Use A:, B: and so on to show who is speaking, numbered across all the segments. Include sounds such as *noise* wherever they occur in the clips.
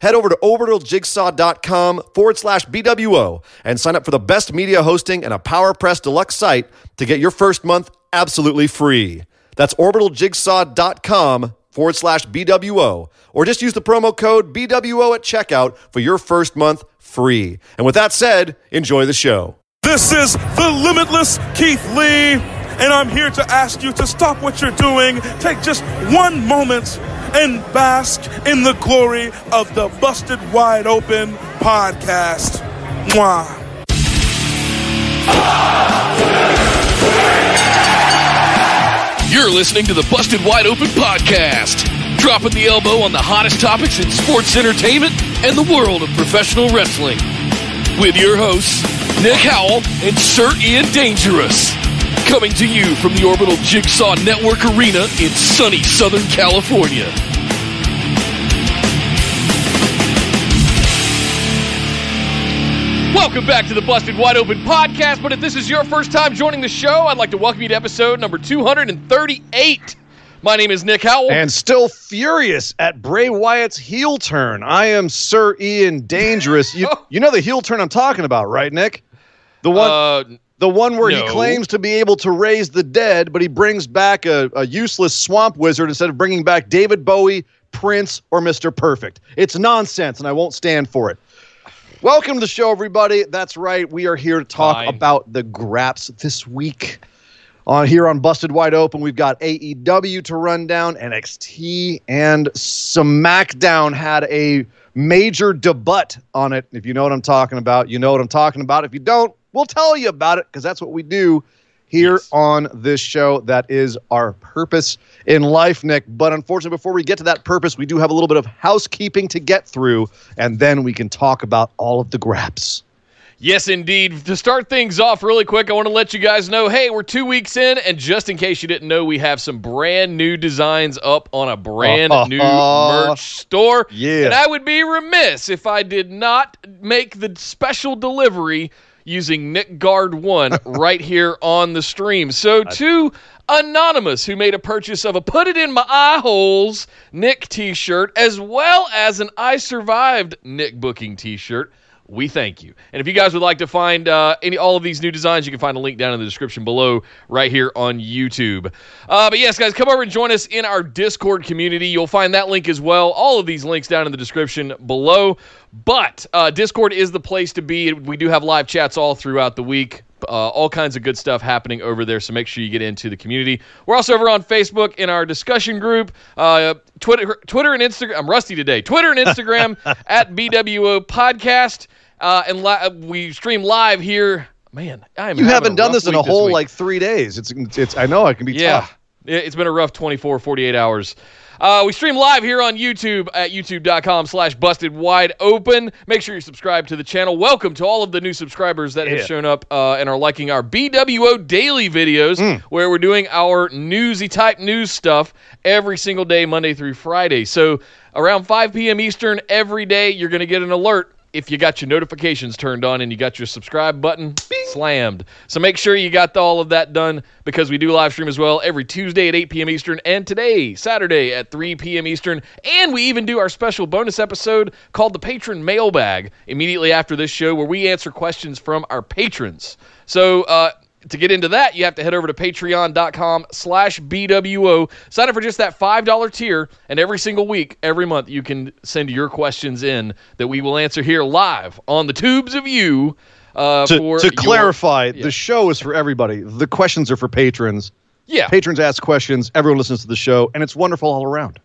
A: head over to orbitaljigsaw.com forward slash BWO and sign up for the best media hosting and a PowerPress Deluxe site to get your first month absolutely free. That's orbitaljigsaw.com forward slash BWO. Or just use the promo code BWO at checkout for your first month free. And with that said, enjoy the show.
B: This is the limitless Keith Lee, and I'm here to ask you to stop what you're doing, take just one moment, and bask in the glory of the Busted Wide Open podcast. Mwah.
C: You're listening to the Busted Wide Open podcast, dropping the elbow on the hottest topics in sports entertainment and the world of professional wrestling. With your hosts, Nick Howell and Sir Ian Dangerous. Coming to you from the Orbital Jigsaw Network Arena in sunny Southern California. Welcome back to the Busted Wide Open podcast. But if this is your first time joining the show, I'd like to welcome you to episode number 238. My name is Nick Howell.
D: And still furious at Bray Wyatt's heel turn. I am Sir Ian Dangerous. You, *laughs* you know the heel turn I'm talking about, right, Nick? The one,
C: uh,
D: the one where
C: no.
D: he claims to be able to raise the dead, but he brings back a, a useless swamp wizard instead of bringing back David Bowie, Prince, or Mr. Perfect. It's nonsense, and I won't stand for it. Welcome to the show, everybody. That's right. We are here to talk
C: Fine.
D: about the Graps this week. On here on Busted Wide Open, we've got AEW to run down, NXT, and SmackDown had a major debut on it. If you know what I'm talking about, you know what I'm talking about. If you don't, we'll tell you about it because that's what we do here
C: Yes.
D: on this show. That is our purpose in life, Nick. But unfortunately, before we get to that purpose, we do have a little bit of housekeeping to get through, and then we can talk about all of the graps.
C: Yes, indeed. To start things off really quick, I want to let you guys know hey, we're two weeks in, and just in case you didn't know, we have some brand new designs up on a brand uh-huh. new merch store.
D: Yeah.
C: And I would be remiss if I did not make the special delivery using Nick Guard 1 *laughs* right here on the stream. So, to Anonymous, who made a purchase of a Put It In My Eye Holes Nick t shirt, as well as an I Survived Nick booking t shirt we thank you. And if you guys would like to find uh, any all of these new designs, you can find a link down in the description below, right here on YouTube. Uh, but yes, guys, come over and join us in our Discord community. You'll find that link as well. All of these links down in the description below. But uh, Discord is the place to be. We do have live chats all throughout the week. Uh, all kinds of good stuff happening over there, so make sure you get into the community. We're also over on Facebook in our discussion group, uh, Twitter, Twitter and Instagram. I'm rusty today. Twitter and Instagram *laughs* at BWO Podcast, uh, and li- we stream live here. Man, I am.
D: You haven't done this in a whole like three days. It's it's. I know it can be
C: Yeah.
D: tough.
C: Yeah, It's been a rough 24, 48 hours. Uh, we stream live here on YouTube at youtube.com slash busted wide open. Make sure you subscribe to the channel. Welcome to all of the new subscribers that have shown up uh, and are liking our BWO daily videos where we're doing our newsy type news stuff every single day, Monday through Friday. So around 5 p.m. Eastern every day, you're going to get an alert if you got your notifications turned on and you got your subscribe button slammed. So make sure you got all of that done because we do live stream as well every Tuesday at 8 p.m. Eastern and today, Saturday at 3 p.m. Eastern. And we even do our special bonus episode called the Patron Mailbag immediately after this show where we answer questions from our patrons. So, uh, to get into that, you have to head over to patreon.com slash BWO. Sign up for just that $5 tier, and every single week, every month, you can send your questions in that we will answer here live on the tubes of you. Uh,
D: To,
C: for
D: to
C: your-
D: clarify,
C: yeah.
D: the show is for everybody. The questions are for patrons.
C: Yeah.
D: Patrons ask questions. Everyone listens to the show, and it's wonderful all around.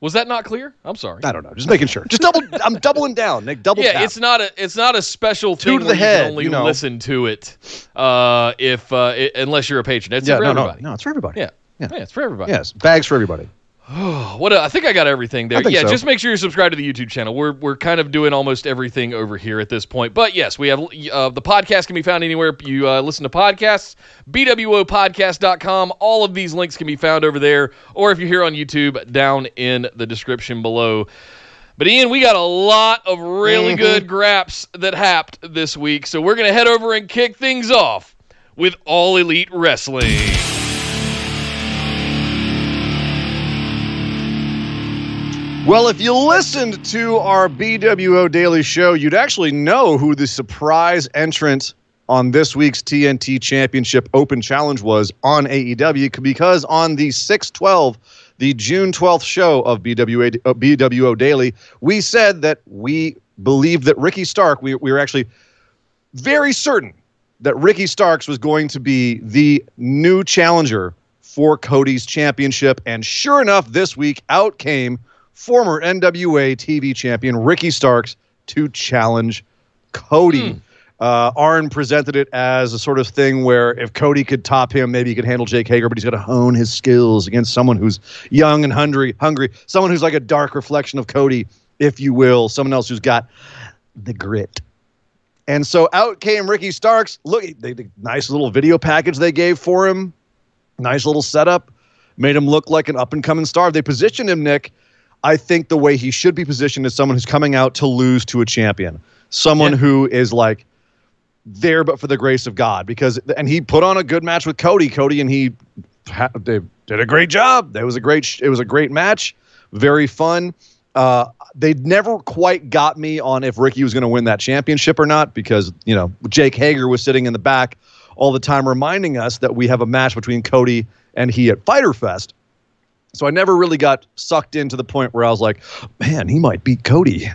C: Was that not clear? I'm sorry.
D: I don't know. Just making sure. Just double. I'm doubling down, Nick. Double.
C: yeah,
D: tap.
C: it's not a it's not a special
D: Two
C: thing
D: to the
C: where you can only
D: you know.
C: listen to it uh, if uh, i unless you're a patron. It's
D: yeah.
C: for
D: No, no,
C: everybody.
D: no. It's for everybody.
C: Yeah.
D: Yeah.
C: yeah, it's for everybody.
D: Yes. Bags for everybody. *sighs*
C: What I think I got everything there. Yeah,
D: so.
C: just make sure you're subscribed to the YouTube channel. We're we're kind of doing almost everything over here at this point. But yes, we have uh, the podcast can be found anywhere you uh, listen to podcasts. bwopodcast.com. All of these links can be found over there, or if you're here on YouTube, down in the description below. But Ian, we got a lot of really good graps that happed this week, so we're gonna head over and kick things off with All Elite Wrestling.
D: Well, if you listened to our BWO Daily Show, you'd actually know who the surprise entrant on this week's TNT Championship Open Challenge was on AEW because on the 612, the June 12th show of BWA, uh, BWO Daily, we said that we believed that Ricky Stark, we, we were actually very certain that Ricky Starks was going to be the new challenger for Cody's championship. And sure enough, this week out came former NWA TV champion Ricky Starks to challenge Cody. Uh, Arn presented it as a sort of thing where if Cody could top him, maybe he could handle Jake Hager, but he's got to hone his skills against someone who's young and hungry, hungry, someone who's like a dark reflection of Cody, if you will, someone else who's got the grit. And so out came Ricky Starks. Look, they, the nice little video package they gave for him. Nice little setup. Made him look like an up and coming star. They positioned him, Nick, I think the way he should be positioned is someone who's coming out to lose to a champion. Someone
C: Yeah.
D: who is like there but for the grace of God. Because and he put on a good match with Cody. Cody and he they did a great job. It was a great it was a great match. Very fun. Uh, they never quite got me on if Ricky was going to win that championship or not because you know Jake Hager was sitting in the back all the time reminding us that we have a match between Cody and he at Fighter Fest. So I never really got sucked into the point where I was like, man, he might beat Cody.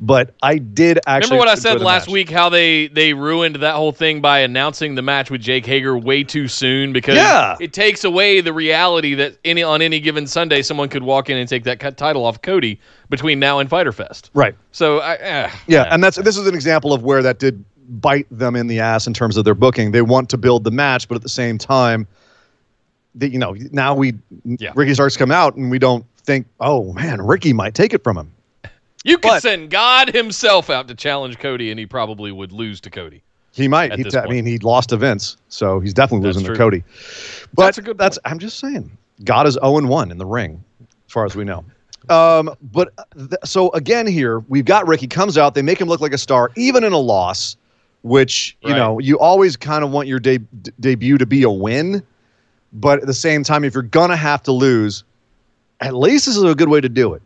D: But I did actually.
C: Remember what I said last
D: match.
C: week? How they they ruined that whole thing by announcing the match with Jake Hager way too soon because
D: Yeah.
C: it takes away the reality that any on any given Sunday someone could walk in and take that cut title off Cody between now and Fighter Fest.
D: Right.
C: So I, eh,
D: Yeah, and that's this is an example of where that did bite them in the ass in terms of their booking. They want to build the match, but at the same time, the, you know, now we
C: Yeah.
D: Ricky starts to come out, and we don't think, oh man, Ricky might take it from him.
C: you could
D: but-
C: send God Himself out to challenge Cody, and he probably would lose to Cody.
D: He might. He, I mean, he lost to Vince, so he's definitely
C: That's
D: losing to. Cody. But
C: That's a good
D: That's I'm just saying. God is 0 and 1 in the ring, as far as we know. Um, but th- so again, here we've got Ricky comes out. They make him look like a star, even in a loss, which you
C: Right.
D: know you always kind of want your de- d- debut to be a win. But at the same time, if you're gonna have to lose, at least this is a good way to do it.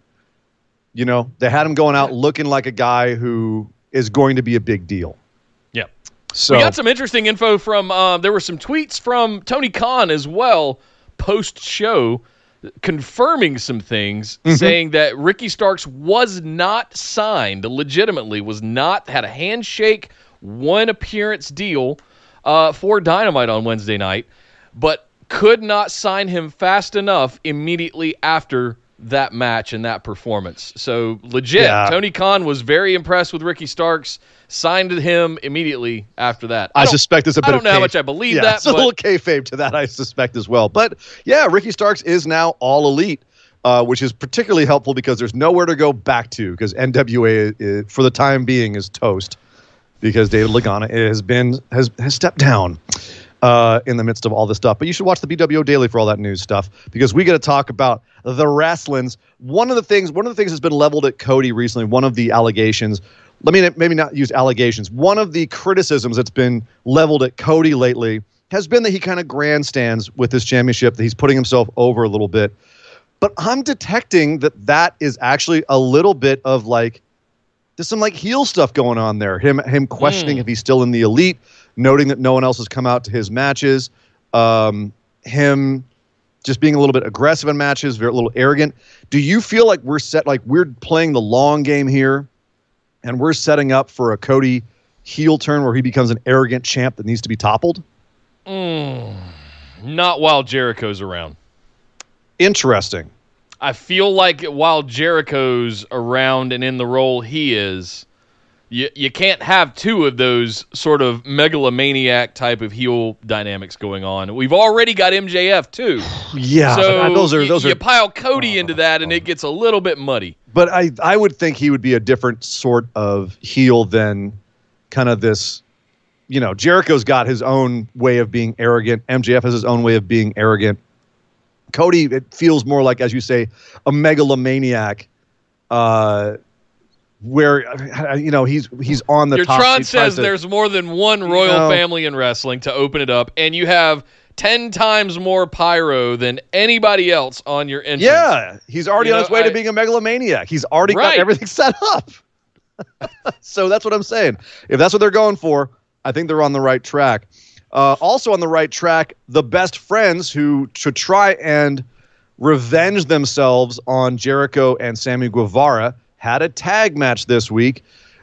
D: You know, they had him going out looking like a guy who is going to be a big deal.
C: Yeah.
D: So
C: we got some interesting info from. Uh, there were some tweets from Tony Khan as well post show, confirming some things,
D: Mm-hmm.
C: saying that Ricky Starks was not signed legitimately, was not had a handshake, one appearance deal uh, for Dynamite on Wednesday night, but could not sign him fast enough immediately after that match and that performance. So legit,
D: Yeah.
C: Tony Khan was very impressed with Ricky Starks, signed him immediately after that.
D: I,
C: don't-
D: suspect there's a bit
C: I don't know how much I believe
D: yeah,
C: that,
D: It's a
C: but-
D: little kayfabe to that, I suspect as well. But yeah, Ricky Starks is now all elite, uh, which is particularly helpful because there's nowhere to go back to because NWA, is, for the time being, is toast because David Lagana has been has has stepped down. Uh, in the midst of all this stuff, but you should watch the BWO Daily for all that news stuff because we got to talk about the wrestlings. One of the things, one of the things that's been leveled at Cody recently. One of the allegations let me maybe not use allegations. One of the criticisms that's been leveled at Cody lately has been that he kind of grandstands with this championship, that he's putting himself over a little bit. But I'm detecting that that is actually a little bit of like there's some like heel stuff going on there. Him him questioning if he's still in the elite, noting that no one else has come out to his matches. Um, him just being a little bit aggressive in matches, very a little arrogant. Do you feel like we're set like we're playing the long game here, and we're setting up for a Cody heel turn where he becomes an arrogant champ that needs to be toppled?
C: Not while Jericho's around.
D: Interesting.
C: I feel like while Jericho's around and in the role he is, You, you can't have two of those sort of megalomaniac type of heel dynamics going on. We've already got MJF too. *sighs*
D: Yeah,
C: so
D: but, uh, those are those
C: you
D: are.
C: pile Cody into that, and it gets a little bit muddy.
D: But I I would think he would be a different sort of heel than kind of this. You know, Jericho's got his own way of being arrogant. MJF has his own way of being arrogant. Cody, it feels more like, as you say, a megalomaniac. Uh, where uh, you know he's he's on the
C: Your
D: top.
C: Tron says
D: to-
C: there's more than one royal
D: know-
C: family in wrestling to open it up, and you have ten times more pyro than anybody else on your entrance.
D: Yeah, he's already
C: You
D: on
C: know,
D: his way
C: I-
D: to being a megalomaniac. He's already
C: Right.
D: got everything *laughs* set up. *laughs* so that's what I'm saying. If that's what they're going for, I think they're on the right track. Uh, also on the right track, the best friends who should try and revenge themselves on Jericho and Sammy Guevara had a tag match this week.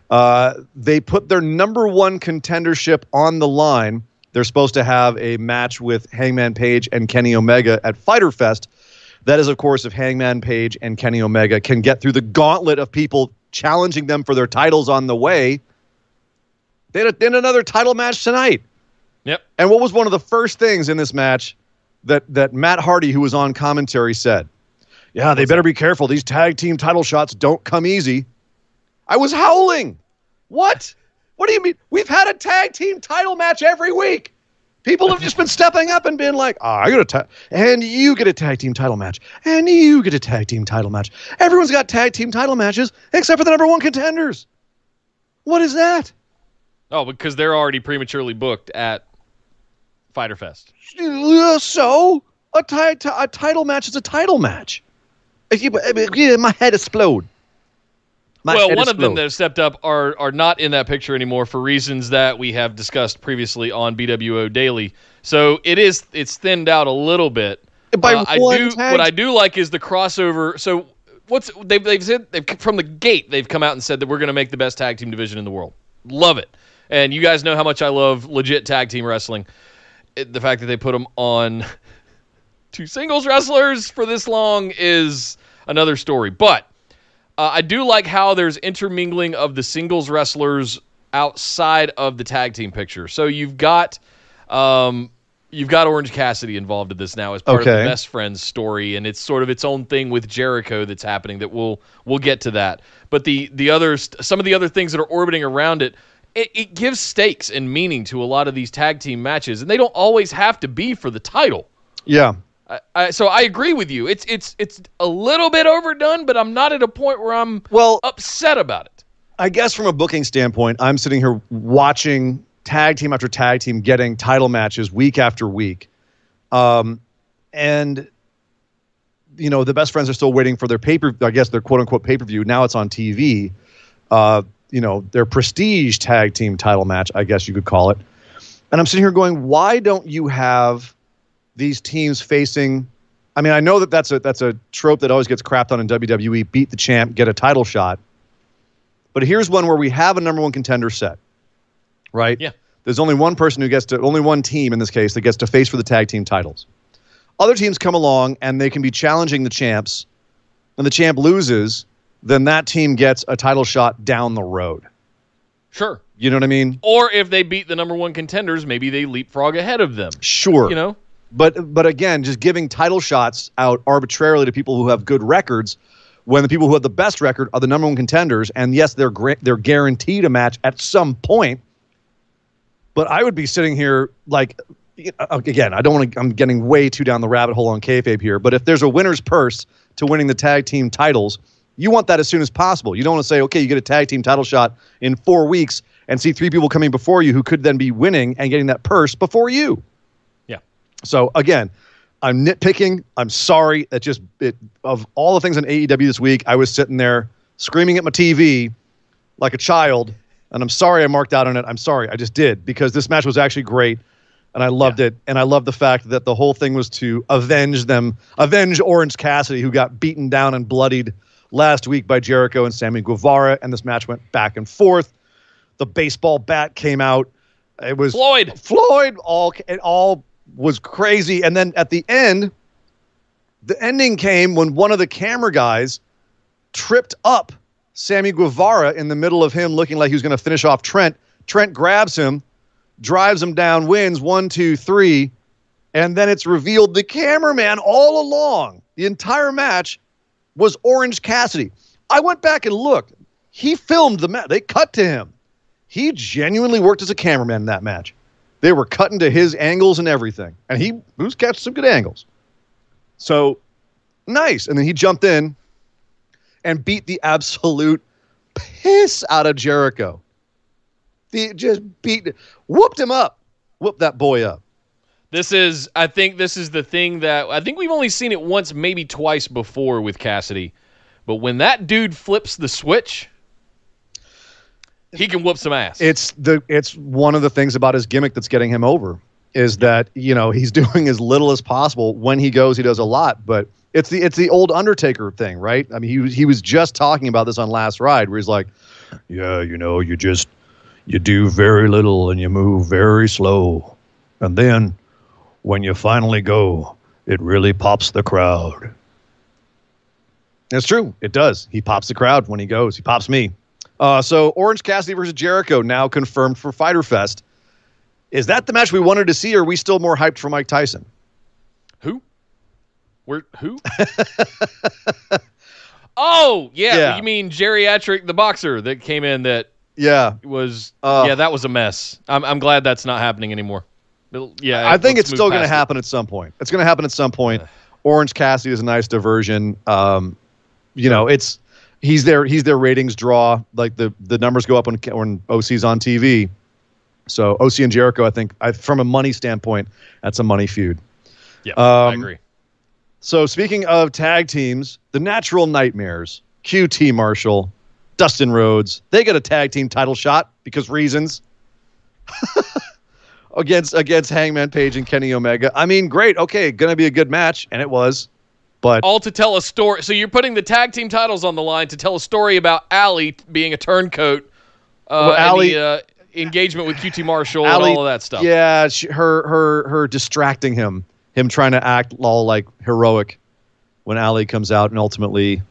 D: Uh, they put their number one contendership on the line. They're supposed to have a match with Hangman Page and Kenny Omega at Fighter Fest. That is, of course, if Hangman Page and Kenny Omega can get through the gauntlet of people challenging them for their titles on the way. They had, a, they had another title match tonight.
C: Yep.
D: And what was one of the first things in this match that that Matt Hardy, who was on commentary, said? Yeah, they better be careful. These tag team title shots don't come easy. I was howling. What? What do you mean? We've had a tag team title match every week. People have just been stepping up and been like, oh, I got a tag, and you get a tag team title match, and you get a tag team title match. Everyone's got tag team title matches except for the number one contenders. What is that?
C: Oh, because they're already prematurely booked at Fighter Fest.
D: So a, ti- a title match is a title match. My head explode. My
C: well, one of them that have stepped up are are not in that picture anymore for reasons that we have discussed previously on BWO Daily. So it is it's thinned out a little bit.
D: By
C: Uh, I do
D: tag-
C: what I do like is the crossover. So what's they've they've said they've from the gate they've come out and said that we're going to make the best tag team division in the world. Love it. And you guys know how much I love legit tag team wrestling. It, the fact that they put them on *laughs* two singles wrestlers for this long is another story. But uh, I do like how there's intermingling of the singles wrestlers outside of the tag team picture. So you've got um, you've got Orange Cassidy involved in this now as part of the best friends story, and it's sort of its own thing with Jericho that's happening. That we'll we'll get to that. But the the others, some of the other things that are orbiting around it. It, it gives stakes and meaning to a lot of these tag team matches, and they don't always have to be for the title.
D: Yeah.
C: I, I, so I agree with you. It's it's it's a little bit overdone, but I'm not at a point where I'm
D: Well,
C: upset about it.
D: I guess from a booking standpoint, I'm sitting here watching tag team after tag team getting title matches week after week. Um, and, you know, the best friends are still waiting for their paper, I guess their quote unquote pay per view. Now it's on TV. Uh, you know, their prestige tag team title match, I guess you could call it. And I'm sitting here going, why don't you have these teams facing? I mean, I know that that's a that's a trope that always gets crapped on in WWE: beat the champ, get a title shot. But here's one where we have a number one contender set, right?
C: Yeah.
D: There's only one person who gets to, only one team in this case that gets to face for the tag team titles. Other teams come along and they can be challenging the champs, and the champ loses, then that team gets a title shot down the road.
C: Sure.
D: You know what I mean?
C: Or if they beat the number one contenders, maybe they leapfrog ahead of them.
D: Sure.
C: You know,
D: But but again, just giving title shots out arbitrarily to people who have good records, when the people who have the best record are the number one contenders, and yes, they're gra- they're guaranteed a match at some point. But I would be sitting here like, again, I don't want to. I'm getting way too down the rabbit hole on kayfabe here. But if there's a winner's purse to winning the tag team titles, you want that as soon as possible. You don't want to say, okay, you get a tag team title shot in four weeks and see three people coming before you who could then be winning and getting that purse before you.
C: Yeah.
D: So again, I'm nitpicking. I'm sorry. That just it of all the things on AEW this week, I was sitting there screaming at my TV like a child, and I'm sorry I marked out on it. I'm sorry. I just did because this match was actually great. And I loved it. And I love the fact that the whole thing was to avenge them, avenge Orange Cassidy, who got beaten down and bloodied last week by Jericho and Sammy Guevara. And this match went back and forth. The baseball bat came out. It was
C: Floyd.
D: Floyd all it all was crazy, and then at the end, the ending came when one of the camera guys tripped up Sammy Guevara in the middle of him looking like he was going to finish off Trent. Trent grabs him, drives him down, wins one, two, three. And then it's revealed the cameraman all along, the entire match, was Orange Cassidy. I went back and looked. He filmed the match. They cut to him. He genuinely worked as a cameraman in that match. They were cutting to his angles and everything. And he was catching some good angles. So nice. And then he jumped in and beat the absolute piss out of Jericho. He just beat, whooped him up, whooped that boy up.
C: This is, I think, this is the thing that I think we've only seen it once, maybe twice before with Cassidy. But when that dude flips the switch, he can whoop some ass.
D: It's the it's one of the things about his gimmick that's getting him over is that you know he's *laughs* doing as little as possible. When he goes, he does a lot, but it's the it's the old Undertaker thing, right? I mean, he he was just talking about this on Last Ride, where he's like, "Yeah, you know, you just you do very little and you move very slow, and then when you finally go, it really pops the crowd." That's true. It does. He pops the crowd when he goes. He pops me. Uh, so Orange Cassidy versus Jericho now confirmed for Fighter Fest. Is that the match we wanted to see, or are we still more hyped for Mike Tyson?
C: Who? Where? Who? *laughs* oh yeah,
D: Yeah.
C: you mean geriatric, the boxer that came in that
D: Yeah,
C: was
D: Uh,
C: yeah, that was a mess. I'm I'm glad that's not happening anymore. Yeah,
D: I think it's still going to
C: it.
D: happen at some point. It's going to happen at some point. *sighs* Orange Cassidy is a nice diversion. Um, you know, it's he's their he's their ratings draw. Like the the numbers go up when when OC's on TV. So OC and Jericho, I think, I, from a money standpoint, that's a money feud.
C: Yeah, I
D: Um,
C: agree.
D: So speaking of tag teams, the Natural Nightmares, QT Marshall, Dustin Rhodes, they get a tag team title shot because reasons. *laughs* against against Hangman Page and Kenny Omega. I mean, great. Okay, gonna be a good match, and it was. But
C: All to tell a story. So you're putting the tag team titles on the line to tell a story about Allie being a turncoat, uh,
D: Well, Allie-
C: the uh, engagement with QT Marshall
D: Allie-
C: and all of that stuff.
D: Yeah, she, her her her distracting him, him trying to act all like heroic when Allie comes out and ultimately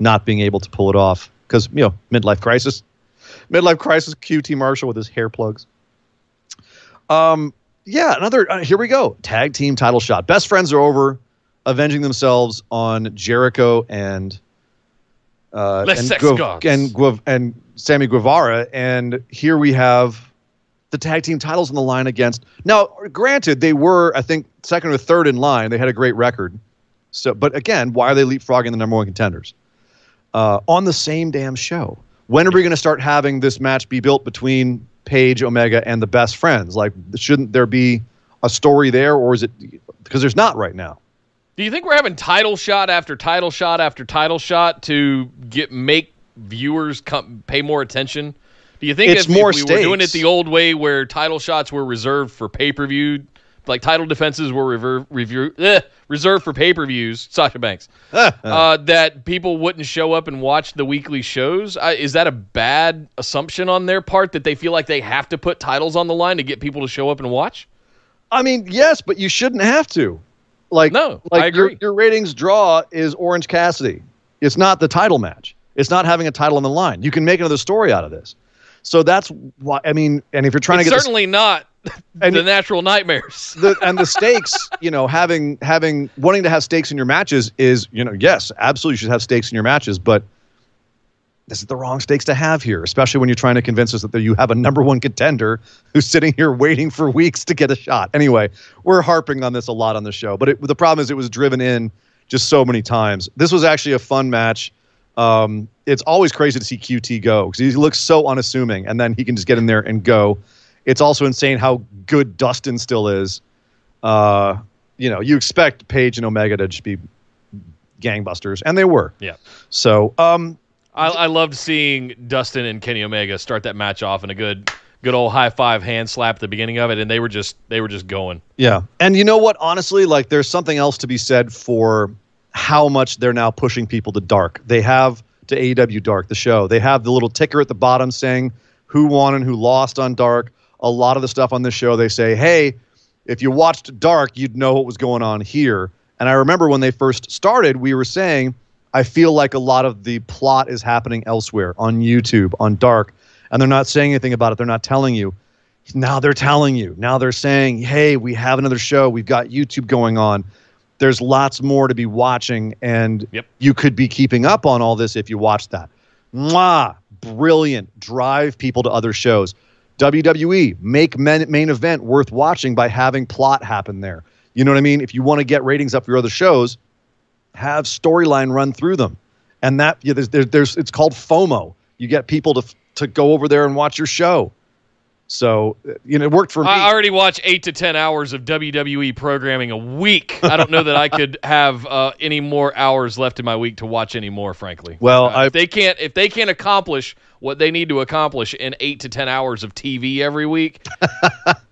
D: not being able to pull it off because you know midlife crisis, midlife crisis. QT Marshall with his hair plugs. Um, yeah, another. Uh, here we go. Tag team title shot. Best friends are over, avenging themselves on Jericho and. Uh, and, and and Sammy Guevara, and here we have the tag team titles on the line against. Now, granted, they were, I think, second or third in line. They had a great record. So, but again, why are they leapfrogging the number one contenders uh, on the same damn show? When are we going to start having this match be built between Page, Omega, and the best friends? Like, shouldn't there be a story there, or is it because there's not right now?
C: Do you think we're having title shot after title shot after title shot to get make viewers come pay more attention? Do you think
D: It's
C: if,
D: more
C: if we were doing it the old way where title shots were reserved for pay per view, like title defenses were rever- review, eh, reserved for pay per views, *laughs* Sasha Banks, uh, that people wouldn't show up and watch the weekly shows? Is that a bad assumption on their part that they feel like they have to put titles on the line to get people to show up and watch?
D: I mean, yes, but you shouldn't have to. Like,
C: No,
D: like
C: I
D: Your,
C: agree.
D: your ratings draw is Orange Cassidy. It's not the title match. It's not having a title on the line. You can make another story out of this. So that's why. I mean, and if you're trying
C: It's
D: to get
C: certainly not *laughs*
D: And
C: the natural nightmares. *laughs*
D: the and the *laughs* stakes, you know, having having wanting to have stakes in your matches is, you know, yes, absolutely you should have stakes in your matches, but this is the wrong stakes to have here, especially when you're trying to convince us that you have a number one contender who's sitting here waiting for weeks to get a shot. Anyway, we're harping on this a lot on the show, but it, the problem is it was driven in just so many times. This was actually a fun match. Um, it's always crazy to see QT go because he looks so unassuming, and then he can just get in there and go. It's also insane how good Dustin still is. Uh, you know, you expect Page and Omega to just be gangbusters, and they were.
C: Yeah.
D: So, um,
C: I, I loved seeing Dustin and Kenny Omega start that match off in a good, good old high five hand slap at the beginning of it, and they were just they were just going.
D: Yeah. And you know what? Honestly, like there's something else to be said for how much they're now pushing people to dark. They have to AEW Dark, the show. They have the little ticker at the bottom saying who won and who lost on Dark. A lot of the stuff on this show, they say, hey, if you watched Dark, you'd know what was going on here. And I remember when they first started, we were saying I feel like a lot of the plot is happening elsewhere on YouTube, on Dark, and they're not saying anything about it. They're not telling you. Now they're telling you. Now they're saying, hey, we have another show. We've got YouTube going on. There's lots more to be watching, and
C: Yep.
D: you could be keeping up on all this if you watch that. Mwah! Brilliant. Drive people to other shows. WWE, make men, main event worth watching by having plot happen there. You know what I mean? If you want to get ratings up for your other shows, have storyline run through them. And that, yeah, there's, there's, there's, it's called FOMO. You get people to, to go over there and watch your show. So, uh, you know, it worked for me.
C: I already watch eight to ten hours of WWE programming a week. I don't know that I could *laughs* have uh, any more hours left in my week to watch any more. Frankly,
D: Well,
C: Uh, if they can't if they can't accomplish what they need to accomplish in eight to ten hours of TV every week, *laughs* *laughs*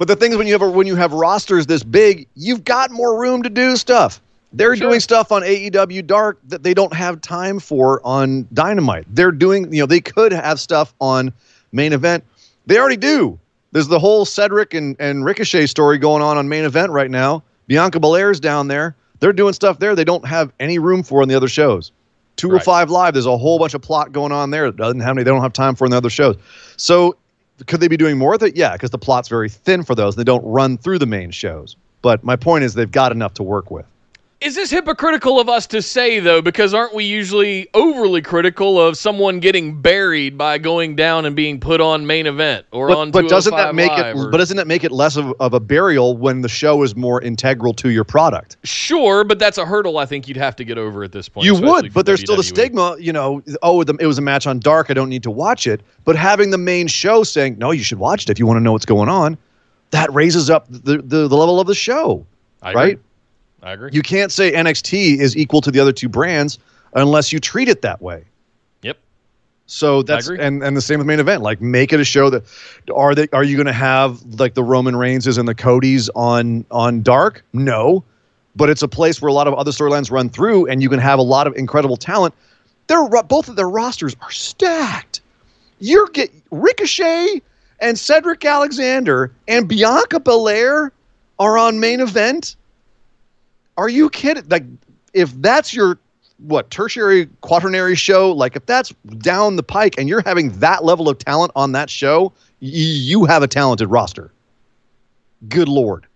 D: But the thing is, when you have a, when you have rosters this big, you've got more room to do stuff. They're
C: Sure.
D: doing stuff on AEW Dark that they don't have time for on Dynamite. They're doing, you know, they could have stuff on main event. They already do. There's the whole Cedric and, and Ricochet story going on on main event right now. Bianca Belair's down there. They're doing stuff there they don't have any room for on the other shows. 205 Live, there's a whole bunch of plot going on there that doesn't have any, they don't have time for in the other shows. So could they be doing more with it? Yeah, because the plot's very thin for those. They don't run through the main shows. But my point is they've got enough to work with.
C: Is this hypocritical of us to say though? Because aren't we usually overly critical of someone getting buried by going down and being put on main event or
D: But,
C: on?
D: but doesn't that make oh
C: Live
D: it?
C: or-
D: But doesn't that make it less of, of a burial when the show is more integral to your product?
C: Sure, but that's a hurdle I think you'd have to get over at this point.
D: You would, but there's still the stigma. You know, oh, the, it was a match on Dark. I don't need to watch it. But having the main show saying, no, you should watch it if you want to know what's going on, that raises up the the, the level of the show,
C: I agree. I agree.
D: You can't say NXT is equal to the other two brands unless you treat it that way.
C: yep.
D: So that's and and the same with main event. Like make it a show that are they are you going to have like the Roman Reigns and the Codys on on Dark? No, but it's a place where a lot of other storylines run through, and you can have a lot of incredible talent. They're both of their rosters are stacked. You're get Ricochet and Cedric Alexander and Bianca Belair are on main event. Are you kidding? Like, if that's your what tertiary quaternary show, like if that's down the pike and you're having that level of talent on that show, y- you have a talented roster. Good lord.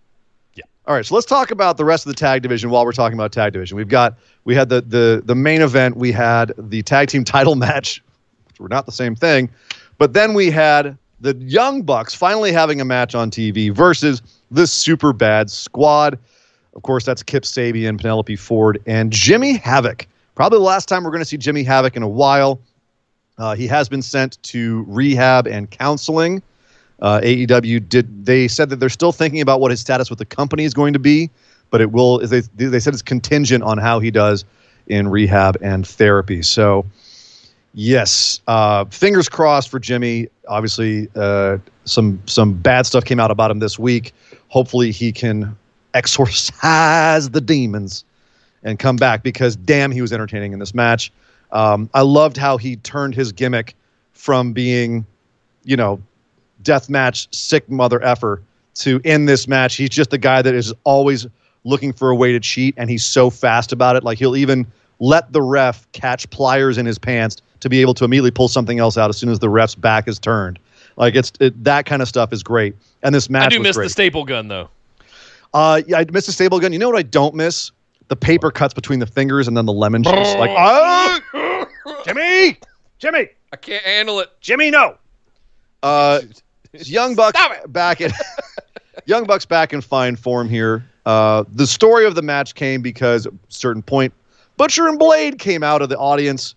C: Yeah.
D: All right, so let's talk about the rest of the tag division while we're talking about tag division. We've got we had the the the main event, we had the tag team title *laughs* match, which were not the same thing, but then we had the Young Bucks finally having a match on TV versus the Super Bad Squad. Of course, that's Kip Sabian, Penelope Ford, and Jimmy Havoc. Probably the last time we're going to see Jimmy Havoc in a while. Uh, he has been sent to rehab and counseling. Uh, AEW did. They said that they're still thinking about what his status with the company is going to be, but it will. They they said it's contingent on how he does in rehab and therapy. So, yes, uh, fingers crossed for Jimmy. Obviously, uh, some some bad stuff came out about him this week. Hopefully, he can exorcise the demons and come back because damn, he was entertaining in this match. Um, I loved how he turned his gimmick from being, you know, death match sick mother effer to in this match. He's just the guy that is always looking for a way to cheat, and he's so fast about it. Like he'll even let the ref catch pliers in his pants to be able to immediately pull something else out as soon as the ref's back is turned. Like it's it, that kind of stuff is great. And this match
C: I do miss
D: great.
C: the staple gun though.
D: Uh, yeah, I miss the stable gun. You know what I don't miss? The paper cuts between the fingers and then the lemon juice. Like, *laughs* oh, Jimmy, Jimmy,
C: I can't handle it.
D: Jimmy, no. Uh, Young Bucks back in *laughs* Young Bucks back in fine form here. Uh, the story of the match came because at a certain point, Butcher and Blade came out of the audience.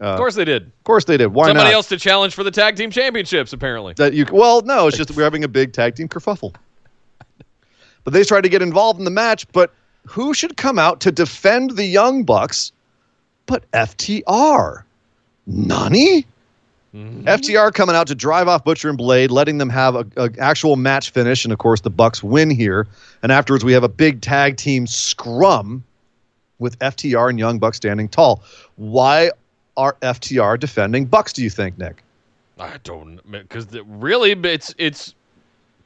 C: Of course they did.
D: Of course they did. Why
C: Somebody
D: not?
C: else to challenge for the tag team championships, apparently.
D: that you well no it's just that we're having a big tag team kerfuffle but they tried to get involved in the match but who should come out to defend the young bucks but ftr nani? Mm-hmm. Ftr coming out to drive off butcher and blade letting them have a, a actual match finish and of course the bucks win here. And afterwards we have a big tag team scrum with ftr and young bucks standing tall. Why are ftr defending bucks do you think nick?
C: I don't because really, it's it's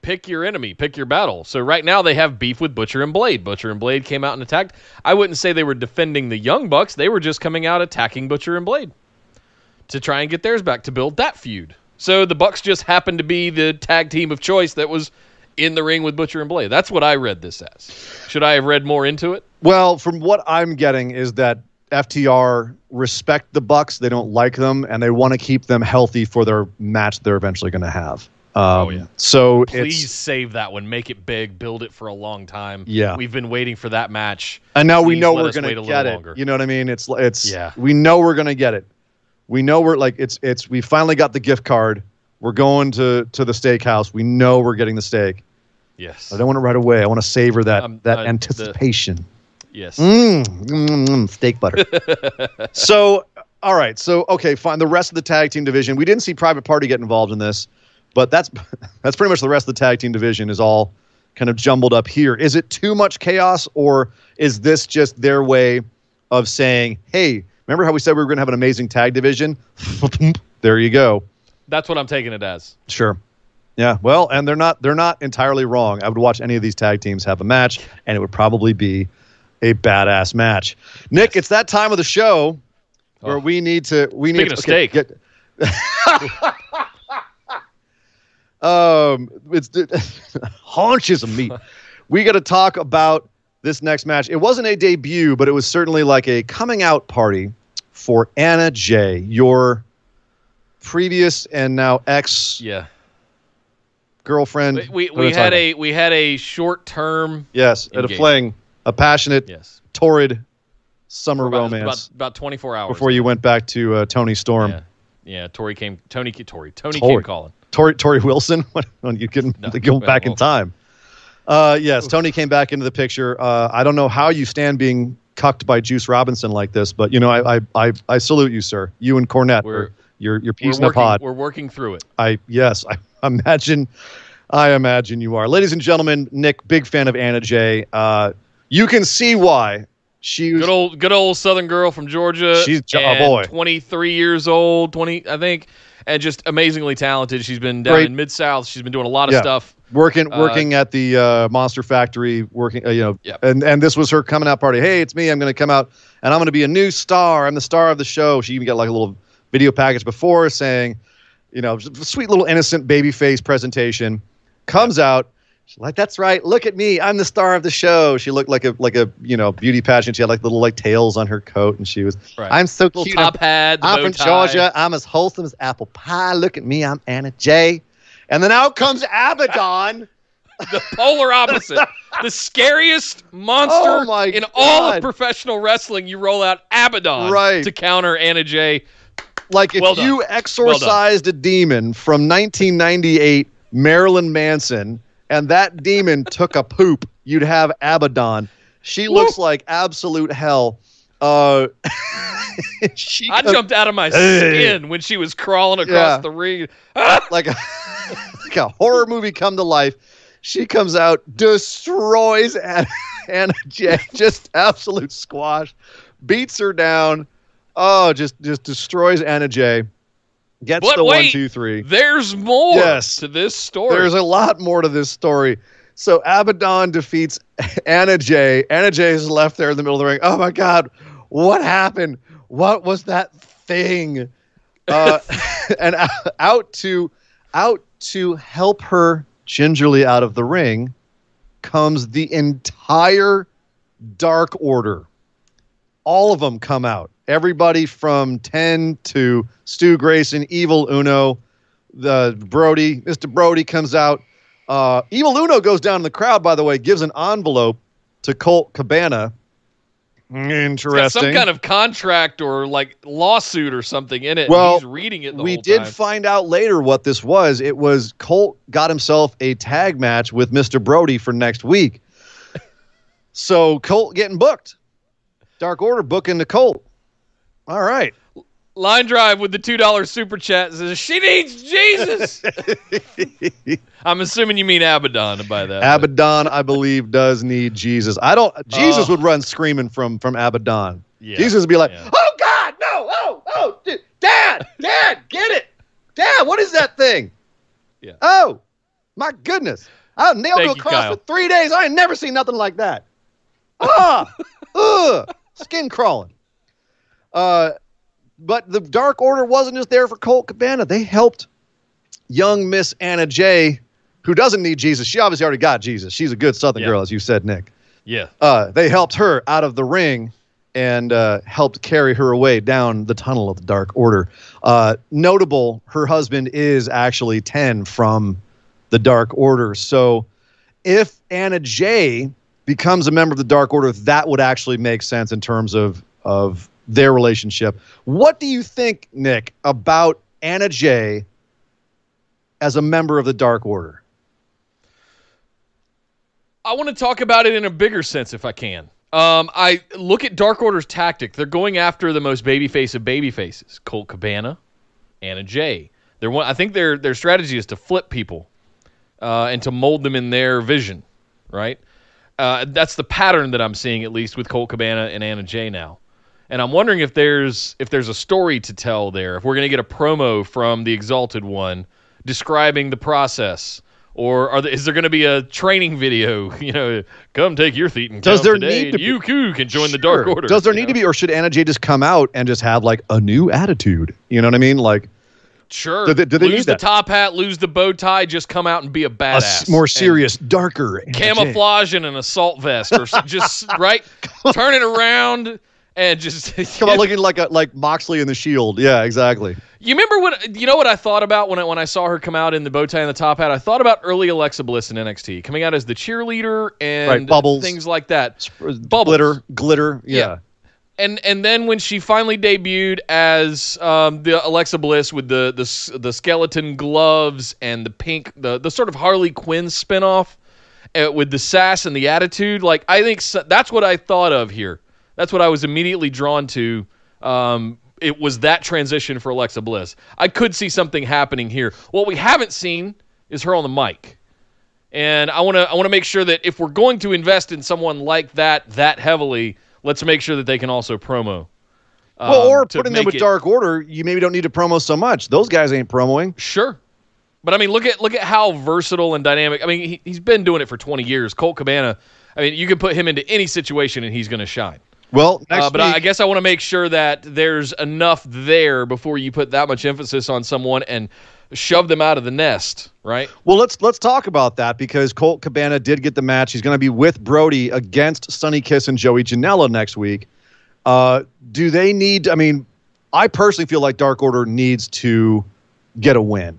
C: pick your enemy, pick your battle. So right now they have beef with Butcher and Blade. Butcher and Blade came out and attacked. I wouldn't say they were defending the Young Bucks. They were just coming out attacking Butcher and Blade to try and get theirs back to build that feud. So the Bucks just happened to be the tag team of choice that was in the ring with Butcher and Blade. That's what I read this as. Should I have read more into it?
D: Well, from what I'm getting is that FTR respect the Bucks. They don't like them, and they want to keep them healthy for their match they're eventually going to have. Um,
C: Oh, yeah.
D: So
C: Please save that one. Make it big. Build it for a long time.
D: Yeah.
C: We've been waiting for that match.
D: and now we know we're going
C: wait a
D: to
C: little
D: get it.
C: longer.
D: You know what I mean? It's it's
C: Yeah.
D: We know we're going to get it. We know we're like it's it's we finally got the gift card. We're going to to the steakhouse. We know we're getting the steak.
C: Yes.
D: I don't want it right away. I want to savor that
C: Um,
D: that
C: uh, the-
D: anticipation.
C: Yes.
D: Mm, mm, mm, mm, steak butter. *laughs* so, all right. So, okay, fine. The rest of the tag team division, we didn't see Private Party get involved in this, but that's *laughs* that's pretty much the rest of the tag team division is all kind of jumbled up here. Is it too much chaos, or is this just their way of saying, "Hey, remember how we said we were going to have an amazing tag division? *laughs* there you go."
C: That's what I'm taking it as.
D: Sure. Yeah, well, and they're not they're not entirely wrong. I would watch any of these tag teams have a match, and it would probably be a badass match. Nick, it's that time of the show where
C: Oh.
D: we need to we need
C: Speaking
D: to
C: of steak.
D: get *laughs* um it's *laughs* haunches of meat. we got to talk about this next match. It wasn't a debut, but it was certainly like a coming out party for Anna Jay, your previous and now ex
C: Yeah.
D: girlfriend.
C: We we, we had a we had a short term
D: yes at a fling, a passionate,
C: yes
D: torrid summer
C: about,
D: romance
C: about about 24 hours
D: before you went back to uh, Toni Storm.
C: Yeah. Yeah, Tori came Tony Tori Tony
D: Tori.
C: came calling.
D: Tori Torrie Wilson *laughs* when you can
C: No,
D: go back in time. Uh, yes, Toni came back into the picture. Uh, I don't know how you stand being cucked by Juice Robinson like this, but you know I I I, I salute you, sir. You and Cornette,
C: We're-
D: you're
C: We're
D: piece in
C: working,
D: pod.
C: we're working through it.
D: I yes, I *laughs* imagine, I imagine you are, ladies and gentlemen. Nick, big fan of Anna Jay. Uh, you can see why she was
C: Good old good old southern girl from Georgia.
D: She's a
C: and
D: boy.
C: 23 years old, 20 I think, and just amazingly talented. She's been down
D: Great.
C: in Mid South. She's been doing a lot of
D: Yeah.
C: stuff.
D: working
C: Uh,
D: working at the uh, Monster Factory, working uh, you know,
C: Yep.
D: and and this was her coming out party. Hey, it's me. I'm going to come out and I'm going to be a new star. I'm the star of the show. She even got like a little video package before saying, you know, sweet little innocent baby face presentation. Comes out. She's like, that's right. Look at me. I'm the star of the show. She looked like a like a you know beauty pageant. She had like little like tails on her coat, and she was.
C: Right.
D: I'm so
C: Little
D: cute.
C: top hat, the
D: I'm from
C: tie.
D: Georgia. I'm as wholesome as apple pie. Look at me. I'm Anna Jay. And then out comes Abaddon. *laughs*
C: the polar opposite. the scariest monster
D: Oh
C: in all of professional wrestling. You roll out Abaddon
D: Right.
C: to counter Anna Jay.
D: Like if
C: Well
D: you exorcised a demon from 1998 Marilyn Manson and that demon took a poop, you'd have Abaddon. She looks like absolute hell. Uh, *laughs* she
C: I jumped out of my skin when she was crawling across
D: Yeah.
C: the ring. *laughs*
D: like a *laughs* like a horror movie come to life. She comes out, destroys Anna, Anna Jay, just absolute squash, beats her down. Oh, just just destroys Anna Jay. Gets
C: But
D: the one,
C: wait,
D: two, three.
C: There's more
D: Yes.
C: to this story.
D: There's a lot more to this story. So Abaddon defeats *laughs* Anna Jay. Anna Jay is left there in the middle of the ring. Oh my God, what happened? What was that thing? Uh, *laughs* and out to out to help her gingerly out of the ring comes the entire Dark Order. All of them come out. Everybody from 10 to Stu Grayson, Evil Uno, the Brodie, Mr. Brodie comes out. Uh, Evil Uno goes down in the crowd, by the way, gives an envelope to Colt Cabana. Interesting.
C: some kind of contract or like lawsuit or something in it.
D: Well,
C: he's reading it. The
D: we
C: whole
D: did
C: time.
D: find out later what this was. It was Colt got himself a tag match with Mr. Brodie for next week. so Colt getting booked. Dark Order booking the Colt. All right.
C: Line Drive with the two dollar super chat says she needs Jesus. *laughs* I'm assuming you mean Abaddon by that.
D: Abaddon, I believe, does need Jesus. I don't. Jesus
C: Oh.
D: would run screaming from from Abaddon.
C: Yeah,
D: Jesus would be like,
C: yeah.
D: "Oh God, no! Oh, oh, d- Dad, Dad, get it, Dad! What is that thing?
C: Yeah.
D: Oh, My goodness. I nailed
C: Thank
D: to a cross
C: Kyle.
D: for three days. I ain't never seen nothing like that. *laughs* Ah, ugh, skin crawling. Uh, but the Dark Order wasn't just there for Colt Cabana. They helped young Miss Anna Jay, who doesn't need Jesus. She obviously already got Jesus. She's a good Southern
C: Yeah.
D: girl, as you said, Nick.
C: Yeah.
D: Uh, they helped her out of the ring and uh, helped carry her away down the tunnel of the Dark Order. Uh, notable, her husband is actually 10 from the Dark Order. So if Anna Jay becomes a member of the Dark Order, that would actually make sense in terms of, of their relationship. What do you think, Nick, about Anna Jay as a member of the Dark Order?
C: I want to talk about it in a bigger sense if I can. Um, I look at Dark Order's tactic. They're going after the most babyface of babyfaces, Colt Cabana, Anna Jay. They're one, I think their their strategy is to flip people uh, and to mold them in their vision, right? Uh, that's the pattern that I'm seeing at least with Colt Cabana and Anna Jay now. And I'm wondering if there's if there's a story to tell there. If we're going to get a promo from the Exalted One describing the process, or there, is there going to be a training video? *laughs* You know, come take your feet and
D: Does there
C: today,
D: need to be-
C: you too can join the Dark Order.
D: Does there need to be, or should Anna Jay just come out and just have like a new attitude? You know what I mean? Like
C: Sure.
D: Do they- do they
C: lose the top hat, lose the bow tie, just come out and be a
D: a
C: badass.
D: s- more
C: And
D: serious, darker Anna Jay.
C: camouflage and an assault vest, or just *laughs* right, turn it around and just *laughs*
D: Come out *laughs* looking like a like Moxley in the Shield. Yeah, exactly.
C: You remember what you know what I thought about when I when I saw her come out in the bow tie and the top hat? I thought about early Alexa Bliss in NXT, coming out as the cheerleader and
D: Right, bubbles.
C: things like that. Bubbles.
D: Glitter, glitter. Yeah.
C: Yeah. And and then when she finally debuted as um, the Alexa Bliss with the the the skeleton gloves and the pink the the sort of Harley Quinn spinoff uh, with the sass and the attitude, like I think so, that's what I thought of here. That's what I was immediately drawn to. Um, it was that transition for Alexa Bliss. I could see something happening here. What we haven't seen is her on the mic. And I want to I want to make sure that if we're going to invest in someone like that that heavily, let's make sure that they can also promo.
D: Well,
C: um,
D: or
C: to
D: putting them with
C: it-
D: Dark Order, you maybe don't need to promo so much. Those guys ain't promoing.
C: Sure. But I mean, look at look at how versatile and dynamic. I mean, he, he's been doing it for 20 years. Colt Cabana. I mean, you can put him into any situation and he's going to shine.
D: Well, next
C: Uh, but I, I guess I want to make sure that there's enough there before you put that much emphasis on someone and shove them out of the nest, right?
D: well, let's let's talk about that because Colt Cabana did get the match. He's going to be with Brodie against Sonny Kiss and Joey Janela next week. Uh, do they need? I mean, I personally feel like Dark Order needs to get a win.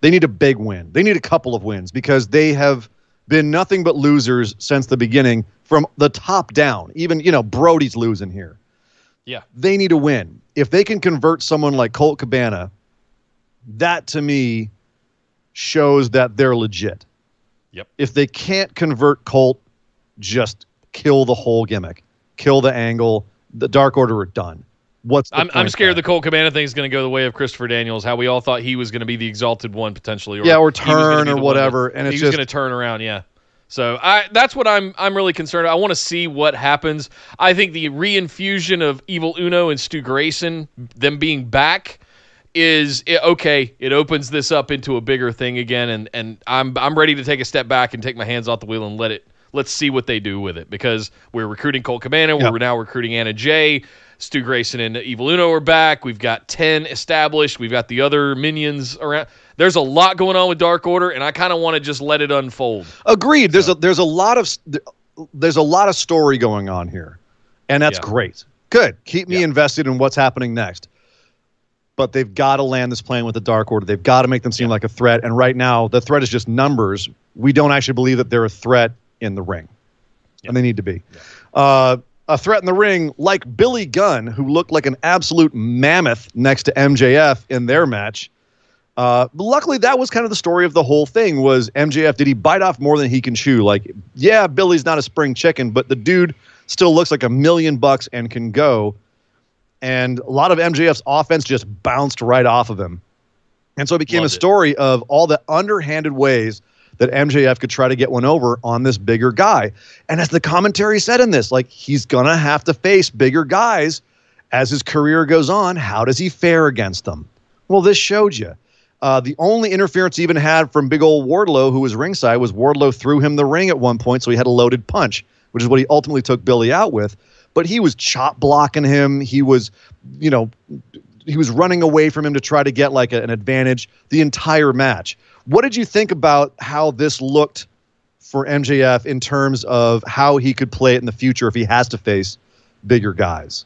D: They need a big win. They need a couple of wins because they have been nothing but losers since the beginning from the top down. Even, you know, Brodie's losing here.
C: Yeah.
D: They need to win. If they can convert someone like Colt Cabana, that to me shows that they're legit.
C: Yep.
D: If they can't convert Colt, just kill the whole gimmick, kill the angle. The Dark Order are done. What's
C: I'm, I'm scared the? Colt Cabana thing is going to go the way of Christopher Daniels. How we all thought he was going to be the exalted one potentially, or
D: Yeah, or
C: he was gonna
D: turn or whatever,
C: that-
D: and it's
C: he was
D: just-
C: going to turn around. Yeah, so I that's what I'm I'm really concerned. About. I want to see what happens. I think the reinfusion of Evil Uno and Stu Grayson, them being back, is okay. It opens this up into a bigger thing again, and and I'm I'm ready to take a step back and take my hands off the wheel and let it. Let's see what they do with it because we're recruiting Colt Cabana.
D: Yeah.
C: We're now recruiting Anna Jay. Stu Grayson and Evil Uno are back. We've got 10 established. We've got the other minions around. There's a lot going on with Dark Order, and I kind of want to just let it unfold.
D: Agreed. There's a there's a lot of there's a lot of story going on here, and that's
C: Yeah.
D: great. Good. Keep me
C: Yeah.
D: invested in what's happening next. But they've got to land this plane with the Dark Order. They've got to make them seem like a threat. And right now, the threat is just numbers. We don't actually believe that they're a threat in the ring, and they need to be. Uh, a threat in the ring, like Billy Gunn, who looked like an absolute mammoth next to MJF in their match. Uh, luckily, that was kind of the story of the whole thing. Was MJF did he bite off more than he can chew? Like, yeah, Billy's not a spring chicken, but the dude still looks like a million bucks and can go. And a lot of MJF's offense just bounced right off of him, and so it became
C: Loved
D: a
C: it.
D: story of all the underhanded ways that MJF could try to get one over on this bigger guy. And as the commentary said in this, like he's gonna have to face bigger guys as his career goes on. How does he fare against them? Well, this showed you. Uh, the only interference he even had from big old Wardlow, who was ringside, was Wardlow threw him the ring at one point, so he had a loaded punch, which is what he ultimately took Billy out with. But he was chop blocking him. He was, you know, he was running away from him to try to get like a, an advantage the entire match. What did you think about how this looked for MJF in terms of how he could play it in the future if he has to face bigger guys?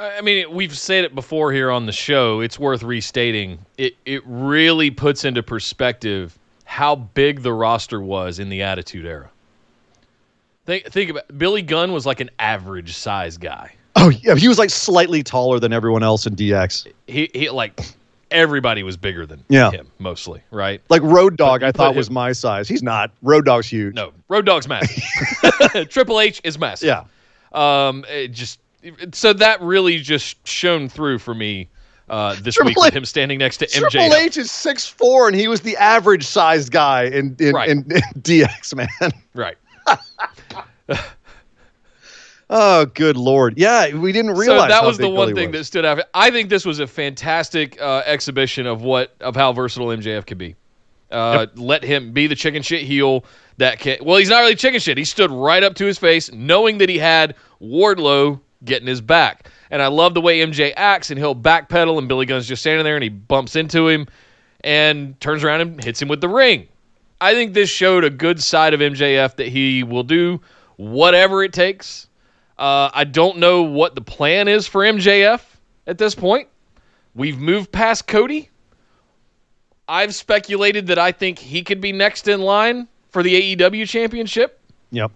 C: I mean, we've said it before here on the show. It's worth restating. It it really puts into perspective how big the roster was in the Attitude Era. Think think about Billy Gunn was like an average size guy.
D: Oh yeah, he was like slightly taller than everyone else in DX.
C: He he like everybody was bigger than
D: Yeah.
C: him mostly, right?
D: Like Road Dog, I thought
C: him-
D: was my size. He's not. Road Dog's huge.
C: No, Road Dog's massive. *laughs* *laughs* Triple H is massive.
D: Yeah.
C: Um, it just so that really just shone through for me uh, this
D: Triple
C: week with
D: H-
C: him standing next to
D: Triple
C: MJF.
D: H is six four, and he was the average sized guy in in,
C: Right.
D: in, in *laughs* DX, man.
C: Right. *laughs*
D: Oh, good lord! Yeah, we didn't
C: So
D: realize
C: that
D: how
C: was the one thing
D: was.
C: that stood out. I think this was a fantastic uh, exhibition of what of how versatile MJF could be. Uh, Let him be the chicken shit heel that can. Well, he's not really chicken shit. He stood right up to his face, knowing that he had Wardlow getting his back. And I love the way MJ acts, and he'll backpedal, and Billy Gunn's just standing there, and he bumps into him, and turns around and hits him with the ring. I think this showed a good side of MJF that he will do whatever it takes. Uh, I don't know what the plan is for MJF at this point. We've moved past Cody. I've speculated that I think he could be next in line for the AEW championship.
D: Yep.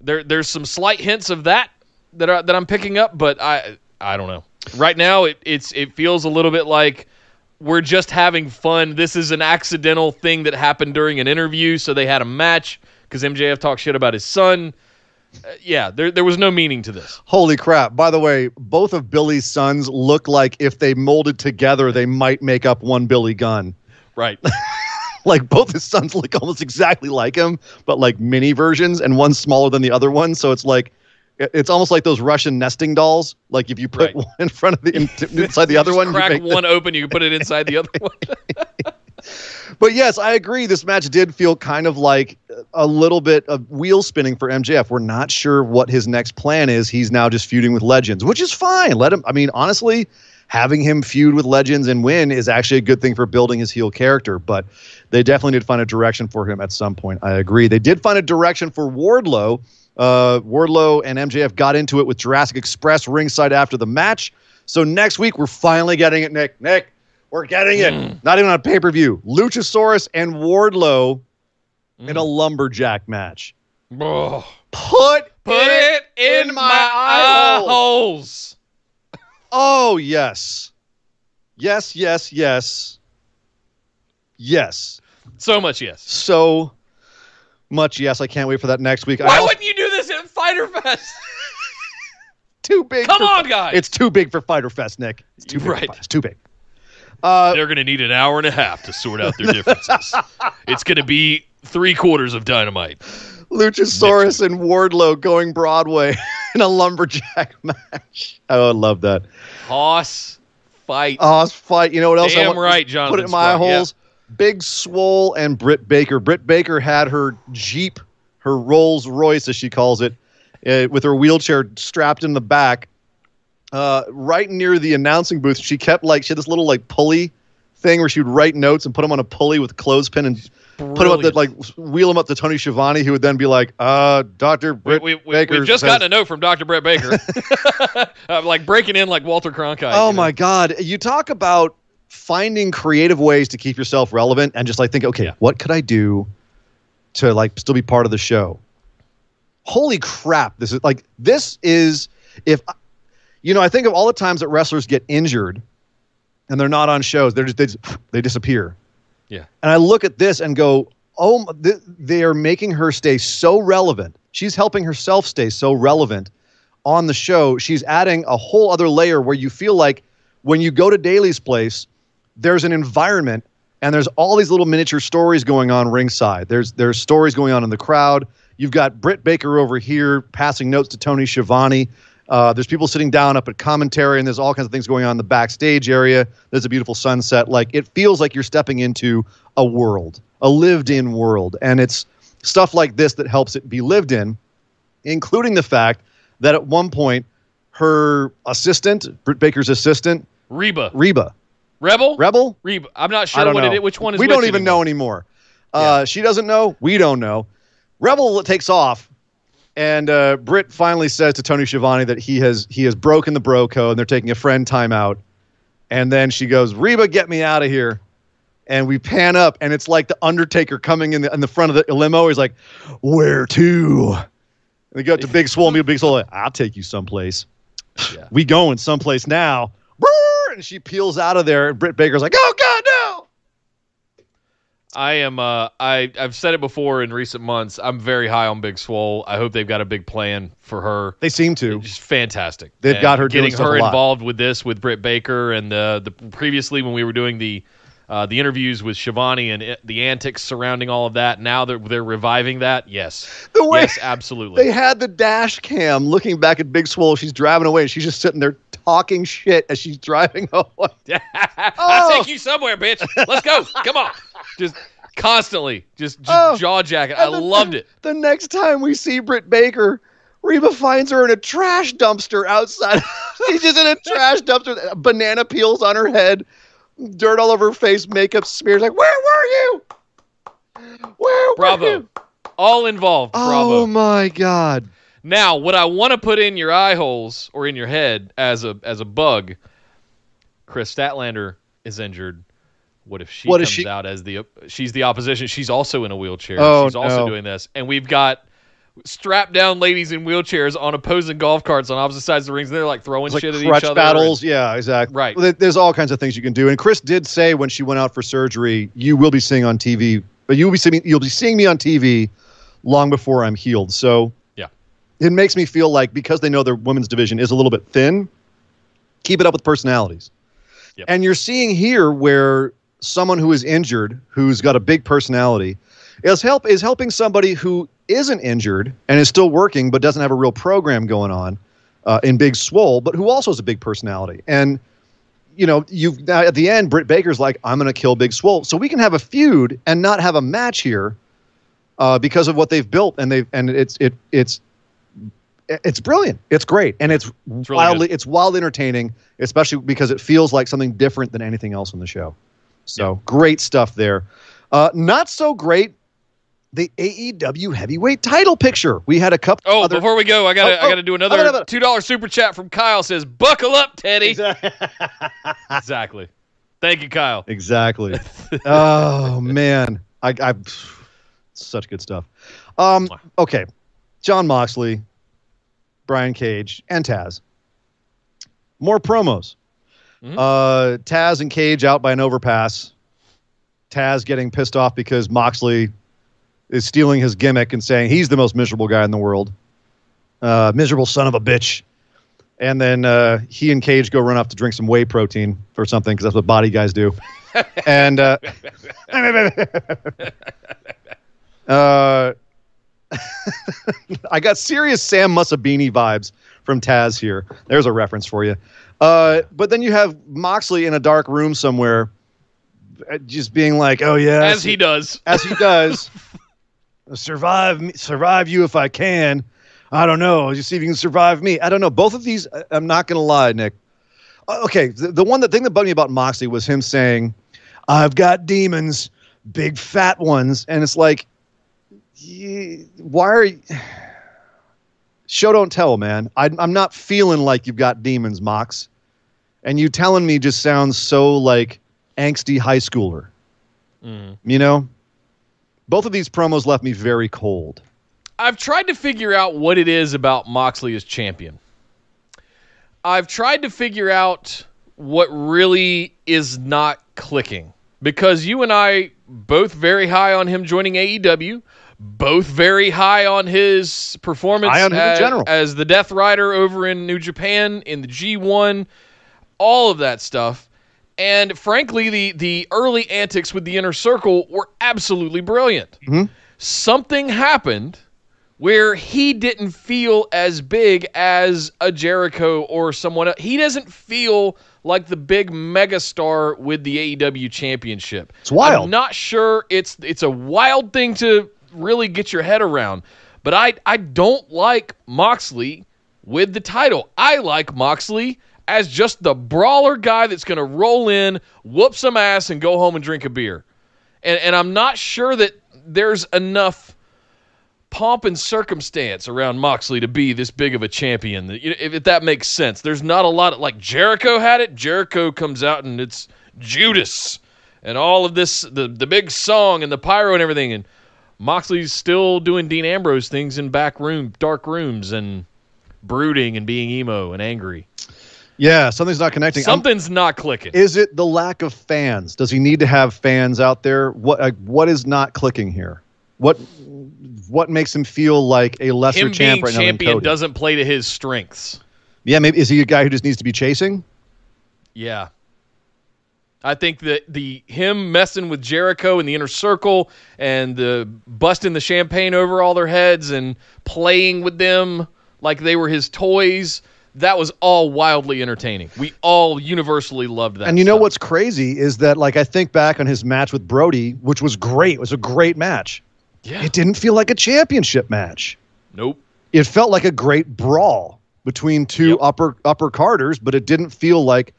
C: There, there's some slight hints of that that are, that I'm picking up, but I, I don't know. Right now, it it's it feels a little bit like we're just having fun. This is an accidental thing that happened during an interview, so they had a match because MJF talked shit about his son. Uh, yeah, there there was no meaning to this.
D: Holy crap! By the way, both of Billy's sons look like if they molded together, they might make up one Billy Gunn.
C: Right. *laughs* *laughs*
D: Like both his sons look almost exactly like him, but like mini versions, and one's smaller than the other one. So it's like. It- It's almost like those Russian nesting dolls. Like if you put
C: Right.
D: one in front of the in, *laughs* inside the other one, you
C: crack
D: make the-
C: one open, you can put it inside the other one. *laughs* *laughs*
D: But yes, I agree. This match did feel kind of like a little bit of wheel spinning for MJF. We're not sure what his next plan is. He's now just feuding with legends, which is fine. Let him. I mean, honestly, having him feud with legends and win is actually a good thing for building his heel character. But they definitely did find a direction for him at some point. I agree. They did find a direction for Wardlow. Uh, Wardlow and MJF got into it with Jurassic Express ringside after the match. So next week we're finally getting it, Nick. Nick, we're getting it. Not even on pay per view. Luchasaurus and Wardlow in a lumberjack match.
C: Oh,
D: Put
C: put it in, my, eye holes.
D: Oh yes, yes, yes, yes, yes.
C: So much yes.
D: So much yes. I can't wait for that next week. I
C: Why
D: also-
C: wouldn't you do this at Fyter Fest? *laughs*
D: too big?
C: Come
D: for-
C: on, guys.
D: It's too big for Fyter Fest, Nick. It's too big.
C: Right.
D: It's too big. Uh,
C: They're going to need an hour and a half to sort out their differences. *laughs* it's going to be three quarters of dynamite.
D: Luchasaurus and Wardlow going Broadway *laughs* in a lumberjack match. Oh, I love that.
C: Hoss fight.
D: It's fight. You know what else? I
C: Damn
D: want?
C: right,
D: John.
C: Put
D: it in my
C: Sprung, yeah.
D: holes. Big Swole and Britt Baker. Britt Baker had her Jeep, her Rolls Royce, as she calls it, uh, with her wheelchair strapped in the back, uh, right near the announcing booth. She kept like she had this little like pulley thing where she would write notes and put them on a pulley with a clothespin and put them up to like wheel them up to Tony Schiavone, who would then be like, "Uh, Doctor Britt
C: we, we,
D: Baker."
C: we've just gotten a note from Dr. Britt Baker. *laughs* *laughs* uh, like breaking in like Walter Cronkite.
D: Oh
C: you know?
D: my God. You talk about finding creative ways to keep yourself relevant and just like think, okay,
C: Yeah.
D: what could I do to like still be part of the show? Holy crap. This is like, this is, if, you know, I think of all the times that wrestlers get injured and they're not on shows, they're just, they, just, they disappear.
C: Yeah.
D: And I look at this and go, oh, th- they are making her stay so relevant. She's helping herself stay so relevant on the show. She's adding a whole other layer where you feel like when you go to Daily's place, there's an environment and there's all these little miniature stories going on ringside. There's there's stories going on in the crowd. You've got Britt Baker over here passing notes to Tony Schiavone. Uh, there's people sitting down up at commentary, and there's all kinds of things going on in the backstage area. There's a beautiful sunset. Like it feels like you're stepping into a world, a lived-in world, and it's stuff like this that helps it be lived in, including the fact that at one point her assistant, Britt Baker's assistant,
C: Reba.
D: Reba,
C: Rebel?
D: Rebel,
C: Reba. I'm not sure what
D: know.
C: it is. Which one is
D: we don't even know
C: anymore.
D: anymore. Uh, She doesn't know. We don't know. Rebel takes off, and uh, Britt finally says to Tony Schiavone that he has he has broken the bro code, and they're taking a friend timeout. And then she goes, "Reba, get me out of here." And we pan up, and it's like the Undertaker coming in the in the front of the limo. He's like, "Where to?" And they go up to Big Swole, and Big Swole, like, "I'll take you someplace."
C: Yeah.
D: We going someplace now. And she peels out of there, and Britt Baker's like, "Oh God, no!"
C: I am. Uh, I I've said it before in recent months. I'm very high on Big Swole. I hope they've got a big plan for her.
D: They seem to.
C: Just fantastic.
D: They've
C: And
D: got her doing
C: getting her involved with this with Britt Baker and the the previously when we were doing the uh, the interviews with Schiavone and it, the antics surrounding all of that. Now that they're reviving that, yes,
D: The way
C: yes, absolutely.
D: they had the dash cam looking back at Big Swole. She's driving away, and she's just sitting there talking shit as she's driving *laughs* away. *laughs*
C: I'll
D: Oh.
C: take you somewhere, bitch. Let's go. Come on. Just constantly, just, just
D: Oh.
C: jaw jacket. I
D: the-
C: loved it.
D: The next time we see Britt Baker, Reba finds her in a trash dumpster outside. *laughs* she's just in a trash dumpster. Banana peels on her head, dirt all over her face, makeup smears. Like, where were you? Where were
C: Bravo.
D: you?
C: All involved. Oh Bravo.
D: Oh my God.
C: Now, what I want to put in your eye holes or in your head as a as a bug, Kris Statlander is injured. What if she
D: What
C: comes
D: she-
C: out as the she's the opposition? She's also in a wheelchair.
D: Oh,
C: she's also
D: no.
C: doing this, and we've got strapped down ladies in wheelchairs on opposing golf carts on opposite sides of the rings. And they're like throwing
D: like
C: shit at each other.
D: battles. Yeah, exactly.
C: Right.
D: Well, there's all kinds of things you can do. And Kris did say when she went out for surgery, you will be seeing on TV, but uh, you'll be seeing you'll be seeing me on TV long before I'm healed. So
C: Yeah.
D: it makes me feel like because they know their women's division is a little bit thin, keep it up with personalities.
C: Yep.
D: And you're seeing here where someone who is injured, who's got a big personality, is help is helping somebody who isn't injured and is still working but doesn't have a real program going on uh, in Big Swole, but who also has a big personality. And you know, you now at the end, Britt Baker's like, "I'm going to kill Big Swole," so we can have a feud and not have a match here uh, because of what they've built, and they've and it's it it's it's brilliant. It's great, and it's,
C: It's really
D: wildly it's wild entertaining, especially because it feels like something different than anything else in the show. So great stuff there. Uh, not so great. The AEW heavyweight title picture. We had a couple.
C: Oh,
D: other,
C: before we go, I gotta
D: Oh, oh,
C: I gotta do another
D: no, no.
C: two dollar super chat from Kyle. Says, "Buckle up, Teddy." *laughs* *laughs* exactly. Thank you, Kyle.
D: Exactly. *laughs* oh man, I, I such good stuff. Um, okay, Jon Moxley, Brian Cage, and Taz. More promos.
C: Mhm.
D: Uh, Taz and Cage out by an overpass. Taz getting pissed off because Moxley is stealing his gimmick and saying he's the most miserable guy in the world. Uh, miserable son of a bitch. And then uh, he and Cage go run off to drink some whey protein or something because that's what body guys do. *laughs* and uh, *laughs* uh, *laughs* I got serious Sam Mussabini vibes from Taz here. There's a reference for you. Uh, but then you have Moxley in a dark room somewhere, uh, just being like, "Oh yeah,"
C: As he does.
D: as he does. *laughs* survive me, survive you if I can. I don't know. You see if you can survive me. I don't know. Both of these, I'm not going to lie, Nick. Uh, Okay, the, the one that thing that bugged me about Moxley was him saying, "I've got demons, big fat ones," and it's like, why are you? Show don't tell, man. I, I'm not feeling like you've got demons, Mox, and you telling me just sounds so like angsty high schooler.
C: Mhm.
D: You know, both of these promos left me very cold.
C: I've tried to figure out what it is about Moxley as champion. I've tried to figure out what really is not clicking because you and I both very high on him joining AEW, both very high on his performance
D: on
C: as, as the Death Rider over in New Japan in the G1, all of that stuff. And frankly, the the early antics with the inner circle were absolutely brilliant.
D: Mhm.
C: Something happened where he didn't feel as big as a Jericho or someone else. He doesn't feel like the big megastar with the AEW championship.
D: It's wild.
C: I'm not sure it's it's a wild thing to really get your head around. But I I don't like Moxley with the title. I like Moxley as just the brawler guy that's going to roll in, whoop some ass, and go home and drink a beer. And and I'm not sure that there's enough pomp and circumstance around Moxley to be this big of a champion. If, that makes sense, there's not a lot of like Jericho had it. Jericho comes out and it's Judas and all of this, the the big song and the pyro and everything. And Moxley's still doing Dean Ambrose things in back room, dark rooms, and brooding and being emo and angry.
D: Yeah, something's not connecting.
C: Something's I'm, not clicking.
D: Is it the lack of fans? Does he need to have fans out there? What uh, what is not clicking here? What what makes him feel like a lesser
C: him
D: champ right now?
C: champion doesn't play to his strengths.
D: Yeah, maybe is he a guy who just needs to be chasing?
C: Yeah. I think that the him messing with Jericho in the inner circle and the busting the champagne over all their heads and playing with them like they were his toys that was all wildly entertaining. We all universally loved that.
D: And you
C: stuff.
D: know what's crazy is that like I think back on his match with Brodie, which was great. It was a great match.
C: Yeah.
D: It didn't feel like a championship match.
C: Nope.
D: It felt like a great brawl between two yep. upper upper carders, but it didn't feel like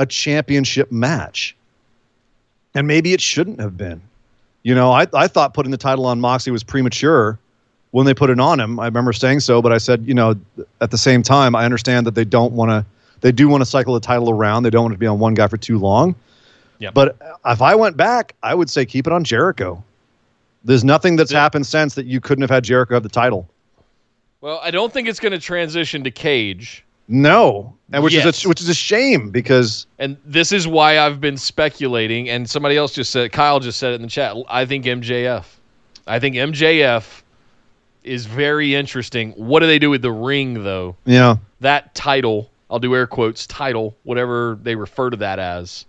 D: a championship match. And maybe it shouldn't have been. You know, I, I thought putting the title on Moxley was premature when they put it on him. I remember saying so, but I said, you know, at the same time, I understand that they don't want to, they do want to cycle the title around. They don't want to be on one guy for too long.
C: Yeah.
D: But if I went back, I would say keep it on Jericho. There's nothing that's yeah. happened since that you couldn't have had Jericho have the title.
C: Well, I don't think it's going to transition to Cage.
D: No, and which is a, which is a shame because
C: and this is why I've been speculating. And somebody else just said, Kyle just said it in the chat. I think MJF. I think MJF is very interesting. What do they do with the ring, though?
D: Yeah.
C: That title, I'll do air quotes, title, whatever they refer to that as.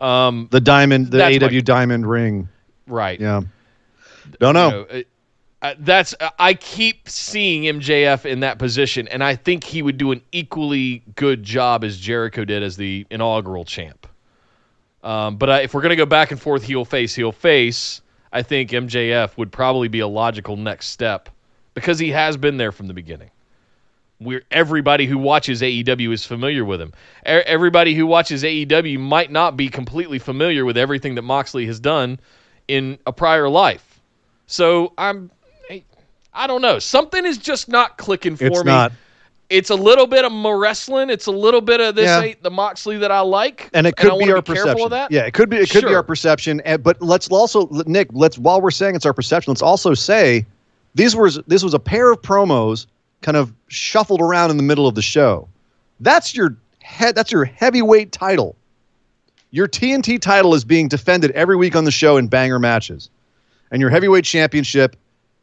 C: Um,
D: the diamond, the AW my, diamond ring.
C: Right.
D: Yeah. Don't know.
C: You know uh, that's uh, I keep seeing MJF in that position, and I think he would do an equally good job as Jericho did as the inaugural champ. Um, but I, if we're gonna go back and forth, heel face, heel face, I think MJF would probably be a logical next step because he has been there from the beginning. We're, everybody who watches AEW is familiar with him. Everybody who watches AEW might not be completely familiar with everything that Moxley has done in a prior life. So I'm, I don't know. Something is just not clicking for
D: it's
C: me.
D: Not.
C: It's a little bit of more wrestling. It's a little bit of this yeah. ain't the Moxley that I like,
D: and it could
C: and
D: be our
C: be
D: perception. Yeah, it could be. It could
C: sure.
D: be our perception. And, but let's also, Nick. Let's while we're saying it's our perception, let's also say these were this was a pair of promos kind of shuffled around in the middle of the show. That's your head. That's your heavyweight title. Your TNT title is being defended every week on the show in banger matches, and your heavyweight championship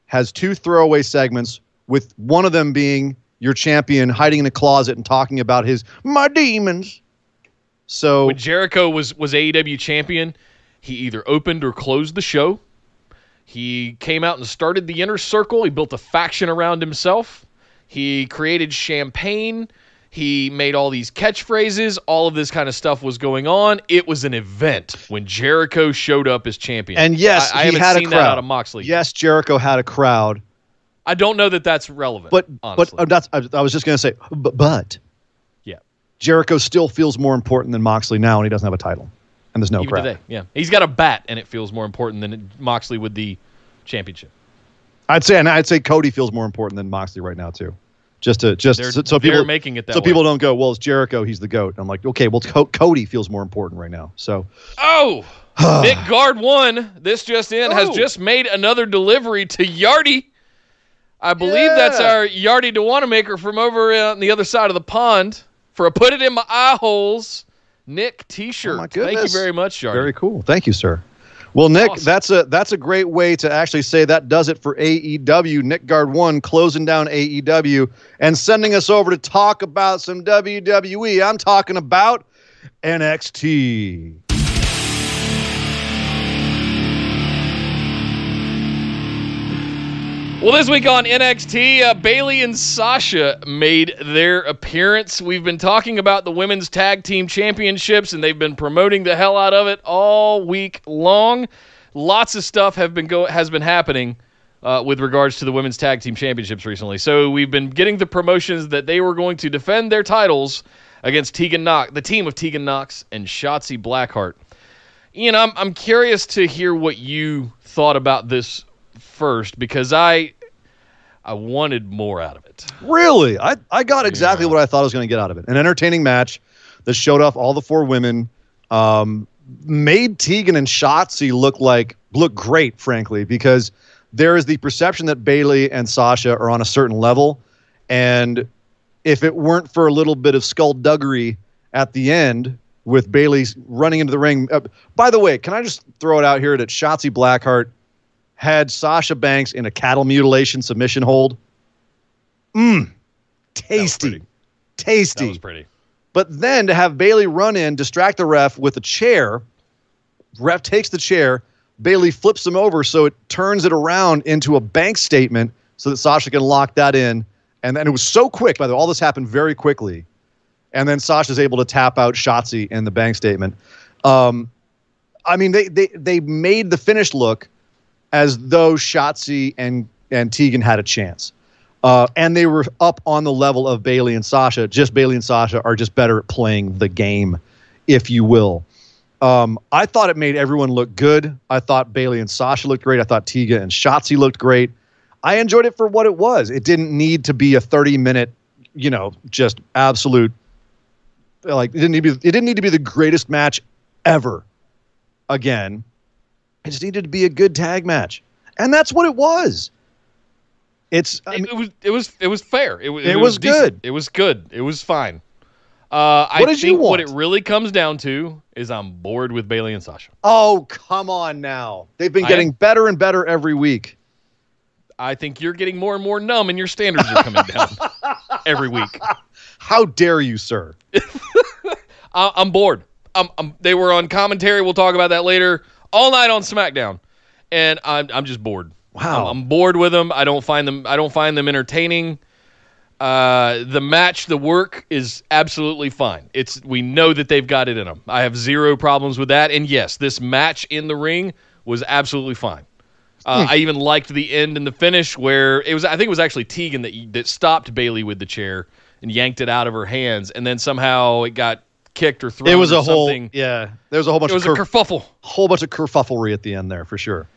D: has two throwaway segments, with one of them being your champion hiding in a closet and talking about his my demons. So
C: when Jericho was was AEW champion, he either opened or closed the show. He came out and started the inner circle. He built a faction around himself. He created champagne. He made all these catchphrases. All of this kind of stuff was going on. It was an event when Jericho showed up as champion.
D: And yes,
C: I, I
D: he
C: had
D: a crowd.
C: out of Moxley.
D: Yes, Jericho had a crowd.
C: I don't know that that's relevant.
D: But oh,
C: honestly.
D: but that's I, I was just going to say but, but
C: yeah,
D: Jericho still feels more important than Moxley now, and he doesn't have a title, and there's no
C: Even
D: crowd.
C: Today, yeah, he's got a bat, and it feels more important than Moxley with the championship.
D: I'd say, and I'd say Cody feels more important than Moxley right now too. Just to just
C: they're,
D: so, so people
C: making it that
D: so
C: way.
D: people don't go, well, it's Jericho, he's the goat. I'm like, okay, well, Co- Cody feels more important right now. So,
C: oh, *sighs* ah. Nick Guard one. This just in oh. has just made another delivery to Yardy. I believe
D: yeah.
C: that's our Yardy Dewanamaker from over on the other side of the pond for a put it in my eye holes. Nick T-shirt.
D: Oh
C: Thank you very much, Yardy.
D: Very cool. Thank you, sir. Well, Nick,
C: Awesome.
D: that's a that's a great way to actually say that does it for AEW. Nick Guard one closing down AEW and sending us over to talk about some WWE. I'm talking about NXT.
C: Well, this week on NXT, uh, Bayley and Sasha made their appearance. We've been talking about the women's tag team championships, and they've been promoting the hell out of it all week long. Lots of stuff have been go has been happening uh, with regards to the women's tag team championships recently. So we've been getting the promotions that they were going to defend their titles against Tegan Knox, the team of Tegan Knox and Shotzi Blackheart. Ian, I'm I'm curious to hear what you thought about this first because I I wanted more out of it.
D: Really? I, I got exactly yeah. what I thought I was going to get out of it. An entertaining match that showed off all the four women, um, made Tegan and Shotzi look like look great, frankly, because there is the perception that Bayley and Sasha are on a certain level, and if it weren't for a little bit of skullduggery at the end with Bayley running into the ring. Uh, by the way, can I just throw it out here that Shotzi Blackheart had Sasha Banks in a cattle mutilation submission hold. Mmm, tasty, tasty.
C: That was pretty.
D: But then to have Bayley run in, distract the ref with a chair, ref takes the chair, Bayley flips him over so it turns it around into a bank statement so that Sasha can lock that in. And then it was so quick, by the way, all this happened very quickly. And then Sasha's able to tap out Shotzi in the bank statement. Um, I mean, they, they, they made the finish look as though Shotzi and and Tegan had a chance. Uh, and they were up on the level of Bayley and Sasha. Just Bayley and Sasha are just better at playing the game, if you will. Um, I thought it made everyone look good. I thought Bayley and Sasha looked great. I thought Tegan and Shotzi looked great. I enjoyed it for what it was. It didn't need to be a 30 minute, you know, just absolute like it didn't need to be, it didn't need to be the greatest match ever again it just needed to be a good tag match, and that's what it was. It's
C: I mean, it, was it was it was fair. It,
D: it, it was, was good.
C: It was good. It was fine. Uh, I think what it really comes down to is I'm bored with Bayley and Sasha.
D: Oh come on now! They've been getting better and better every week.
C: I think you're getting more and more numb, and your standards are coming down *laughs* every week.
D: How dare you, sir? *laughs*
C: I'm bored. I'm, I'm, they were on commentary. We'll talk about that later all night on SmackDown, and I'm I'm just bored.
D: Wow,
C: I'm, I'm bored with them. I don't find them. I don't find them entertaining. Uh, the match, the work is absolutely fine. It's we know that they've got it in them. I have zero problems with that. And yes, this match in the ring was absolutely fine. Uh, hmm. I even liked the end and the finish where it was. I think it was actually Tegan that that stopped Bayley with the chair and yanked it out of her hands, and then somehow it got kicked or thrown.
D: It was
C: a
D: whole yeah. There was a whole bunch.
C: It was
D: of
C: a kerfuffle.
D: Whole bunch of kerfufflery at the end there for sure.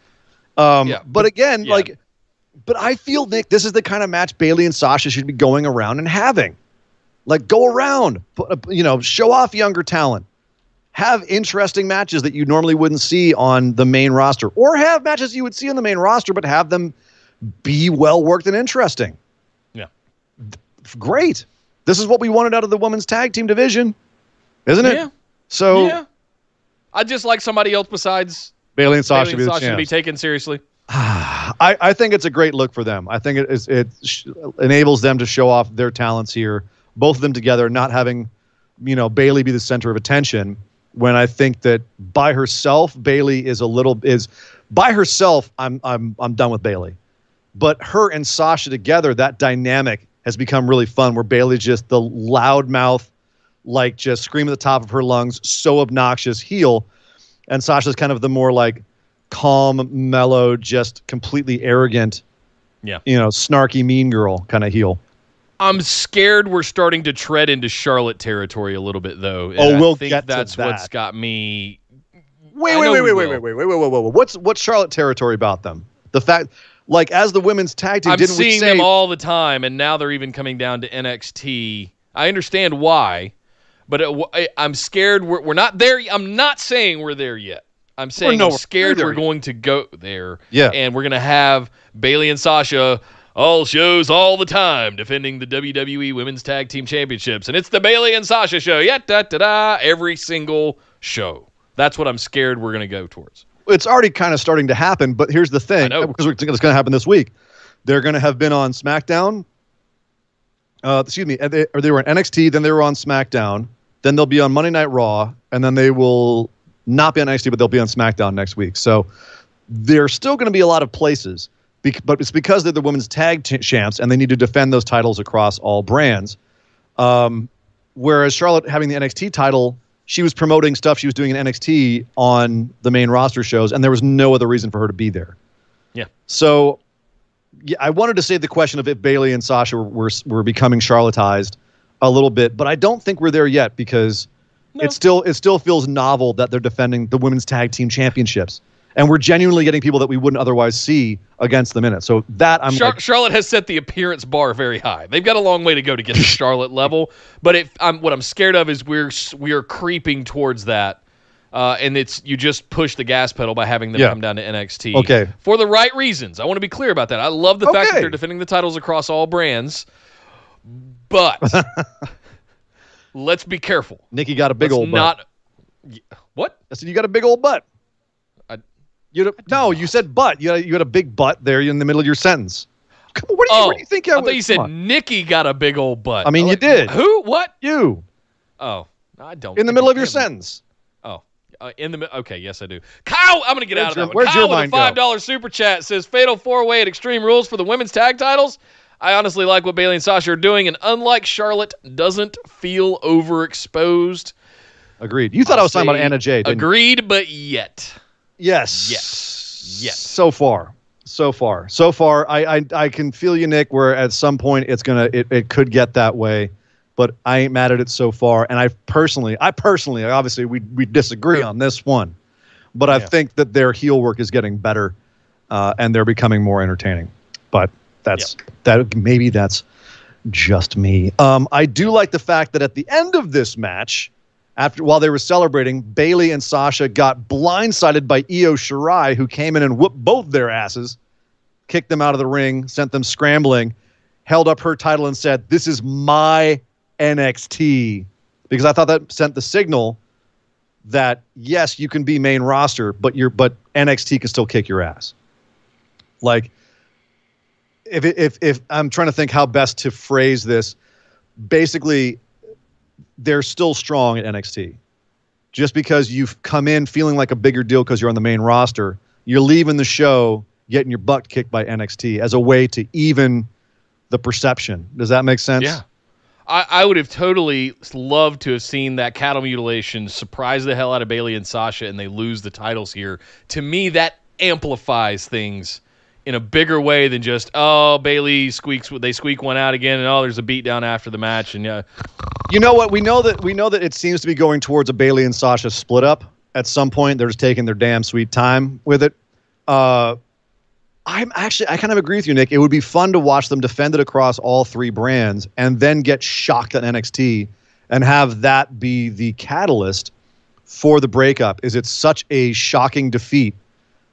D: Um, yeah, but, again, yeah. like, but I feel Nick, this is the kind of match Bayley and Sasha should be going around and having. Like, go around, put, you know, show off younger talent, have interesting matches that you normally wouldn't see on the main roster, or have matches you would see on the main roster, but have them be well worked and interesting.
C: Yeah,
D: great. This is what we wanted out of the women's tag team division isn't it?
C: Yeah.
D: So
C: yeah. I just like somebody else besides
D: Bayley and Sasha,
C: Bayley and Sasha to be taken seriously. *sighs*
D: I, I think it's a great look for them. I think it is it sh- enables them to show off their talents here, both of them together, not having, you know, Bayley be the center of attention. When I think that by herself, Bayley is a little is by herself. I'm I'm I'm done with Bayley, but her and Sasha together, that dynamic has become really fun. Where Bayley's just the loudmouth like just scream at the top of her lungs, so obnoxious heel. And Sasha's kind of the more like calm, mellow, just completely arrogant,
C: yeah,
D: you know, snarky, mean girl kind of heel.
C: I'm scared we're starting to tread into Charlotte territory a little bit, though.
D: And oh, we'll
C: I think
D: get
C: that's
D: that.
C: what's got me.
D: Wait, wait, wait, wait, wait, wait, wait, wait, wait, wait, wait. What's what's Charlotte territory about them? The fact, like, as the women's tag team,
C: I'm
D: didn't
C: seeing
D: say,
C: them all the time, and now they're even coming down to NXT. I understand why, but it, I'm scared we're, we're not there. I'm not saying we're there yet. I'm saying I'm scared we're going to go there.
D: Yeah.
C: And we're going to have Bayley and Sasha all shows all the time defending the WWE Women's Tag Team Championships. And it's the Bayley and Sasha show. Yeah, da da da. Every single show. That's what I'm scared we're going to go towards.
D: It's already kind of starting to happen, but here's the thing because it's going to happen this week. They're going to have been on SmackDown. Uh, excuse me, they, or they were on NXT, then they were on SmackDown. Then they'll be on Monday Night Raw, and then they will not be on NXT, but they'll be on SmackDown next week. So there's still going to be a lot of places. But it's because they're the women's tag t- champs and they need to defend those titles across all brands. Um, whereas Charlotte having the NXT title, she was promoting stuff she was doing in NXT on the main roster shows, and there was no other reason for her to be there.
C: Yeah.
D: So, yeah, I wanted to save the question of if Bayley and Sasha were were, were becoming Charlottized a little bit, but I don't think we're there yet because it still it still feels novel that they're defending the women's tag team championships, and we're genuinely getting people that we wouldn't otherwise see against them in it. So that I'm
C: Char-
D: like,
C: Charlotte has set the appearance bar very high. They've got a long way to go to get to *laughs* Charlotte level, but if I'm what I'm scared of is we're we are creeping towards that. Uh, and it's you just push the gas pedal by having them
D: Yeah.
C: come down to NXT.
D: Okay.
C: For the right reasons. I want to be clear about that. I love the fact that they're defending the titles across all brands. But *laughs* let's be careful.
D: Nikki got a big
C: Let's
D: old butt.
C: not Y- what?
D: I said you got a big old butt.
C: I-
D: You a, no, you said butt. You had, you had a big butt there in the middle of your sentence. Come on, what do you,
C: Oh,
D: what do you think?
C: I
D: would-
C: thought you said
D: on.
C: Nikki got a big old butt.
D: I mean, you
C: Like,
D: did.
C: Who? What?
D: you
C: Oh, I don't.
D: in the middle of your sentence.
C: Oh, uh, in the okay, yes I do. Kyle, I'm gonna get
D: Where's
C: out of
D: your-
C: that one.
D: where's
C: Kyle
D: your
C: with a
D: mind go?
C: five dollar super chat says fatal four way at Extreme Rules for the women's tag titles. I honestly like what Bayley and Sasha are doing, and unlike Charlotte, doesn't feel overexposed.
D: Agreed. You thought I was talking about Anna Jay. Didn't you?
C: Agreed, but yet.
D: Yes.
C: Yes. Yes.
D: So far. So far. So far. I, I I can feel you, Nick, where at some point it's gonna it, it could get that way. But I ain't mad at it so far. And I personally, I personally, obviously we we disagree on this one. But I
C: Yeah.
D: think that their heel work is getting better uh, and they're becoming more entertaining. But that's that maybe that's just me. Um, I do like the fact that at the end of this match, after while they were celebrating, Bayley and Sasha got blindsided by Io Shirai, who came in and whooped both their asses, kicked them out of the ring, sent them scrambling, held up her title and said, "This is my NXT," because I thought that sent the signal that yes, you can be main roster, but you're but NXT can still kick your ass. Like if if if I'm trying to think how best to phrase this, basically they're still strong at NXT. Just because you've come in feeling like a bigger deal because you're on the main roster, you're leaving the show getting your butt kicked by NXT as a way to even the perception. Does that make sense?
C: Yeah. I, I would have totally loved to have seen that cattle mutilation surprise the hell out of Bayley and Sasha and they lose the titles here. To me, that amplifies things in a bigger way than just, oh, Bayley squeaks, they squeak one out again and oh, there's a beatdown after the match. And yeah,
D: You know what? We know that we know that it seems to be going towards a Bayley and Sasha split up at some point. They're just taking their damn sweet time with it. Uh, I'm actually I kind of agree with you, Nick. It would be fun to watch them defend it across all three brands and then get shocked at NXT and have that be the catalyst for the breakup. Is it such a shocking defeat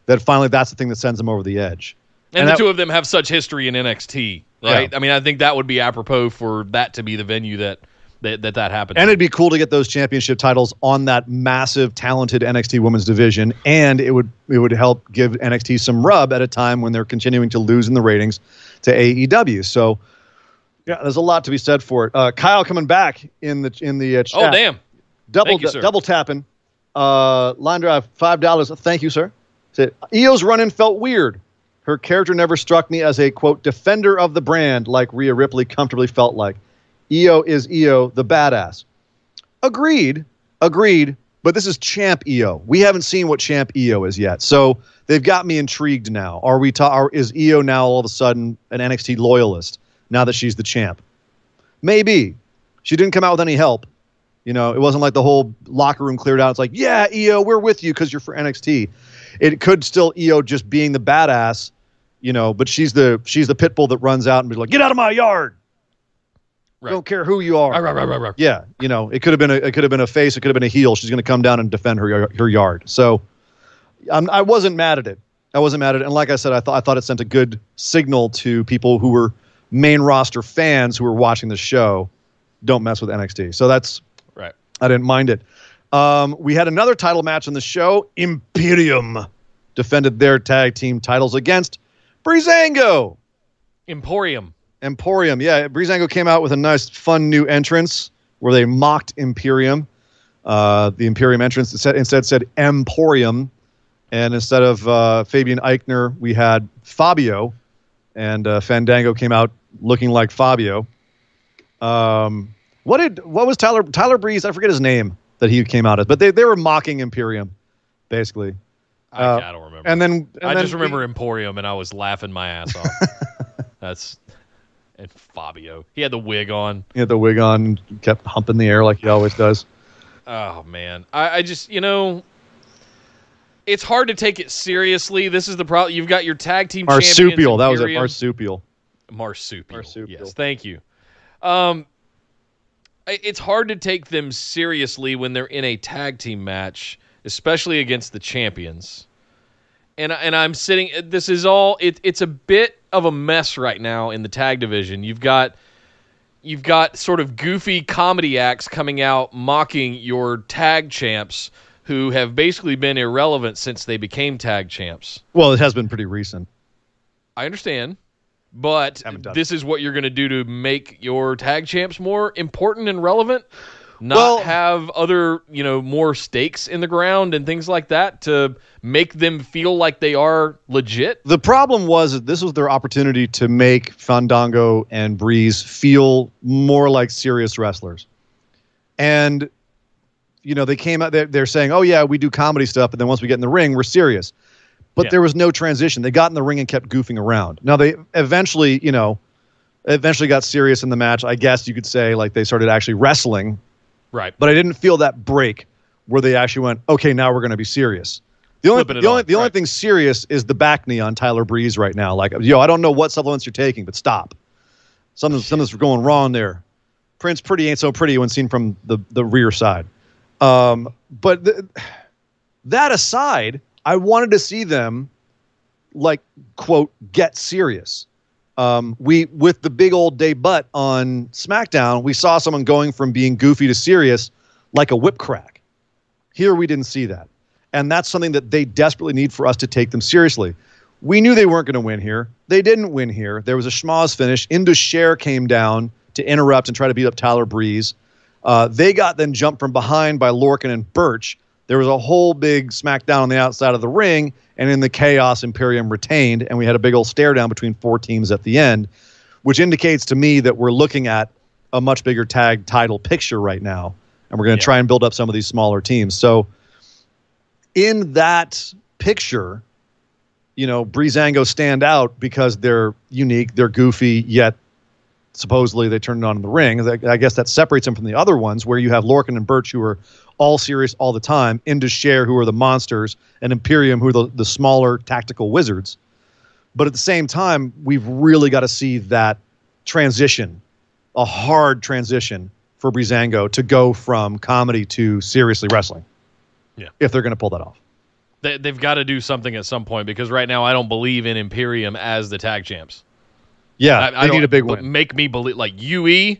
D: that finally that's the thing that sends them over the edge.
C: And,
D: And
C: the
D: that-
C: two of them have such history in NXT, right?
D: Yeah.
C: I mean, I think that would be apropos for that to be the venue that that that, that happens.
D: And it'd be cool to get those championship titles on that massive, talented NXT women's division, and it would it would help give NXT some rub at a time when they're continuing to lose in the ratings to AEW. So, yeah, there's a lot to be said for it. Uh, Kyle coming back in the in the uh, chat.
C: oh, damn.
D: double
C: you, sir.
D: double tapping. Uh, line drive five dollars. Thank you, sir. Said Io's run-in felt weird. Her character never struck me as a quote defender of the brand like Rhea Ripley comfortably felt like. Io is Io, the badass. Agreed, agreed. But this is Champ Io. We haven't seen what Champ Io is yet, so they've got me intrigued now. Are we? Ta- are, is Io now all of a sudden an NXT loyalist now that she's the champ? Maybe. She didn't come out with any help. You know, it wasn't like the whole locker room cleared out. It's like, yeah, Io, we're with you because you're for NXT. It could still Io just being the badass, you know, but she's the she's the pit bull that runs out and be like, get out of my yard.
C: Right.
D: Don't care who you are.
C: Right, right, right, right, right.
D: Yeah, you know, it could have been a it could have been a face, it could have been a heel. She's going to come down and defend her her yard. So, I'm, I wasn't mad at it. I wasn't mad at it. And like I said, I thought I thought it sent a good signal to people who were main roster fans who were watching the show. Don't mess with NXT. So that's
C: Right.
D: I didn't mind it. Um, we had another title match on the show. Imperium defended their tag team titles against Breezango.
C: Emporium.
D: Emporium. Yeah, Breezango came out with a nice, fun new entrance where they mocked Imperium. Uh, the Imperium entrance instead, instead said Emporium. And instead of uh, Fabian Aichner, we had Fabio, and uh, Fandango came out looking like Fabio. Um, what did what was Tyler Tyler Breeze? I forget his name that he came out as, but they, they were mocking Imperium, basically.
C: I,
D: Uh,
C: I don't remember.
D: And then and
C: I
D: then
C: just remember Emporium, and I was laughing my ass off. *laughs* That's and Fabio. He had the wig on.
D: he had the wig on, kept humping the air like he always does. *sighs*
C: Oh man, I, I just you know, it's hard to take it seriously. This is the problem. You've got your tag team.
D: Marsupial, that was it.
C: Imperium.
D: Marsupial.
C: marsupial.
D: Marsupial.
C: Yes, thank you. Um, it's hard to take them seriously when they're in a tag team match, especially against the champions. And and I'm sitting. This is all. It, it's a bit of a mess right now in the tag division. You've got. You've got sort of goofy comedy acts coming out mocking your tag champs who have basically been irrelevant since they became tag champs.
D: Well, it has been pretty recent.
C: I understand, but this is what you're going to do to make your tag champs more important and relevant. Not
D: Well-
C: have other, you know, more stakes in the ground and things like that to make them feel like they are legit.
D: The problem was that this was their opportunity to make Fandango and Breeze feel more like serious wrestlers. And, you know, they came out, they're, they're saying, oh, yeah, we do comedy stuff, but then once we get in the ring, we're serious. But
C: Yeah.
D: there was no transition. They got in the ring and kept goofing around. Now, they eventually, you know, eventually got serious in the match. I guess you could say, like, they started actually wrestling,
C: Right.
D: but I didn't feel that break where they actually went, okay, now we're going to be serious. The only, the only,
C: on,
D: the only
C: right.
D: thing serious is the back knee on Tyler Breeze right now. Like, yo, I don't know what supplements you're taking, but stop. Something, something's going wrong there. Prince Pretty ain't so pretty when seen from the, the rear side. Um, but th- that aside, I wanted to see them, like, quote, get serious. Um, we with the big old day butt on SmackDown, we saw someone going from being goofy to serious like a whip crack. Here we didn't see that. And that's something that they desperately need for us to take them seriously. We knew they weren't going to win here. They didn't win here. There was a schmoz finish. Indus Sher came down to interrupt and try to beat up Tyler Breeze. Uh, they got then jumped from behind by Lorcan and Burch. There was a whole big smackdown on the outside of the ring, and in the chaos, Imperium retained, and we had a big old stare down between four teams at the end, which indicates to me that we're looking at a much bigger tag title picture right now, and we're going to
C: Yeah.
D: try and build up some of these smaller teams. So, in that picture, you know, Breezango stand out because they're unique, they're goofy, yet supposedly they turned it on in the ring. I I guess that separates them from the other ones where you have Lorcan and Burch who are all serious all the time, Indus Sher who are the monsters, and Imperium who are the, the smaller tactical wizards. But at the same time, we've really got to see that transition, a hard transition for Breezango to go from comedy to seriously wrestling.
C: Yeah.
D: If they're going to pull that off.
C: They, they've got to do something at some point because right now I don't believe in Imperium as the tag champs.
D: Yeah,
C: I, I
D: need a big one.
C: Make me believe like UE,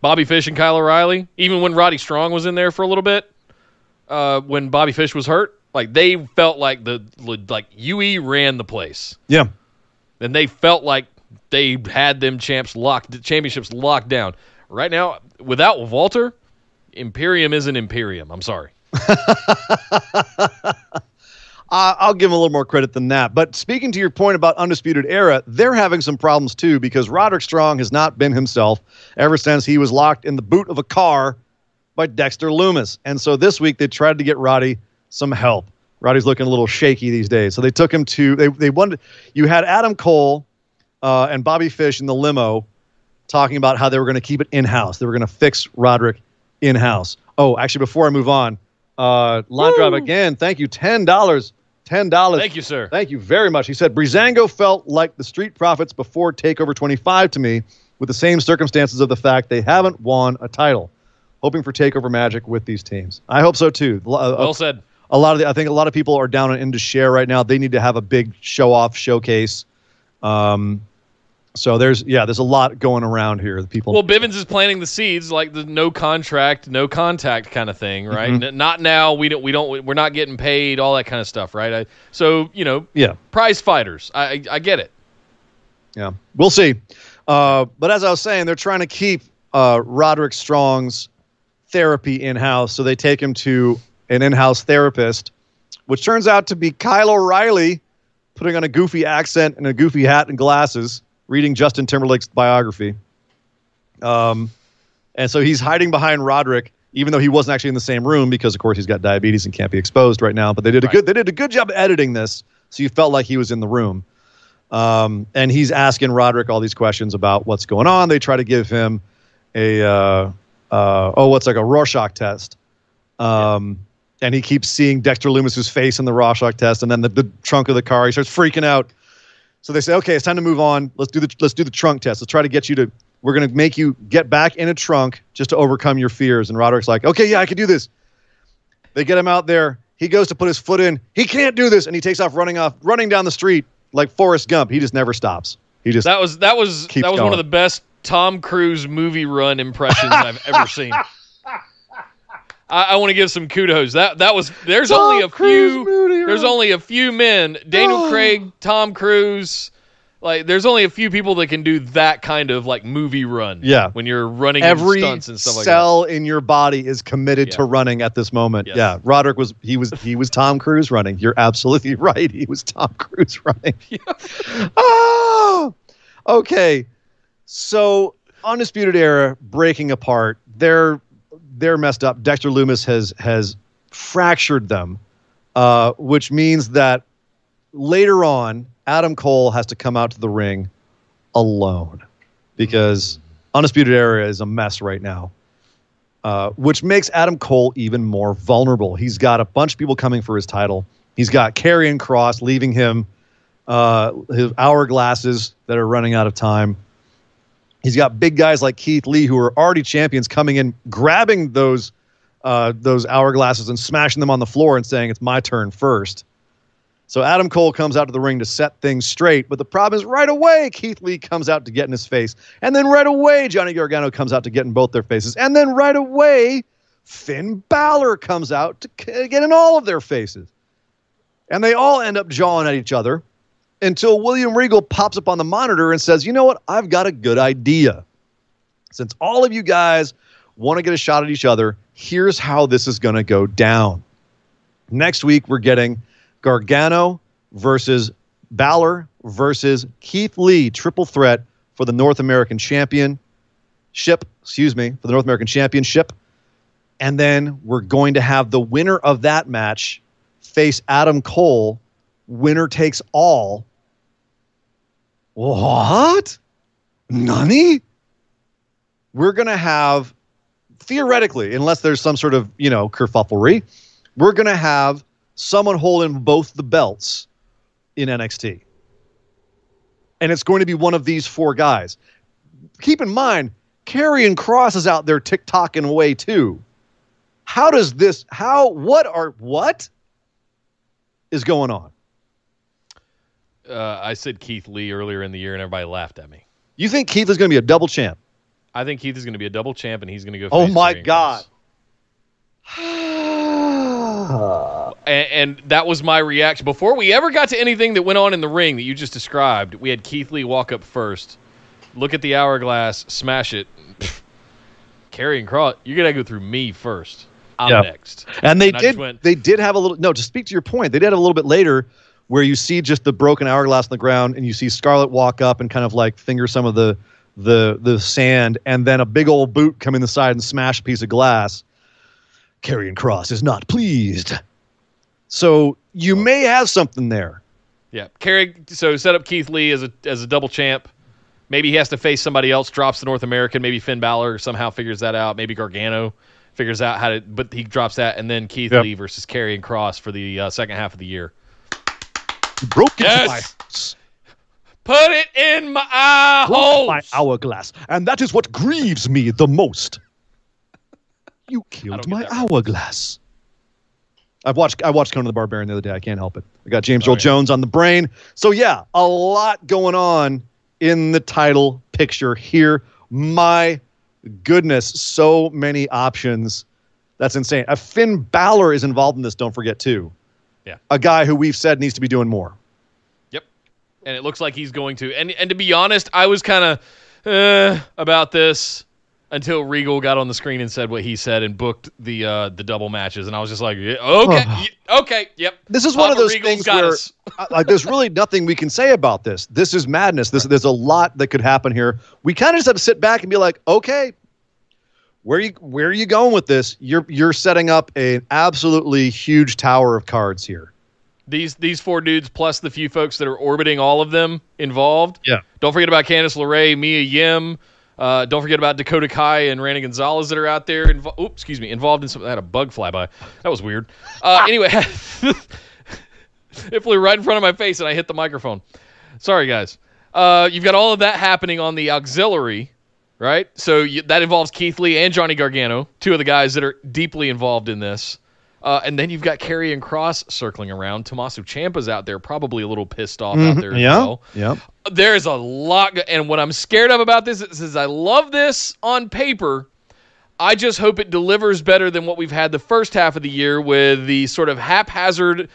C: Bobby Fish and Kyle O'Reilly. Even when Roddy Strong was in there for a little bit, uh, when Bobby Fish was hurt, like they felt like the like UE ran the place,
D: Yeah.
C: and they felt like they had them champs locked, championships locked down. Right now, without Walter, Imperium isn't Imperium. I'm sorry. *laughs*
D: Uh, I'll give him a little more credit than that. But speaking to your point about Undisputed Era, they're having some problems too because Roderick Strong has not been himself ever since he was locked in the boot of a car by Dexter Lumis. And so this week they tried to get Roddy some help. Roddy's looking a little shaky these days. So they took him to, they, they wanted, you had Adam Cole uh, and Bobby Fish in the limo talking about how they were going to keep it in house. They were going to fix Roderick in house. Oh, actually, before I move on, uh, line drive again. Thank you. $10. $10.
C: Thank you, sir.
D: Thank you very much. He said Breezango felt like the Street Profits before Takeover 25 to me, with the same circumstances of the fact they haven't won a title. Hoping for Takeover magic with these teams. I hope so too.
C: Well said.
D: a lot of the, I think a lot of people are down on Indus Sher right now. They need to have a big show off showcase. Um, so there's yeah, there's a lot going around here. The people
C: Well, Bivens is planting the seeds, like the no contract, no contact kind of thing, right?
D: Mm-hmm.
C: N- not now. We don't. We don't. We're not getting paid. All that kind of stuff, right? I, so you know,
D: yeah,
C: prize fighters. I, I, I get it.
D: yeah, we'll see. Uh, but as I was saying, they're trying to keep uh, Roderick Strong's therapy in house, so they take him to an in house therapist which turns out to be Kyle O'Reilly putting on a goofy accent and a goofy hat and glasses, reading Justin Timberlake's biography. Um, and so he's hiding behind Roderick, even though he wasn't actually in the same room because, of course, he's got diabetes and can't be exposed right now. But they did a
C: Right.
D: good they did a good job editing this, so you felt like he was in the room. Um, and he's asking Roderick all these questions about what's going on. They try to give him a uh, uh, oh, what's like a Rorschach test. Um, and he keeps seeing Dexter Lumis's face in the Rorschach test, and then the, the trunk of the car. He starts freaking out. So they say, okay, it's time to move on. Let's do the let's do the trunk test. Let's try to get you to. We're gonna make you get back in a trunk just to overcome your fears. And Roderick's like, okay, yeah, I can do this. They get him out there. He goes to put his foot in. He can't do this, and he takes off running off, running down the street like Forrest Gump. He just never stops. He just
C: That was that was that was one of the best Tom Cruise movie run impressions I've ever seen. *laughs* I, I want to give some kudos. That that was there's
D: Tom
C: only a
D: Cruise
C: few
D: movie
C: there's
D: run.
C: only a few men Daniel
D: Oh.
C: Craig, Tom Cruise. Like there's only a few people that can do that kind of like movie run.
D: Yeah.
C: when you're running in
D: every
C: stunts and stuff like that.
D: cell in your body is committed to running at this moment.
C: Yes.
D: Yeah, Roderick was he was he was Tom Cruise running. You're absolutely *laughs* right. He was Tom Cruise running. *laughs* oh, *laughs* okay. So undisputed era breaking apart. They're they're messed up. Dexter Lumis has has fractured them, uh, which means that later on, Adam Cole has to come out to the ring alone because Undisputed Era is a mess right now, uh, which makes Adam Cole even more vulnerable. He's got a bunch of people coming for his title. He's got Karrion Kross leaving him uh, his hourglasses that are running out of time. He's got big guys like Keith Lee who are already champions coming in, grabbing those uh, those hourglasses and smashing them on the floor and saying it's my turn first. So Adam Cole comes out to the ring to set things straight, but the problem is right away Keith Lee comes out to get in his face, and then right away Johnny Gargano comes out to get in both their faces, and then right away Finn Balor comes out to get in all of their faces, and they all end up jawing at each other until William Regal pops up on the monitor and says, "You know what? I've got a good idea. Since all of you guys want to get a shot at each other, here's how this is going to go down." Next week we're getting Gargano versus Balor versus Keith Lee, triple threat for the North American Championship. Excuse me, for the North American Championship. And then we're going to have the winner of that match face Adam Cole. Winner takes all. What? Nani? We're going to have, theoretically, unless there's some sort of, you know, kerfufflery, we're going to have someone holding both the belts in NXT. And it's going to be one of these four guys. Keep in mind, Karrion Kross is out there TikToking away too. How does this, how, what are, what is going on?
C: Uh, I said Keith Lee earlier in the year, and everybody laughed at me.
D: You think Keith is going to be a double champ?
C: I think Keith is going to be a double champ, and he's going to go.
D: Oh my God. *sighs*
C: And, and that was my reaction before we ever got to anything that went on in the ring that you just described. We had Keith Lee walk up first, look at the hourglass, smash it. *laughs* Karrion Kross, you're gonna go through me first. I'm
D: Yeah.
C: next.
D: And they
C: And
D: did.
C: went-
D: they did have a little. No, to speak to your point, they did have a little bit later where you see just the broken hourglass on the ground, and you see Scarlett walk up and kind of like finger some of the the the sand, and then a big old boot come in the side and smash a piece of glass. Karrion Kross is not pleased. So you may have something there.
C: Yeah, Carry. So set up Keith Lee as a as a double champ. Maybe he has to face somebody else. Drops the North American. Maybe Finn Balor somehow figures that out. Maybe Gargano figures out how to. But he drops that, and then Keith
D: Yep.
C: Lee versus Karrion Kross for the uh, second half of the year.
D: You broke into
C: Yes!
D: my house,
C: Put it in my eye hole.
D: my hourglass, and that is what grieves me the most. You killed my
C: right.
D: hourglass. I've watched I watched Conan the Barbarian the other day. I can't help it. I got James
C: Oh,
D: Earl
C: yeah.
D: Jones on the brain. So yeah, a lot going on in the title picture here. My goodness, so many options. That's insane. A Finn Balor is involved in this. Don't forget too.
C: Yeah.
D: a guy who we've said needs to be doing more.
C: Yep. And it looks like he's going to. And and to be honest, I was kind of uh, about this. until Regal got on the screen and said what he said and booked the uh, the double matches, and I was just like, yeah, okay, okay, yep.
D: This is one of
C: Papa
D: those
C: Regal's
D: things where *laughs* like there's really nothing we can say about this. This is madness. This there's a lot that could happen here. We kind of just have to sit back and be like, okay, where you where are you going with this? You're you're setting up an absolutely huge tower of cards here.
C: These these four dudes plus the few folks that are orbiting all of them involved.
D: Yeah.
C: Don't forget about Candice LeRae, Mia Yim. Uh, don't forget about Dakota Kai and Randy Gonzalez that are out there. Invo- oops, excuse me, involved in something. I had a bug fly by. That was weird. Uh, *laughs* anyway, *laughs* it flew right in front of my face and I hit the microphone. Sorry, guys. Uh, you've got all of that happening on the auxiliary, right? So you, that involves Keith Lee and Johnny Gargano, two of the guys that are deeply involved in this. Uh, and then you've got Karrion Kross circling around. Tommaso Ciampa's out there, probably a little pissed off out there as well.
D: Yeah.
C: There's a lot, go- and what I'm scared of about this is, is I love this on paper. I just hope it delivers better than what we've had the first half of the year with the sort of haphazard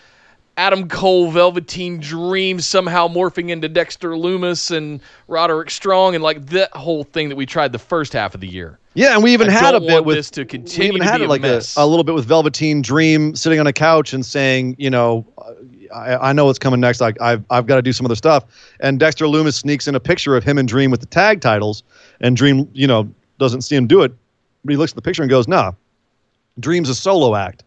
C: Adam Cole Velveteen Dream somehow morphing into Dexter Lumis and Roderick Strong and like that whole thing that we tried the first half of the year.
D: Yeah, and we even
C: I
D: had a bit with
C: this to
D: we
C: continue
D: even
C: to
D: had
C: be
D: it like a, a little bit with Velveteen Dream sitting on a couch and saying, you know, I, I know what's coming next. Like I've I've got to do some other stuff. And Dexter Lumis sneaks in a picture of him and Dream with the tag titles, and Dream, you know, doesn't see him do it, but he looks at the picture and goes, "Nah, Dream's a solo act."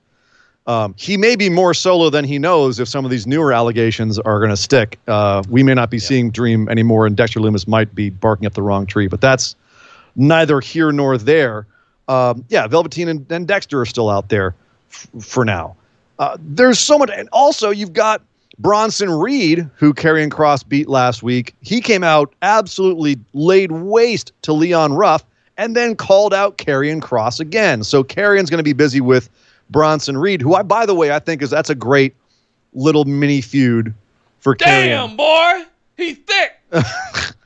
D: Um, he may be more solo than he knows if some of these newer allegations are going to stick. Uh, we may not be seeing Dream anymore, and Dexter Lumis might be barking up the wrong tree, but that's neither here nor there. Um, yeah, Velveteen and, and Dexter are still out there f- for now. Uh, there's so much, and also you've got Bronson Reed, who Karrion Kross beat last week. He came out absolutely laid waste to Leon Ruff, and then called out Karrion Kross again. So Karrion's going to be busy with Bronson Reed, who I, by the way, I think is that's a great little mini feud for.
C: Damn, boy, he's thick. *laughs*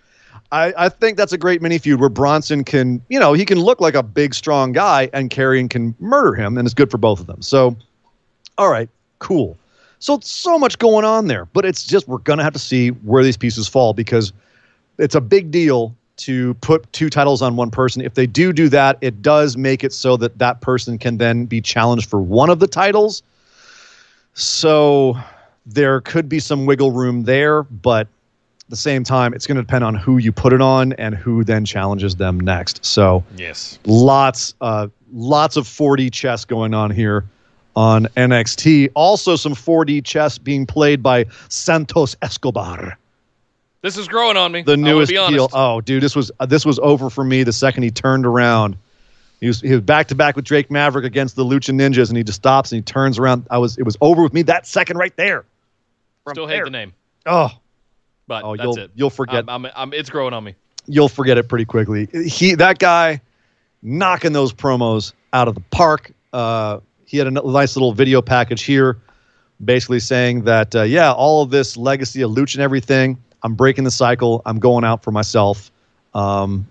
D: I, I think that's a great mini feud where Bronson can, you know, he can look like a big, strong guy, and Karrion can murder him, and it's good for both of them. So, all right, cool. So so much going on there, but it's just we're gonna have to see where these pieces fall because it's a big deal to put two titles on one person. If they do do that, it does make it so that that person can then be challenged for one of the titles. So there could be some wiggle room there, but at the same time, it's going to depend on who you put it on and who then challenges them next. So
C: Yes.
D: lots, uh, lots of 4D chess going on here on NXT. Also, some 4D chess being played by Santos Escobar,
C: This is growing on me.
D: the newest heel. Oh, dude, this was uh, this was over for me the second he turned around. He was he was back to back with Drake Maverick against the Lucha Ninjas, and he just stops and he turns around. I was it was over with me that second right there. From
C: Still hate
D: there.
C: the name,
D: Oh,
C: but
D: oh,
C: that's
D: you'll
C: it.
D: you'll forget
C: I'm, I'm, I'm, it's growing on me.
D: you'll forget it pretty quickly. He that guy knocking those promos out of the park. Uh, he had a nice little video package here, basically saying that uh, yeah, all of this legacy of Lucha and everything. I'm breaking the cycle. I'm going out for myself, um,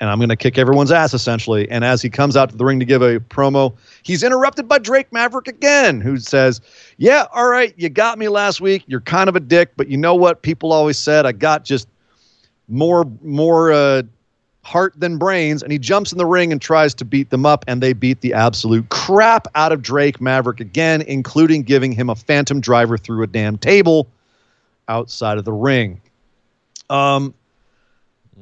D: and I'm going to kick everyone's ass essentially. And as he comes out to the ring to give a promo, he's interrupted by Drake Maverick again, who says, "Yeah, all right, you got me last week. You're kind of a dick, but you know what? People always said I got just more more uh, heart than brains, and he jumps in the ring and tries to beat them up, and they beat the absolute crap out of Drake Maverick again, including giving him a phantom driver through a damn table outside of the ring. Um,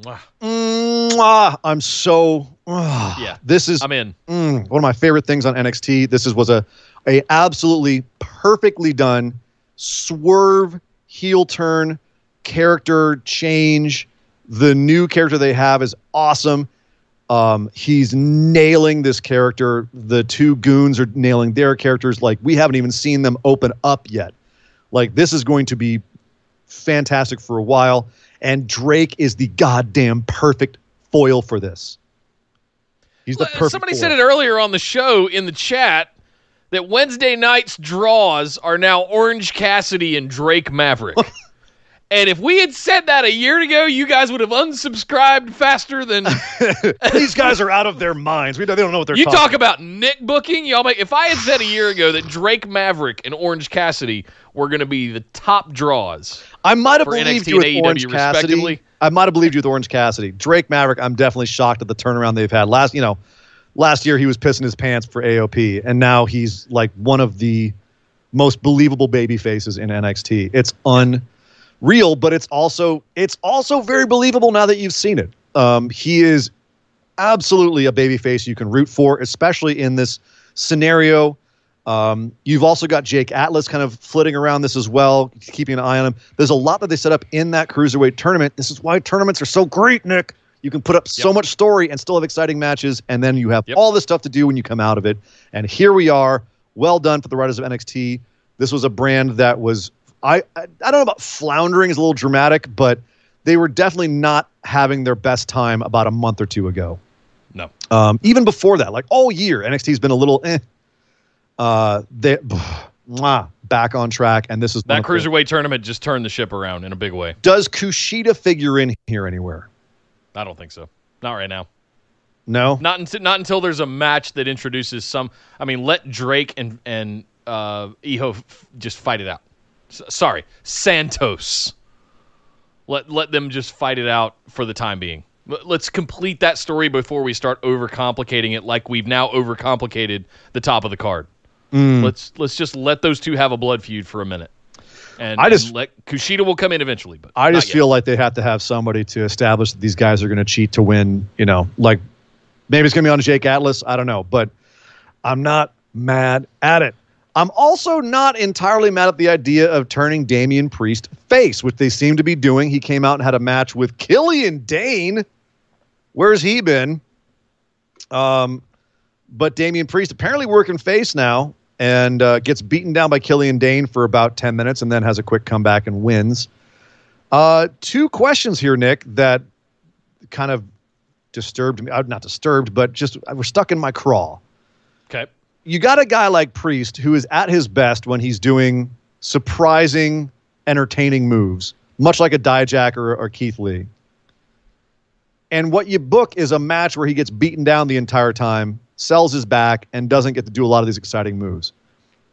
C: Mwah.
D: mwah, I'm so ah,
C: Yeah.
D: This is
C: I'm in.
D: mm, one of my favorite things on NXT. This is was a a absolutely perfectly done swerve heel turn character change. The new character they have is awesome. Um, he's nailing this character. The two goons are nailing their characters. Like we haven't even seen them open up yet. Like this is going to be fantastic for a while. And Drake is the goddamn perfect foil for this. He's the perfect.
C: Somebody
D: foil.
C: said it earlier on the show in the chat that Wednesday night's draws are now Orange Cassidy and Drake Maverick. *laughs* and if we had said that a year ago, you guys would have unsubscribed faster than *laughs*
D: These guys are out of their minds. We don't, they don't know what they're talking
C: you
D: talking
C: talk about Nick booking. Y'all make if I had said a year ago that Drake Maverick and Orange Cassidy were going to be the top draws
D: I might have believed
C: NXT
D: you with
C: AEW
D: Orange Cassidy. I might have believed you with Orange Cassidy. Drake Maverick, I'm definitely shocked at the turnaround they've had. Last, you know, last year he was pissing his pants for AOP, and now he's like one of the most believable baby faces in NXT. It's unreal, but it's also it's also very believable now that you've seen it. Um, he is absolutely a baby face you can root for, especially in this scenario. Um, you've also got Jake Atlas kind of flitting around this as well, keeping an eye on him. There's a lot that they set up in that cruiserweight tournament. This is why tournaments are so great, Nick. You can put up so much story and still have exciting matches, and then you have
C: Yep.
D: all this stuff to do when you come out of it. And here we are. Well done for the writers of NXT. This was a brand that was I I, I don't know about floundering is a little dramatic, but they were definitely not having their best time about a month or two ago.
C: No.
D: Um, even before that, like all year, NXT's been a little eh. Uh, they *sighs* mwah, back on track, and this is
C: That
D: the-
C: cruiserweight tournament just turned the ship around in a big way.
D: Does Kushida figure in here anywhere?
C: I don't think so. Not right now.
D: No.
C: Not until not until there's a match that introduces some. I mean, let Drake and and uh, Hijo f- just fight it out. S- sorry, Santos. Let let them just fight it out for the time being. L- Let's complete that story before we start overcomplicating it, like we've now overcomplicated the top of the card.
D: Mm.
C: Let's let's just let those two have a blood feud for a minute, and,
D: I just-
C: and let Kushida will come in eventually. But
D: I just feel like they have to have somebody to establish that these guys are going to cheat to win. You know, like maybe it's going to be on Jake Atlas. I don't know, but I'm not mad at it. I'm also not entirely mad at the idea of turning Damian Priest face, which they seem to be doing. He came out and had a match with Killian Dane. Where's he been? Um, but Damian Priest apparently working face now and uh, gets beaten down by Killian Dane for about 10 minutes and then has a quick comeback and wins. Uh, two questions here, Nick, that kind of disturbed me. Uh, not disturbed, but just I was stuck in my craw.
C: okay.
D: You got a guy like Priest who is at his best when he's doing surprising, entertaining moves, much like a Dijak or, or Keith Lee. And what you book is a match where he gets beaten down the entire time, sells his back, and doesn't get to do a lot of these exciting moves.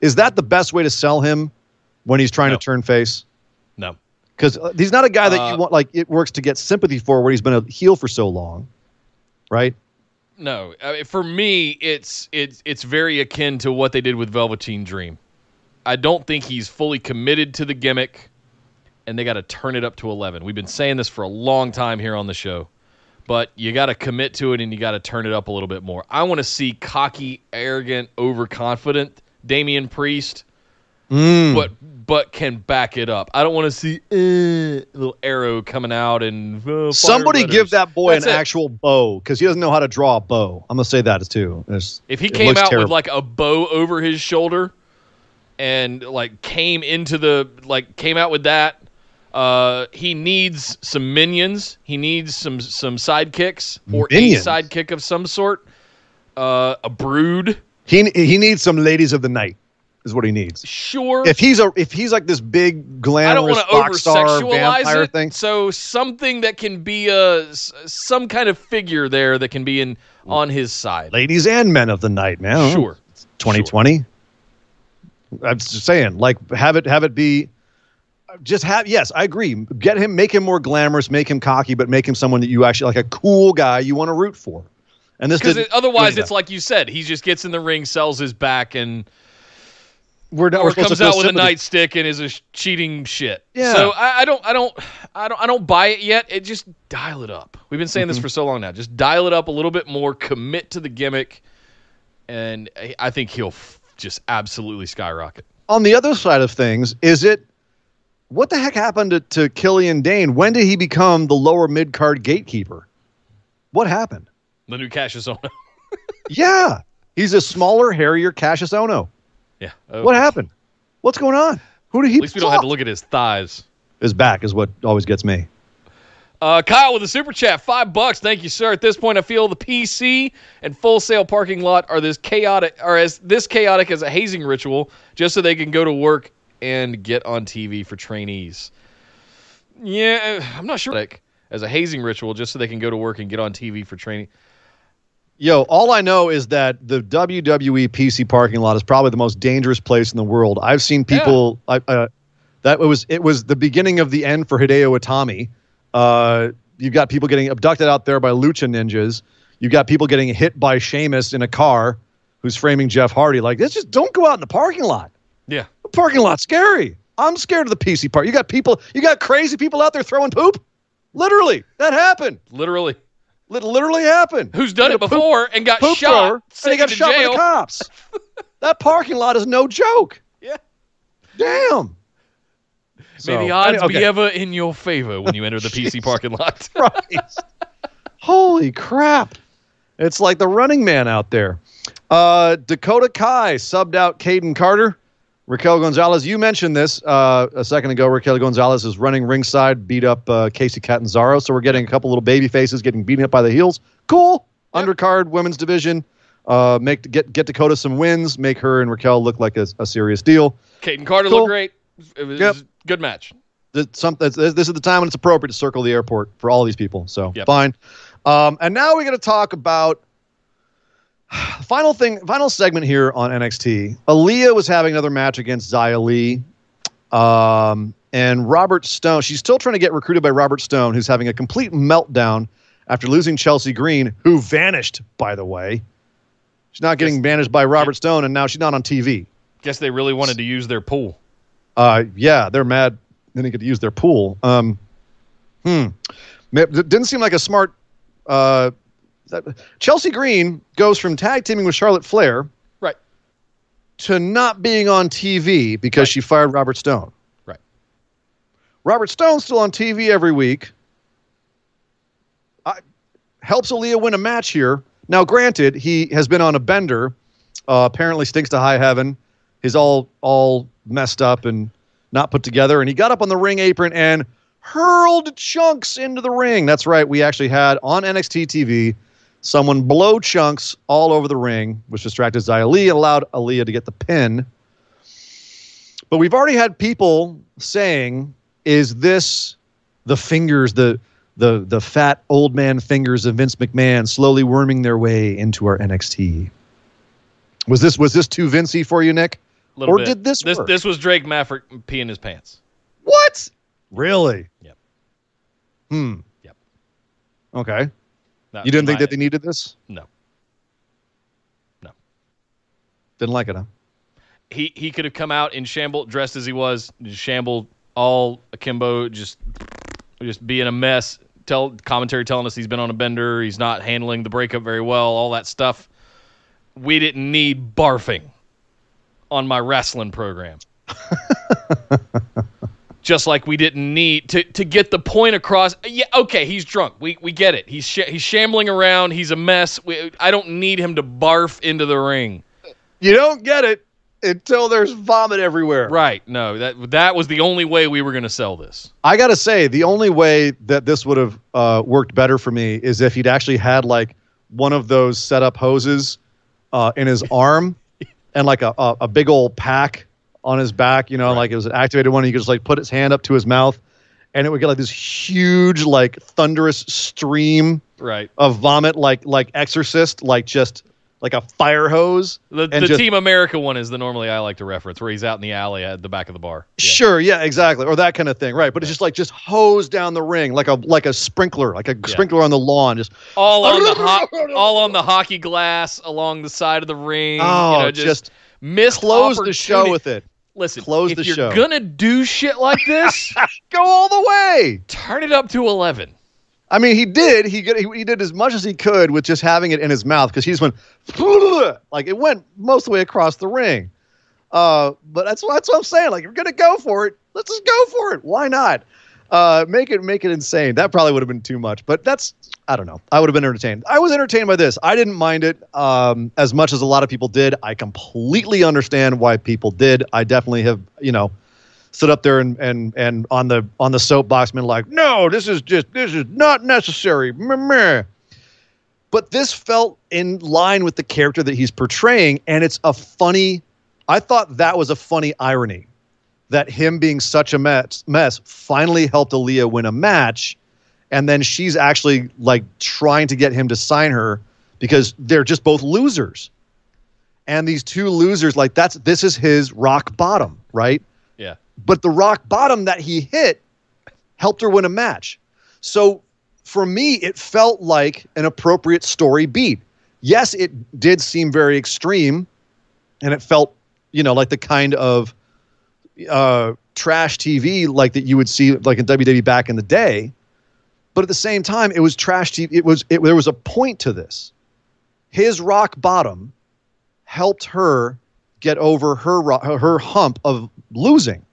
D: Is that the best way to sell him when he's trying
C: No.
D: to turn face?
C: No.
D: because he's not a guy that
C: Uh,
D: you want like it works to get sympathy for where he's been a heel for so long right
C: No, I mean, for me, it's it's it's very akin to what they did with Velveteen Dream. I don't think he's fully committed to the gimmick, and they got to turn it up to eleven. We've been saying this for a long time here on the show, but you got to commit to it and you got to turn it up a little bit more. I want to see cocky, arrogant, overconfident Damian Priest,
D: Mm.
C: but but can back it up. I don't want to see eh, little arrow coming out and uh,
D: somebody
C: letters.
D: give that boy
C: That's
D: an
C: it.
D: actual bow because he doesn't know how to draw a bow i'm gonna say that too It's-
C: If he came out with like a bow over his shoulder and like came into the like came out with that, uh, he needs some minions. He needs some some sidekicks or
D: Minions?
C: a sidekick of some sort. Uh, a brood,
D: he he needs some ladies of the night is what he needs
C: sure.
D: if he's a if he's like this big glamorous rock star vampire
C: it.
D: thing
C: So something that can be a some kind of figure there that can be in on his side.
D: ladies and men of the night man
C: Sure.
D: 2020 i'm just saying like have it have it be just have yes i agree get him make him more glamorous make him cocky but make him someone that you actually like a cool guy you want to root for and this
C: Because otherwise, it's like you said. He just gets in the ring, sells his back, and
D: we're, not,
C: or
D: we're
C: comes out with a nightstick and is a sh- cheating shit.
D: Yeah.
C: So I, I don't, I don't, I don't, I don't buy it yet. It just dial it up. We've been saying this
D: Mm-hmm.
C: for so long now. Just dial it up a little bit more. Commit to the gimmick, and I- I think he'll f- just absolutely skyrocket.
D: on the other side of things is it what the heck happened to, to Killian Dane when did he become the lower mid card gatekeeper what happened
C: The new Cassius Ohno. *laughs*
D: yeah he's a smaller hairier Cassius Ohno
C: yeah. Uh,
D: what happened what's going on who did he
C: At least we don't have to look at his thighs.
D: his back is what always gets me
C: Uh, Kyle with a super chat, five bucks. Thank you, sir. At this point, I feel the PC and Full Sail parking lot are this chaotic, are as this chaotic as a hazing ritual, just so they can go to work and get on TV for trainees. Yeah, I'm not sure. As a hazing ritual, just so they can go to work and get on TV for training.
D: Yo, all I know is that the WWE PC parking lot is probably the most dangerous place in the world. I've seen people. I, uh, that was it was the beginning of the end for Hideo Itami. Uh, you've got people getting abducted out there by lucha ninjas. You've got people getting hit by Sheamus in a car who's framing Jeff Hardy. Like, this just don't go out in the parking lot.
C: Yeah.
D: The parking lot's scary. I'm scared of the PC part. You got people, you got crazy people out there throwing poop. Literally, that happened.
C: Literally.
D: Lit- literally happened.
C: Who's done it
D: a poop-
C: before and got shot?
D: and he got shot by the cops. *laughs* that parking lot is no joke.
C: Yeah.
D: Damn.
C: May the odds
D: any-
C: be ever in your favor when you enter the *laughs* PC parking lot. *laughs*
D: Holy crap. It's like the running man out there. Uh, Dakota Kai subbed out Kayden Carter. Raquel Gonzalez, you mentioned this uh, a second ago. Raquel Gonzalez is running ringside, beat up uh, Kacy Catanzaro. So we're getting a couple little baby faces getting beaten up by the heels. Cool. Undercard, women's division. Uh, make get get Dakota some wins. Make her and Raquel look like a, a serious deal.
C: Kayden Carter
D: Cool.
C: looked great. It was
D: Yep.
C: good match.
D: Th- some, this this is the time when it's appropriate to circle the airport for all these people. So
C: Yep.
D: fine. Um, and now we're going to talk about *sighs* final thing, final segment here on NXT. Aliyah was having another match against Xia Li, um, and Robert Stone. She's still trying to get recruited by Robert Stone, who's having a complete meltdown after losing Chelsea Green, who vanished. By the way, she's not getting banished by Robert Stone, and now she's not on TV.
C: Guess they really wanted to use their pool.
D: Uh, yeah, they're mad. They to use their pool. Um, hmm. It Didn't seem like a smart. Uh, that- Chelsea Green goes from tag teaming with Charlotte Flair
C: Right.
D: to not being on TV because she fired Robert Stone.
C: Right.
D: Robert Stone's still on TV every week. I, helps Aliyah win a match here. Now, granted, he has been on a bender. Uh, apparently, stinks to high heaven. He's all all messed up and not put together. And he got up on the ring apron and hurled chunks into the ring. That's right. We actually had on NXT TV someone blow chunks all over the ring, which distracted Xia Li and allowed Aliyah to get the pin. But we've already had people saying, "Is this the fingers, the the the fat old man fingers of Vince McMahon slowly worming their way into our NXT?" Was this was this too Vincey for you, Nick?
C: Little
D: Or
C: bit.
D: did this
C: This
D: work?
C: this was Drake Maverick peeing his pants.
D: What? Really?
C: Yep.
D: Hmm.
C: Yep.
D: Okay.
C: Not
D: You didn't think that they needed this?
C: No. No.
D: Didn't like it, huh?
C: He he could have come out in shamble dressed as he was, shambled all akimbo, just just being a mess. Tell commentary telling us he's been on a bender, he's not handling the breakup very well, all that stuff. We didn't need barfing on my wrestling program. *laughs* Just like we didn't need to, to get the point across. Yeah, okay, he's drunk. We we get it. He's sh- he's shambling around. He's a mess. We, I don't need him to barf into the ring.
D: You don't get it until there's vomit everywhere.
C: Right. No, that that was the only way we were going to sell this.
D: I got to say, the only way that this would have uh, worked better for me is if he'd actually had like one of those setup hoses uh, in his arm and like a, a, a big old pack on his back, you know, like it was an activated one. He could just like put his hand up to his mouth and it would get like this huge, like thunderous stream
C: Right.
D: of vomit, like like exorcist, like just like a fire hose.
C: The, the
D: just-
C: Team America one is the normally I like to reference, where he's out in the alley at the back of the bar. Yeah.
D: Sure, yeah, exactly, or that kind of thing, right? But it's just like just hose down the ring, like a like a sprinkler, like a sprinkler on the lawn. Just
C: All on the ho- *laughs* all on the hockey glass along the side of the ring.
D: Oh,
C: you know,
D: just
C: just, missed
D: close the show with it.
C: Listen,
D: close
C: if
D: the
C: you're
D: show.
C: gonna do shit like this, *laughs*
D: Go all the way.
C: turn it up to eleven.
D: I mean, he did. He he, he did as much as he could with just having it in his mouth because he just went *laughs* like it went most of the way across the ring. Uh, but that's that's what I'm saying. Like, if you're gonna go for it, let's just go for it. Why not? Uh, make it make it insane. That probably would have been too much, but that's I don't know. I would have been entertained. I was entertained by this. I didn't mind it um, as much as a lot of people did. I completely understand why people did. I definitely have you know stood up there and and and on the on the soapbox been like, no, this is just this is not necessary. Meh, meh." But this felt in line with the character that he's portraying, and it's a funny. I thought that was a funny irony that him being such a mess, mess finally helped Aliyah win a match, and then she's actually like trying to get him to sign her because they're just both losers. And these two losers, like that's this is his rock bottom, right?
C: Yeah.
D: but the rock bottom that he hit helped her win a match. So for me, it felt like an appropriate story beat. Yes, it did seem very extreme, and it felt, you know, like the kind of uh, trash TV like that you would see like in WWE back in the day. But at the same time, it was trash TV. It was it, there was a point to this. His rock bottom helped her get over her her hump of losing.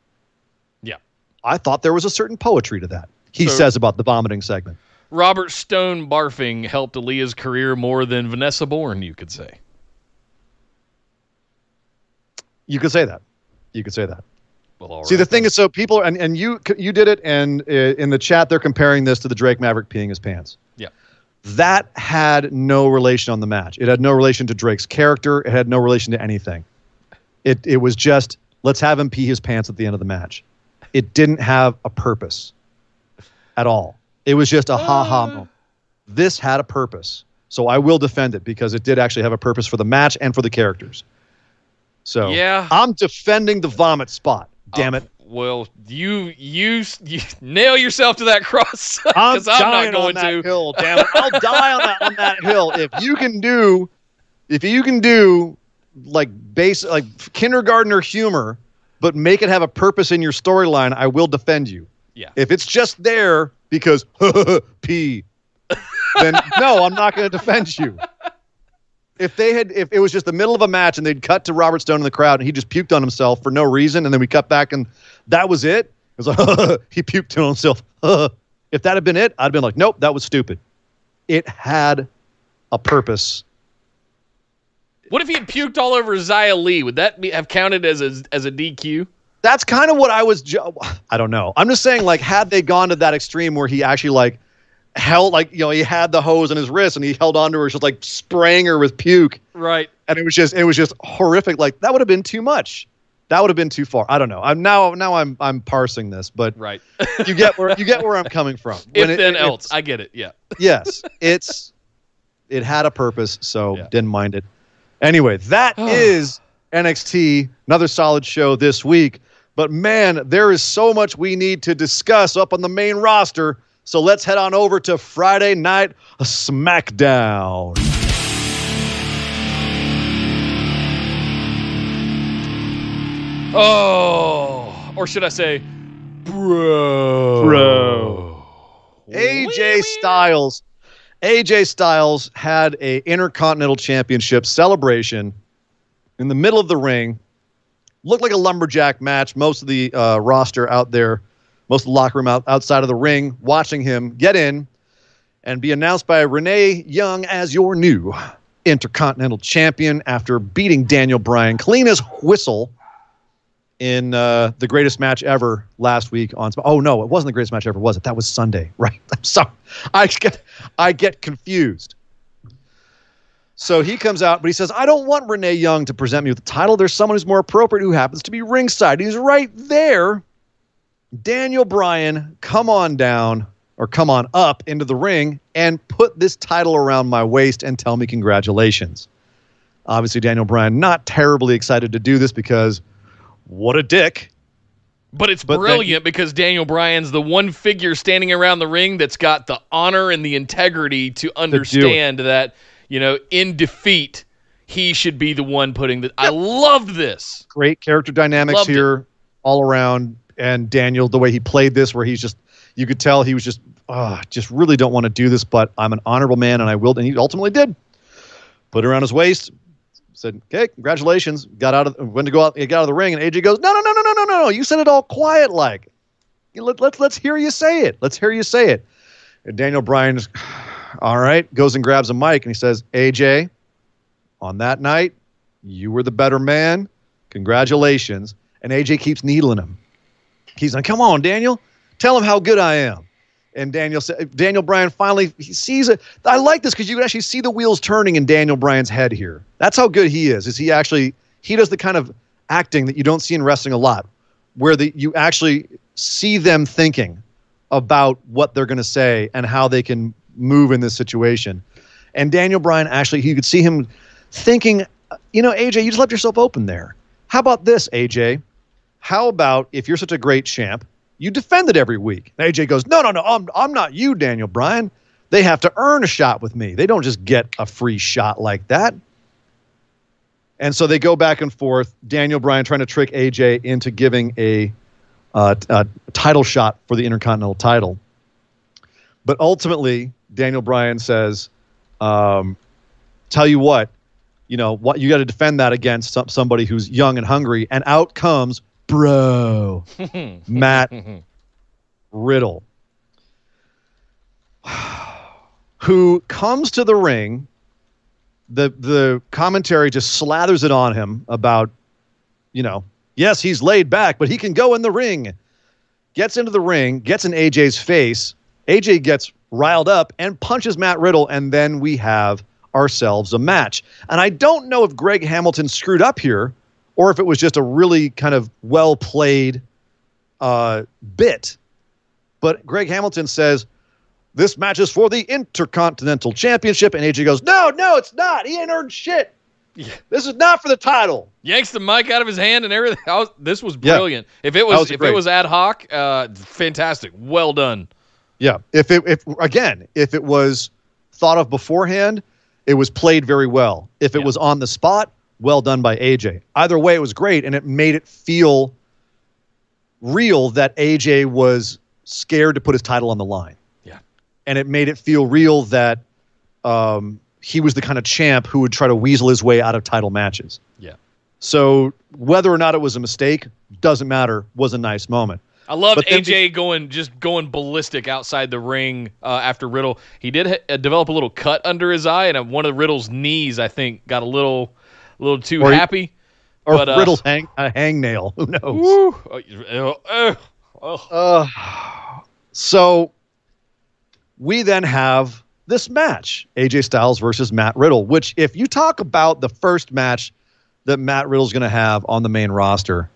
C: Yeah.
D: I thought there was a certain poetry to that. He
C: So-
D: says about the vomiting segment.
C: Robert Stone barfing helped Aliyah's career more than Vanessa Borne, you could say.
D: You could say that. You could say that.
C: Well,
D: See, the thing is, so people and and you you did it, and uh, in the chat they're comparing this to the Drake Maverick peeing his pants.
C: Yeah.
D: That had no relation on the match. It had no relation to Drake's character. It had no relation to anything. It it was just let's have him pee his pants at the end of the match. It didn't have a purpose at all. It was just a ha ha moment. This had a purpose. So I will defend it because it did actually have a purpose for the match and for the characters. So
C: Yeah.
D: I'm defending the vomit spot. Damn uh, it.
C: Well, you you, you *laughs* nail yourself to that cross *laughs*
D: I'm,
C: I'm,
D: dying
C: not going to.
D: hill. Damn it! I'll die on that on that *laughs* hill if you can do, if you can do like base like kindergartner humor, but make it have a purpose in your storyline. I will defend you.
C: Yeah.
D: If it's just there because p, then no, I'm not going to defend you. If they had, if it was just the middle of a match and they'd cut to Robert Stone in the crowd and he just puked on himself for no reason, and then we cut back and that was it. It was like *laughs* he puked on himself. *laughs* if that had been it, I'd been like, nope, that was stupid. It had a purpose.
C: What if he had puked all over Xia Li? Would that be, have counted as a as a DQ?
D: That's kind of what I was. Ju- I don't know. I'm just saying, like, had they gone to that extreme where he actually like held, like, you know, he had the hose in his wrist and he held onto her, just like spraying her with puke,
C: Right.
D: and it was just, it was just horrific. Like that would have been too much. That would have been too far. I don't know. I'm now, now I'm, I'm parsing this, but
C: Right.
D: you get where you get where I'm coming from. *laughs*
C: if
D: When it-
C: then
D: it-
C: else, I get it. Yeah. *laughs*
D: yes, it's it had a purpose, so
C: Yeah.
D: didn't mind it. Anyway, that *sighs* is NXT. Another solid show this week. But man, there is so much we need to discuss up on the main roster. So let's head on over to Friday Night SmackDown.
C: Oh, or should I say, bro?
D: Bro. AJ Styles. AJ Styles had a Intercontinental Championship celebration in the middle of the ring. Looked like a lumberjack match. Most of the uh, roster out there, most of the locker room out, outside of the ring, watching him get in and be announced by Renee Young as your new Intercontinental Champion after beating Daniel Bryan clean as whistle in uh, the greatest match ever last week on. Oh no, it wasn't the greatest match ever, was it? That was Sunday, *laughs* right? I'm sorry, I get I get confused. So he comes out, but he says, "I don't want Renee Young to present me with the title. There's someone who's more appropriate who happens to be ringside. He's right there. Daniel Bryan, come on down or come on up into the ring and put this title around my waist and tell me congratulations." Obviously, Daniel Bryan not terribly excited to do this because what a dick.
C: But it's
D: But then-
C: brilliant because Daniel Bryan's the one figure standing around the ring that's got the honor and the integrity to understand that, you know, in defeat, he should be the one putting the. I love this.
D: Great character dynamics
C: Loved it.
D: here all around. And Daniel, the way he played this, where he's just, you could tell he was just, uh, just really don't want to do this, but I'm an honorable man and I will. And he ultimately did. Put it around his waist, said, okay, congratulations. Got out of, went to go out, got out of the ring. And AJ goes, no, no, no, no, no, no, no. You said it all quiet like. Let, let, let's hear you say it. Let's hear you say it. And Daniel Bryan, *sighs* all right, goes and grabs a mic and he says, AJ, on that night, you were the better man. Congratulations. And AJ keeps needling him. He's like, come on, Daniel. Tell him how good I am. And Daniel said, Daniel Bryan finally he sees it. I like this because you can actually see the wheels turning in Daniel Bryan's head here. That's how good he is. Is he actually he does the kind of acting that you don't see in wrestling a lot, where the you actually see them thinking about what they're going to say and how they can move in this situation. And Daniel Bryan actually, you could see him thinking, you know, AJ, you just left yourself open there. How about this, AJ? How about if you're such a great champ, You defend it every week. And AJ goes, No, no, no, I'm, I'm not you, Daniel Bryan. They have to earn a shot with me. They don't just get a free shot like that. And so they go back and forth. Daniel Bryan trying to trick AJ into giving a, uh, title shot for the Intercontinental title. But ultimately, Daniel Bryan says, um, "Tell you what, you know what you got to defend that against some, somebody who's young and hungry." And out comes bro, *laughs* Matt *laughs* Riddle, who comes to the ring. The the commentary just slathers it on him about, you know, yes, he's laid back, but he can go in the ring. Gets into the ring, gets in AJ's face. AJ gets riled up and punches Matt Riddle, and then we have ourselves a match. And I don't know if Greg Hamilton screwed up here or if it was just a really kind of well played uh, bit. But Greg Hamilton says, This match is for the Intercontinental Championship. And AJ goes, No, no, it's not. He ain't earned shit.
C: Yeah.
D: This is not for the title.
C: Yanks the mic out of his hand and everything. Was, this was
D: Yeah.
C: brilliant. If it was,
D: was
C: if
D: great.
C: it was ad hoc, uh, fantastic. Well done.
D: Yeah. If it if again, if it was thought of beforehand, it was played very well. If it
C: Yeah.
D: was on the spot, well done by AJ. Either way, it was great, and it made it feel real that AJ was scared to put his title on the line.
C: Yeah.
D: And it made it feel real that um, he was the kind of champ who would try to weasel his way out of title matches.
C: Yeah.
D: So whether or not it was a mistake doesn't matter. Was a nice moment.
C: I love AJ going just going ballistic outside the ring uh, after Riddle. He did ha- develop a little cut under his eye, and uh, one of Riddle's knees, I think, got a little, a little too
D: Or
C: happy.
D: Or
C: But, uh,
D: Riddle's hang a hangnail. *laughs* Who knows?
C: Woo. Uh, uh, uh,
D: Uh, so we then have this match AJ Styles versus Matt Riddle, which, if you talk about the first match that Matt Riddle's going to have on the main roster,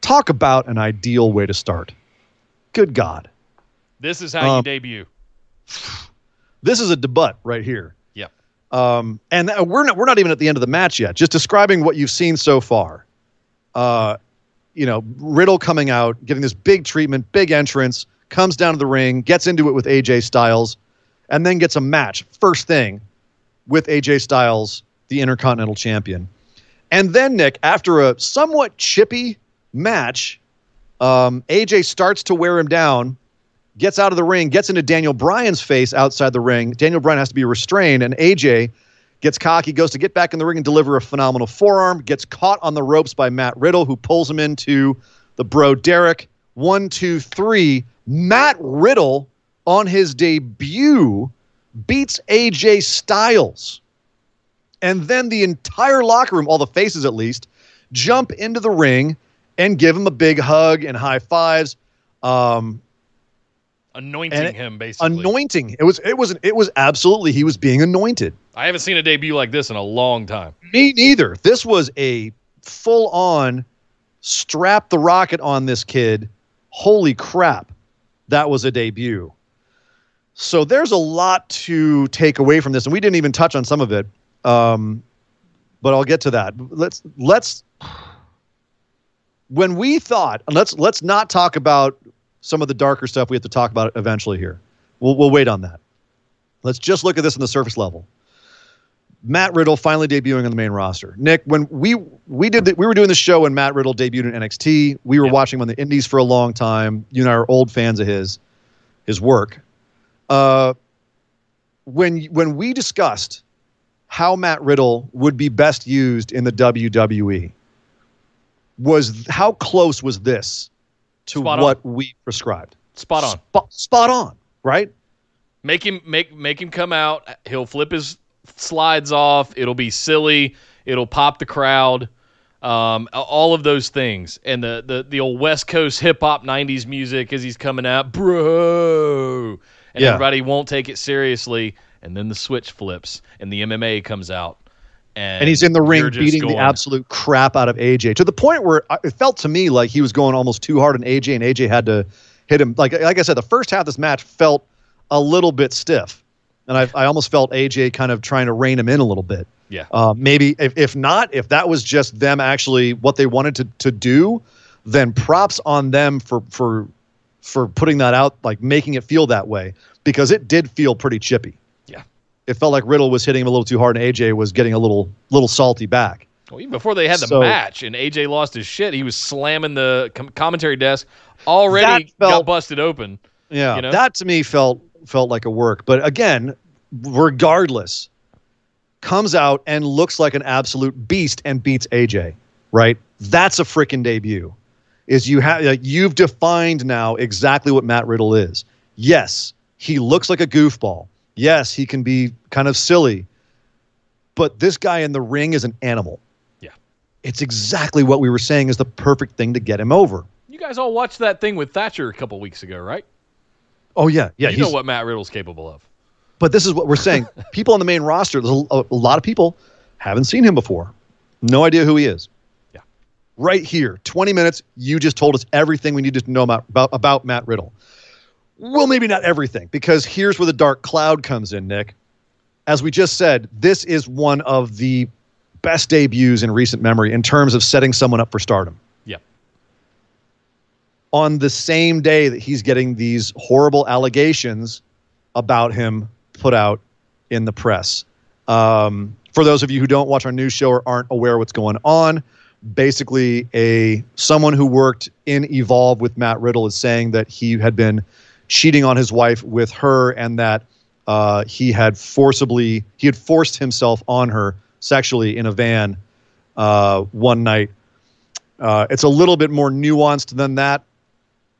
D: talk about an ideal way to start. Good God.
C: This is how you
D: Um,
C: debut.
D: This is a debut right here. Um, and th- we're not we're not even at the end of the match yet. Just describing what you've seen so far. Uh, you know, Riddle coming out, getting this big treatment, big entrance, comes down to the ring, gets into it with AJ Styles, and then gets a match first thing with AJ Styles, the Intercontinental Champion. And then Nick, after a somewhat chippy match, um, AJ starts to wear him down gets out of the ring, gets into Daniel Bryan's face outside the ring. Daniel Bryan has to be restrained, and AJ gets cocky, goes to get back in the ring and deliver a phenomenal forearm, gets caught on the ropes by Matt Riddle, who pulls him into the Bro-Derek. One, two, three. Matt Riddle on his debut beats AJ Styles. And then the entire locker room, all the faces at least, jump into the ring and give him a big hug and high fives. Um,
C: Anointing
D: it-
C: him, basically.
D: anointing. It was it was it was absolutely he was being anointed.
C: I haven't seen a debut like this in a long time.
D: Me neither. This was a full on strap the rocket on this kid. Holy crap. That was a debut. So there's a lot to take away from this, and we didn't even touch on some of it. Um, but I'll get to that. Let's let's when we thought and let's let's not talk about some of the darker stuff we have to talk about eventually here. We'll we'll wait on that. Let's just look at this on the surface level. Matt Riddle finally debuting on the main roster. Nick, when we we did the, we were doing the show when Matt Riddle debuted in NXT, we were
C: Yeah.
D: watching him on the Indies for a long time. You and I are old fans of his his work. Uh, when when we discussed how Matt Riddle would be best used in the WWE, was how close was this to
C: Spot on.
D: what we prescribed?
C: Spot on.
D: Spot, spot on, right?
C: Make him make make him come out. He'll flip his slides off. It'll be silly. It'll pop the crowd. Um, all of those things, and the the the old West Coast hip hop '90s music as he's coming out, bro, and
D: Yeah.
C: everybody won't take it seriously. And then the switch flips, and the MMA comes out, and,
D: and he's in the ring beating
C: going,
D: the absolute crap out of AJ to the point where it felt to me like he was going almost too hard on AJ, and AJ had to hit him. Like like I said, the first half of this match felt a little bit stiff, and I, I almost felt AJ kind of trying to rein him in a little bit.
C: Yeah.
D: Uh, maybe if, if not, if that was just them actually what they wanted to, to do, then props on them for for for putting that out, like making it feel that way because it did feel pretty chippy. It felt like Riddle was hitting him a little too hard and AJ was getting a little little salty back.
C: Well, even before they had the
D: So-
C: match and AJ lost his shit, he was slamming the com- commentary desk. Already
D: felt-
C: got busted open.
D: Yeah,
C: You know?
D: that to me felt felt like a work. But again, regardless, comes out and looks like an absolute beast and beats AJ. Right? That's a freaking debut. Is you have like, you've defined now exactly what Matt Riddle is. Yes, he looks like a goofball. Yes, he can be kind of silly. But this guy in the ring is an animal.
C: Yeah.
D: It's exactly what we were saying is the perfect thing to get him over.
C: You guys all watched that thing with Thatcher a couple weeks ago, right?
D: Oh yeah, yeah.
C: you know what Matt Riddle's capable of.
D: But this is what we're saying. *laughs* people on the main roster, there's a, a lot of people haven't seen him before. No idea who he is.
C: Yeah.
D: Right here, 20 minutes, you just told us everything we needed to know about, about, about Matt Riddle. Well, maybe not everything, because here's where the dark cloud comes in, Nick. As we just said, this is one of the best debuts in recent memory in terms of setting someone up for stardom
C: Yep.
D: on the same day that he's getting these horrible allegations about him put out in the press. Um, for those of you who don't watch our news show or aren't aware what's going on, basically a someone who worked in Evolve with Matt Riddle is saying that he had been cheating on his wife with her and that uh, he had forcibly he had forced himself on her sexually in a van uh, one night. Uh, it's a little bit more nuanced than that,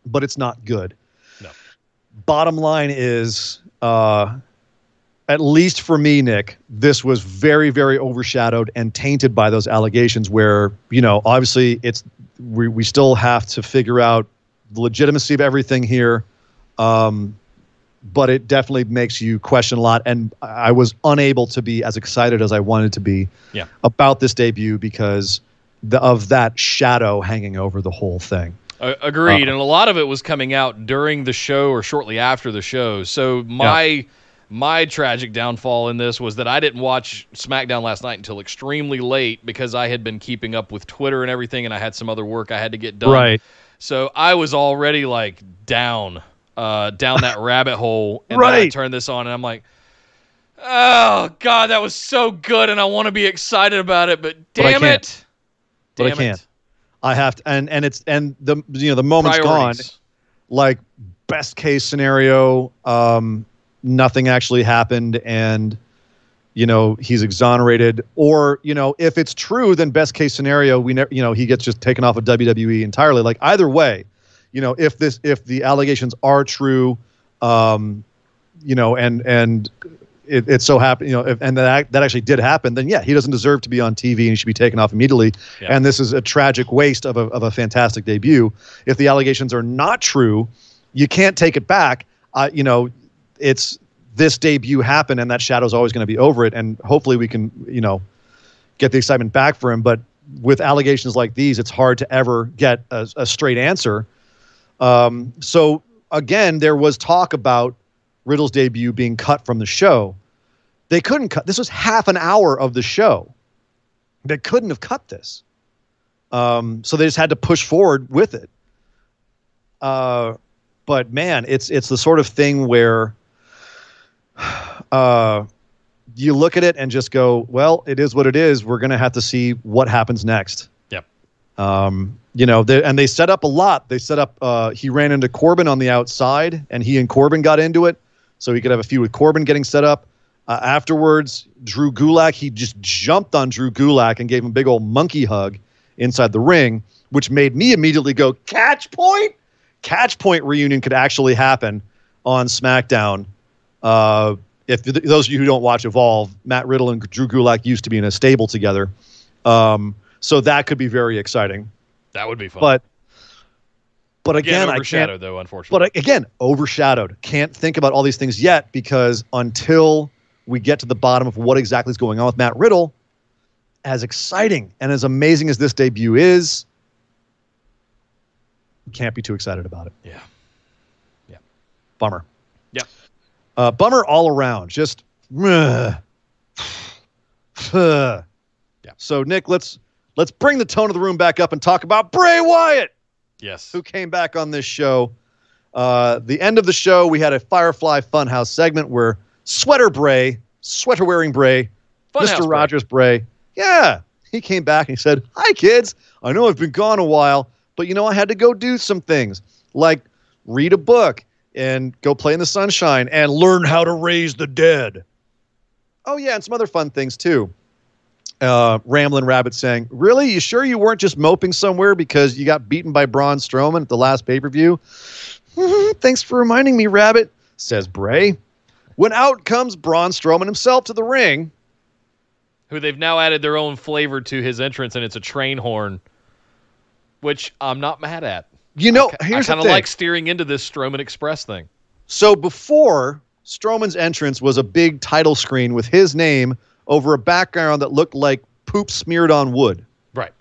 D: but it's not good.
C: No.
D: Bottom line is, uh, at least for me, Nick, this was very, very overshadowed and tainted by those allegations. Where you know, obviously, it's we we still have to figure out the legitimacy of everything here. Um, but it definitely makes you question a lot. And I was unable to be as excited as I wanted to be
C: Yeah.
D: about this debut because the, of that shadow hanging over the whole thing.
C: Uh, agreed,
D: Uh,
C: and a lot of it was coming out during the show or shortly after the show. So my my tragic downfall in this was that I didn't watch SmackDown last night until extremely late because I had been keeping up with Twitter and everything, and I had some other work I had to get done. Right. So I was already like down, uh, down that *laughs* rabbit hole, and then I
D: Right.
C: turned this on, and I'm like. Oh God, that was so good, and I want to be excited about it, but
D: But I
C: damn it,
D: But I
C: Damn
D: can't.
C: it.
D: I have to, and and it's and the you know the moment's gone. Like best case scenario, um, nothing actually happened, and you know he's exonerated. Or you know if it's true, then best case scenario, we never you know he gets just taken off of WWE entirely. Like either way, you know if this if the allegations are true, um, you know, and and it, it so happened, you know, if, and that that actually did happen, then yeah, he doesn't deserve to be on TV and he should be taken off immediately.
C: Yeah.
D: And this is a tragic waste of a of a fantastic debut. If the allegations are not true, you can't take it back. Uh, you know, it's this debut happened, and that shadow's always going to be over it. And hopefully, we can, you know, get the excitement back for him. But with allegations like these, it's hard to ever get a, a straight answer. Um, so again, there was talk about Riddle's debut being cut from the show. They couldn't cut. This was half an hour of the show. They couldn't have cut this. Um, so they just had to push forward with it. Uh, but man, it's it's the sort of thing where *sighs* uh, you look at it and just go, well, it is what it is. We're going to have to see what happens next.
C: Yep.
D: Um, you know, they, and they set up a lot. They set up. Uh, he ran into Corbin on the outside, and he and Corbin got into it, so he could have a feud with Corbin getting set up. Uh, afterwards, Drew Gulak, he just jumped on Drew Gulak and gave him a big old monkey hug inside the ring, which made me immediately go, Catch Point? Catch Point reunion could actually happen on SmackDown. Uh, if th- those of you who don't watch Evolve, Matt Riddle and Drew Gulak used to be in a stable together. Um, so that could be very exciting.
C: That would be fun.
D: But but
C: again,
D: again, I can't
C: though, unfortunately.
D: but again, overshadowed. Can't think about all these things yet because until we get to the bottom of what exactly is going on with Matt Riddle, as exciting and as amazing as this debut is, can't be too excited about it.
C: yeah. Yeah.
D: Bummer.
C: Yeah.
D: Uh, bummer all around. Just. *sighs* yeah. So Nick, let's let's bring the tone of the room back up and talk about Bray Wyatt.
C: Yes.
D: who came back on this show. Uh, the end of the show, we had a Firefly Funhouse segment where Sweater Bray, sweater wearing Bray,
C: Funhouse
D: Mr.
C: Bray.
D: Rogers Bray, yeah, he came back and he said, Hi, kids. I know I've been gone a while, but you know, I had to go do some things like read a book and go play in the sunshine and learn how to raise the dead. Oh, yeah, and some other fun things too. Uh, Ramblin' Rabbit saying, Really? You sure you weren't just moping somewhere because you got beaten by Braun Strowman at the last pay per view? *laughs* Thanks for reminding me, Rabbit, says Bray. When out comes Braun Strowman himself to the ring,
C: Who they've now added their own flavor to his entrance, and it's a train horn, which I'm not mad at.
D: you know,
C: I
D: here's the
C: kind of like steering into this Strowman Express thing.
D: So before Strowman's entrance was a big title screen with his name over a background that looked like poop smeared on wood.
C: Right.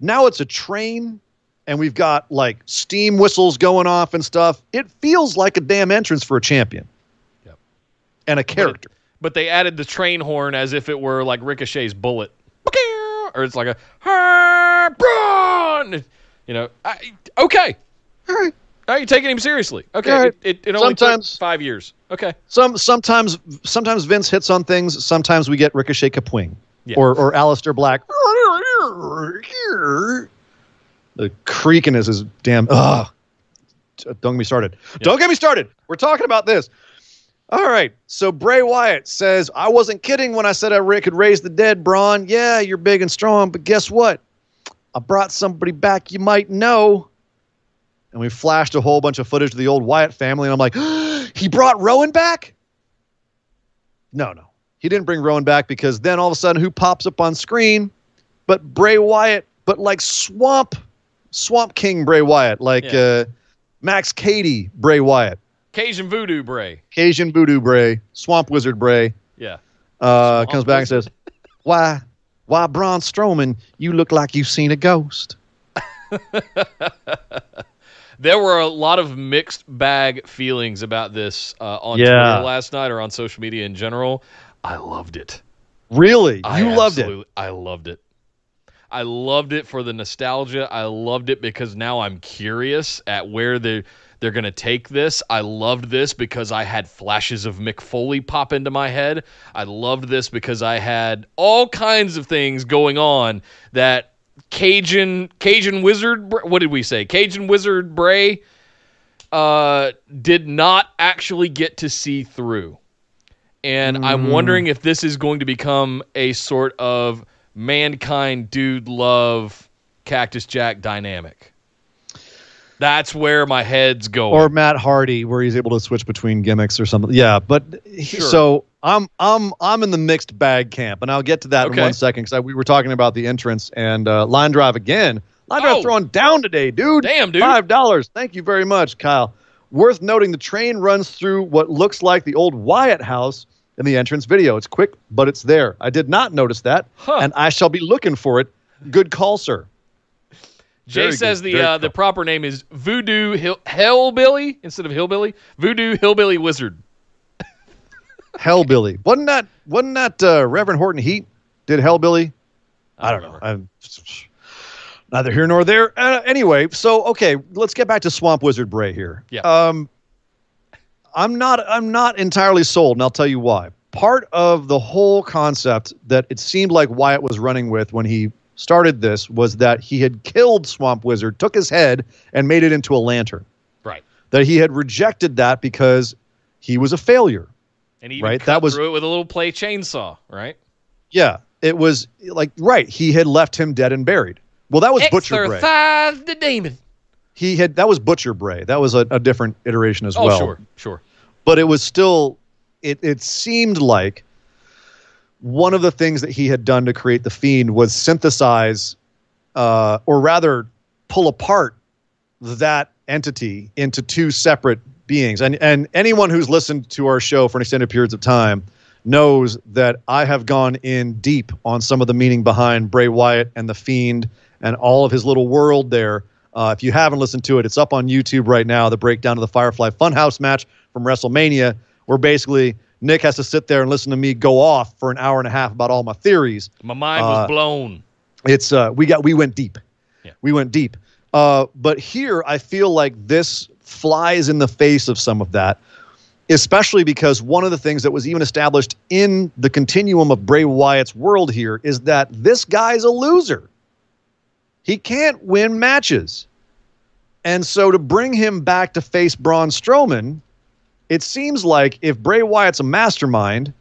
D: Now it's a train and we've got like steam whistles going off and stuff. It feels like a damn entrance for a champion.
C: Yep.
D: And a character.
C: But they added the train horn as if it were like Ricochet's bullet. Or it's like a! You know, I, okay.
D: All right.
C: Are you taking him seriously? Okay.
D: Right.
C: It, it, it only
D: Sometimes-
C: took five years. Okay.
D: Some sometimes sometimes Vince hits on things, sometimes we get Ricochet Kapwing.
C: Yeah.
D: Or or Aleister Black. The creaking is his damn ugh. Don't get me started. Don't get me started. We're talking about this. All right. So Bray Wyatt says, I wasn't kidding when I said I could raise the dead, Braun. Yeah, you're big and strong, but guess what? I brought somebody back you might know. And we flashed a whole bunch of footage of the old Wyatt family, and I'm like, *gasps* he brought Rowan back? No, no. He didn't bring Rowan back because then all of a sudden, who pops up on screen? But Bray Wyatt, but like Swamp, Swamp King Bray Wyatt, like
C: Yeah.
D: uh, Max Cady Bray Wyatt,
C: Cajun Voodoo Bray.
D: Cajun Voodoo Bray, Swamp Wizard Bray,
C: Yeah.
D: uh,
C: Swamp
D: comes back and says, "Why, why, Braun Strowman, you look like you've seen a ghost." *laughs*
C: There were a lot of mixed bag feelings about this uh, on
D: Yeah.
C: Twitter last night or on social media in general. I loved it.
D: Really, you
C: I
D: loved it.
C: I loved it. I loved it for the nostalgia. I loved it because now I'm curious at where they they're going to take this. I loved this because I had flashes of Mick Foley pop into my head. I loved this because I had all kinds of things going on that Cajun Cajun Wizard what did we say? Cajun Wizard Bray uh did not actually get to see through. And I'm wondering if this is going to become a sort of mankind dude love Cactus Jack dynamic. That's where my head's going.
D: or Matt Hardy, where he's able to switch between gimmicks or something. Yeah, but he-
C: Sure.
D: so I'm I'm I'm in the mixed bag camp, and I'll get to that
C: Okay.
D: in one second because we were talking about the entrance and uh, line drive again. Line drive
C: Oh.
D: throwing down today, dude.
C: Damn, dude.
D: Five dollars. Thank you very much, Kyle. Worth noting, the train runs through what looks like the old Wyatt house in the entrance video. It's quick, but it's there. I did not notice that,
C: Huh.
D: and I shall be looking for it. Good call, sir.
C: Jay
D: very
C: says
D: good,
C: the uh, the proper name is Voodoo Hill- Hellbilly instead of Hillbilly. Voodoo Hillbilly Wizard.
D: Hellbilly. Wasn't that wasn't that uh, Reverend Horton Heat did Hellbilly? I don't know. I'm neither here nor there. Uh, anyway, so okay, let's get back to Swamp Wizard Bray here.
C: Yeah.
D: Um, I'm not. I'm not entirely sold, and I'll tell you why. Part of the whole concept that it seemed like Wyatt was running with when he started this was that he had killed Swamp Wizard, took his head, and made it into a lantern.
C: Right.
D: That he had rejected that because he was a failure.
C: And he even
D: Right, that was-
C: through it with a little play chainsaw, right?
D: Yeah, it was like right. He had left him dead and buried. Well, that was Butcher Bray.
C: The demon.
D: He had that was Butcher Bray. That was a, a different iteration as
C: Oh,
D: well.
C: sure, sure.
D: But it was still. It it seemed like one of the things that he had done to create the fiend was synthesize, uh, or rather, pull apart that entity into two separate beings. And and anyone who's listened to our show for an extended periods of time knows that I have gone in deep on some of the meaning behind Bray Wyatt and the Fiend and all of his little world there. Uh, if you haven't listened to it, it's up on YouTube right now. The breakdown of the Firefly Funhouse match from WrestleMania, where basically Nick has to sit there and listen to me go off for an hour and a half about all my theories
C: My mind
D: Uh,
C: was blown.
D: it's uh we got we went deep
C: Yeah.
D: we went deep uh but here i feel like this flies in the face of some of that, especially because one of the things that was even established in the continuum of Bray Wyatt's world here is that this guy's a loser. He can't win matches. And so to bring him back to face Braun Strowman, it seems like if Bray Wyatt's a mastermind,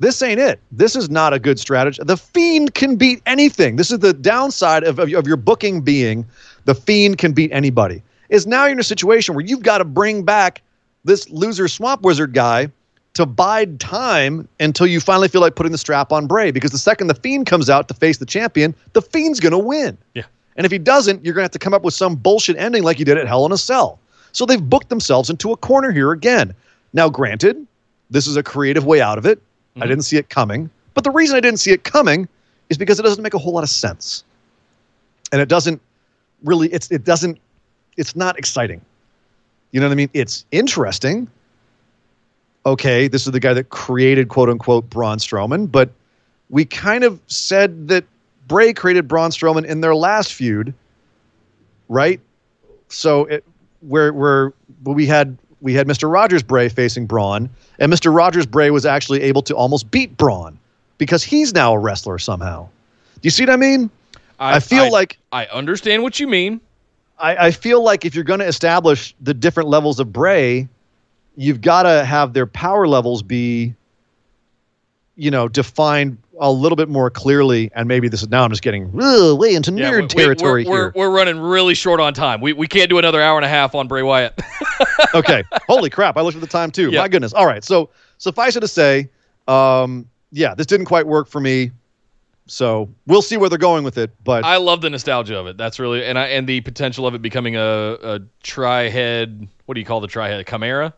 D: this ain't it. This is not a good strategy. The Fiend can beat anything. This is the downside of, of, of your booking being the Fiend can beat anybody. Is now you're in a situation where you've got to bring back this loser Swamp Wizard guy to bide time until you finally feel like putting the strap on Bray. Because the second the Fiend comes out to face the champion, the Fiend's going to win.
C: Yeah.
D: And if he doesn't, you're going to have to come up with some bullshit ending like you did at Hell in a Cell. So they've booked themselves into a corner here again. Now, granted, this is a creative way out of it. I mm-hmm. didn't see it coming. But the reason I didn't see it coming is because it doesn't make a whole lot of sense. And it doesn't really, it's, it doesn't, it's not exciting. You know what I mean? It's interesting. Okay, this is the guy that created quote unquote Braun Strowman, but we kind of said that Bray created Braun Strowman in their last feud, right? So it, where where we had we had Mr. Rogers Bray facing Braun, and Mr. Rogers Bray was actually able to almost beat Braun because he's now a wrestler somehow. Do you see what I mean? I, feel like
C: I understand what you mean.
D: I, I feel like if you're going to establish the different levels of Bray, you've got to have their power levels be, you know, defined a little bit more clearly. And maybe this is now I'm just getting uh, way into
C: Yeah,
D: nerd
C: we-
D: territory
C: we're,
D: here.
C: We're, we're running really short on time. We, we can't do another hour and a half on Bray Wyatt. *laughs*
D: okay. Holy crap! I looked at the time too.
C: Yeah.
D: My goodness. All right. So suffice it to say, um, yeah, this didn't quite work for me. So we'll see where they're going with it. But
C: I love the nostalgia of it. That's really and I and the potential of it becoming a, a tri head. What do you call the tri head? Chimera.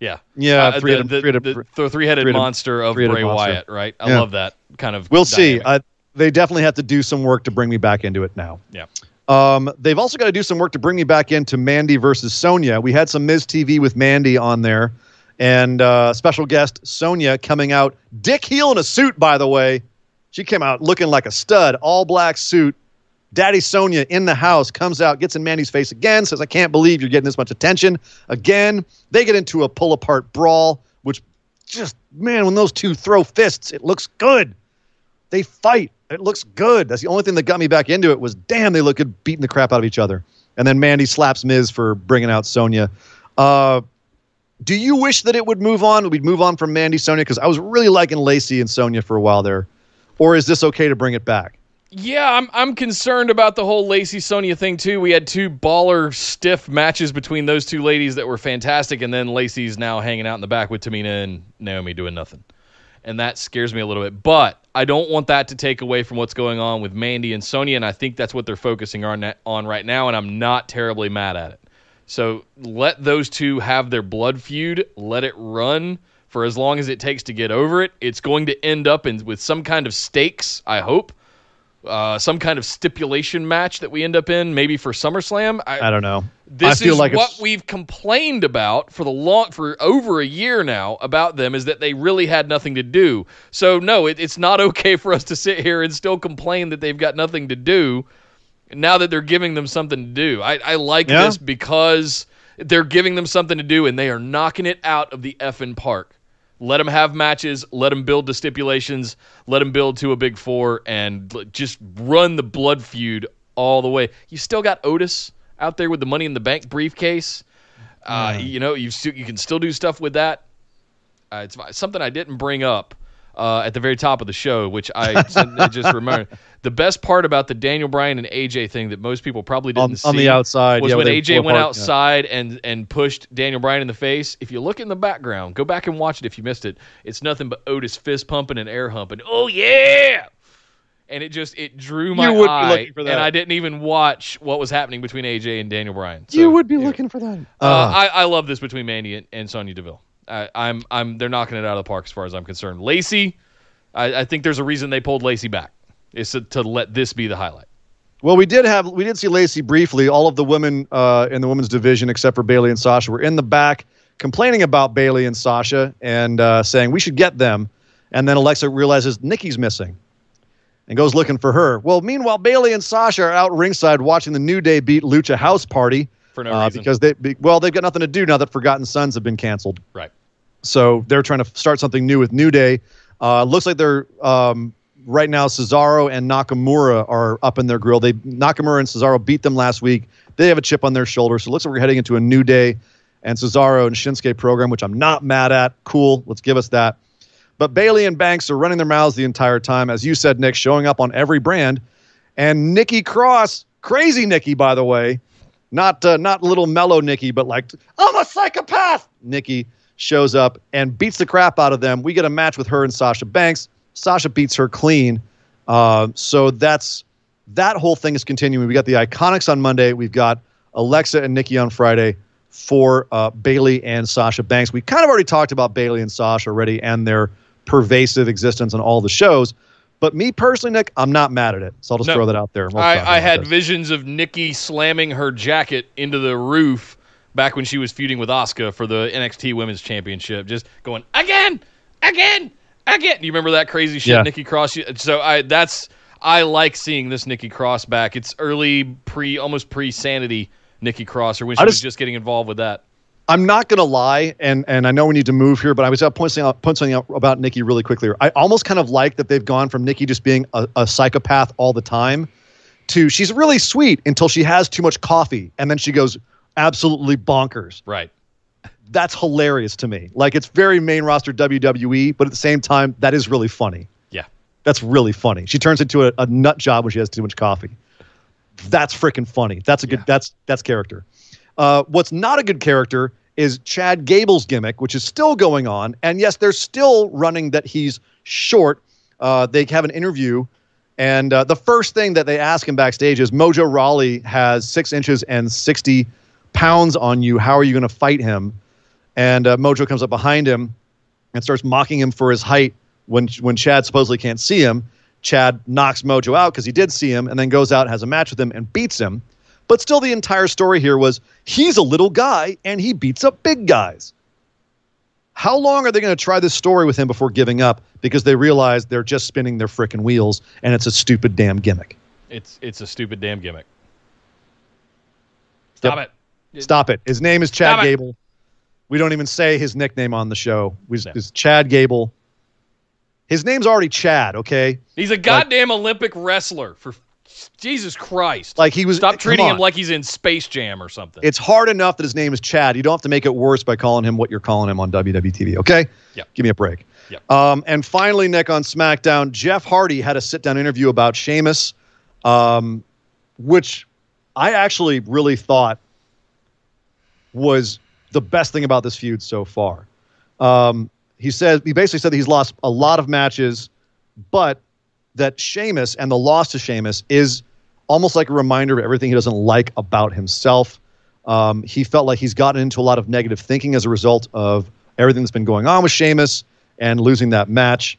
C: Yeah,
D: Yeah,
C: Uh,
D: three-headed-
C: the, the,
D: three-headed-
C: the, the three-headed
D: three-headed-
C: monster of
D: three-headed
C: Bray
D: monster.
C: Wyatt. Right, I
D: Yeah.
C: love that kind of.
D: we'll see. Uh, they definitely have to do some work to bring me back into it now.
C: yeah,
D: Um, they've also got to do some work to bring me back into Mandy versus Sonya. We had some Miz TV with Mandy on there, and uh, special guest Sonya coming out, dick heel in a suit, by the way. She came out looking like a stud, all black suit. Daddy Sonya in the house comes out, gets in Mandy's face again, says, I can't believe you're getting this much attention. Again, they get into a pull apart brawl, which just, man, when those two throw fists, it looks good they fight. It looks good. That's the only thing that got me back into it was damn, they look good beating the crap out of each other. And then Mandy slaps Miz for bringing out Sonya. Uh, do you wish that it would move on? We'd move on from Mandy Sonya because I was really liking Lacey and Sonya for a while there. Or is this okay to bring it back?
C: yeah. I'm I'm concerned about the whole Lacey Sonya thing too. We had two baller stiff matches between those two ladies that were fantastic, and then Lacey's now hanging out in the back with Tamina and Naomi doing nothing. and that scares me a little bit. But I don't want that to take away from what's going on with Mandy and Sonya, and I think that's what they're focusing on on right now, and I'm not terribly mad at it. So let those two have their blood feud, let it run for as long as it takes to get over it. It's going to end up in with some kind of stakes, I hope. Uh, some kind of stipulation match that we end up in, maybe for SummerSlam. I,
D: I don't know.
C: this
D: I feel
C: is
D: like
C: what
D: it's,
C: we've complained about for the long for over a year now about them is that they really had nothing to do. So no, it, it's not *laughs* okay for us to sit here and still complain that they've got nothing to do. Now that they're giving them something to do, I, I like
D: Yeah.
C: this because they're giving them something to do and they are knocking it out of the effing park. Let them have matches. Let them build to stipulations. Let them build to a big four, and just run the blood feud all the way. You still got Otis out there with the Money in the Bank briefcase. Uh, You know, you you can still do stuff with that. Uh, it's something I didn't bring up uh, at the very top of the show, which I, *laughs* just remembered. The best part about the Daniel Bryan and AJ thing that most people probably didn't
D: on,
C: see
D: on the outside.
C: was
D: yeah,
C: when AJ went
D: apart, yeah.
C: outside and and pushed Daniel Bryan in the face. If you look in the background, go back and watch it if you missed it. It's nothing but Otis fist pumping and air humping. Oh yeah. And it just it drew my
D: You would be
C: eye,
D: looking for that.
C: and I didn't even watch what was happening between AJ and Daniel Bryan. So,
D: You would be
C: yeah.
D: looking for that.
C: Uh,
D: Uh,
C: I, I love this between Mandy and, and Sonya Deville. I, I'm I'm they're knocking it out of the park as far as I'm concerned. Lacey, I, I think there's a reason they pulled Lacey back. Is to, to let this be the highlight.
D: Well, we did have we did see Lacey briefly. All of the women uh, in the women's division, except for Bayley and Sasha, were in the back complaining about Bayley and Sasha and uh, saying we should get them. And then Alexa realizes Nikki's missing and goes looking for her. Well, meanwhile, Bayley and Sasha are out ringside watching the New Day beat Lucha House Party.
C: For no
D: uh,
C: reason.
D: because they be, well they've got nothing to do now that Forgotten Sons have been canceled.
C: right.
D: So they're trying to start something new with New Day. Uh, looks like they're um, right now Cesaro and Nakamura are up in their grill. They Nakamura and Cesaro beat them last week. They have a chip on their shoulder. So it looks like we're heading into a New Day and Cesaro and Shinsuke program, which I'm not mad at. Cool, let's give us that. But Bayley and Banks are running their mouths the entire time, as you said, Nick, showing up on every brand. And Nikki Cross, crazy Nikki, by the way, not uh, not little mellow Nikki, but like I'm a psychopath. Nikki shows up and beats the crap out of them. We get a match with her and Sasha Banks. Sasha beats her clean. Uh, so that's that whole thing is continuing. We got the Iconics on Monday. We've got Alexa and Nikki on Friday for uh, Bayley and Sasha Banks. We kind of already talked about Bayley and Sasha already and their pervasive existence on all the shows. But me personally, Nick, I'm not mad at it. So I'll just
C: No.
D: throw that out there. we'll
C: I, I had
D: this.
C: visions of Nikki slamming her jacket into the roof back when she was feuding with Asuka for the NXT Women's Championship, just going again, again, again. Do you remember that crazy shit,
D: Yeah.
C: Nikki Cross? So I that's I like seeing this Nikki Cross back. It's early pre, almost pre sanity Nikki Cross, or when she
D: I
C: was
D: just-
C: just getting involved with that.
D: I'm not gonna lie, and and I know we need to move here, but I was going to point something out, point something out about Nikki really quickly. I almost kind of like that they've gone from Nikki just being a, a psychopath all the time to she's really sweet until she has too much coffee, and then she goes absolutely bonkers.
C: Right.
D: That's hilarious to me. Like it's very main roster WWE, but at the same time, that is really funny.
C: Yeah.
D: That's really funny. She turns into a, a nut job when she has too much coffee. That's freaking funny. That's a good.
C: Yeah.
D: That's that's character. Uh, what's not a good character is Chad Gable's gimmick, which is still going on. And yes, they're still running that he's short. Uh, they have an interview, and uh, the first thing that they ask him backstage is Mojo Rawley has six inches and sixty pounds on you. How are you going to fight him? And uh, Mojo comes up behind him and starts mocking him for his height when when Chad supposedly can't see him. Chad knocks Mojo out because he did see him, and then goes out and has a match with him and beats him. But still, the entire story here was he's a little guy and he beats up big guys. How long are they going to try this story with him before giving up because they realize they're just spinning their frickin' wheels and it's a stupid damn gimmick?
C: It's it's a stupid damn gimmick. Stop
D: Yep.
C: it.
D: Stop it. His name is Chad. Gable. We don't even say his nickname on the show. We,
C: Yeah.
D: It's Chad Gable. His name's already Chad, okay?
C: He's a goddamn Olympic wrestler. For Jesus Christ.
D: Like he was.
C: Stop treating him like he's in Space Jam or something.
D: It's hard enough that his name is Chad. You don't have to make it worse by calling him what you're calling him on WWE TV, okay?
C: Yeah.
D: Give me a break.
C: Yep.
D: Um, and finally, Nick on SmackDown, Jeff Hardy had a sit down interview about Sheamus, um, which I actually really thought was the best thing about this feud so far. Um, he said he basically said that he's lost a lot of matches, but that Sheamus and the loss to Sheamus is almost like a reminder of everything he doesn't like about himself. Um, he felt like he's gotten into a lot of negative thinking as a result of everything that's been going on with Sheamus and losing that match.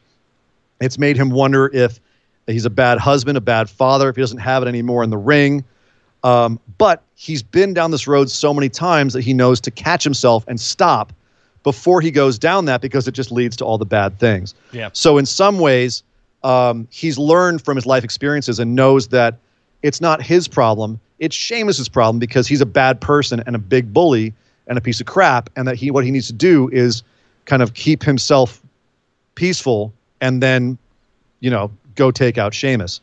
D: It's made him wonder if he's a bad husband, a bad father, if he doesn't have it anymore in the ring. Um, but he's been down this road so many times that he knows to catch himself and stop before he goes down that because it just leads to all the bad things.
C: Yeah.
D: So in some ways, um, he's learned from his life experiences and knows that it's not his problem. It's Sheamus's problem because he's a bad person and a big bully and a piece of crap, and that he what he needs to do is kind of keep himself peaceful and then, you know, go take out Sheamus.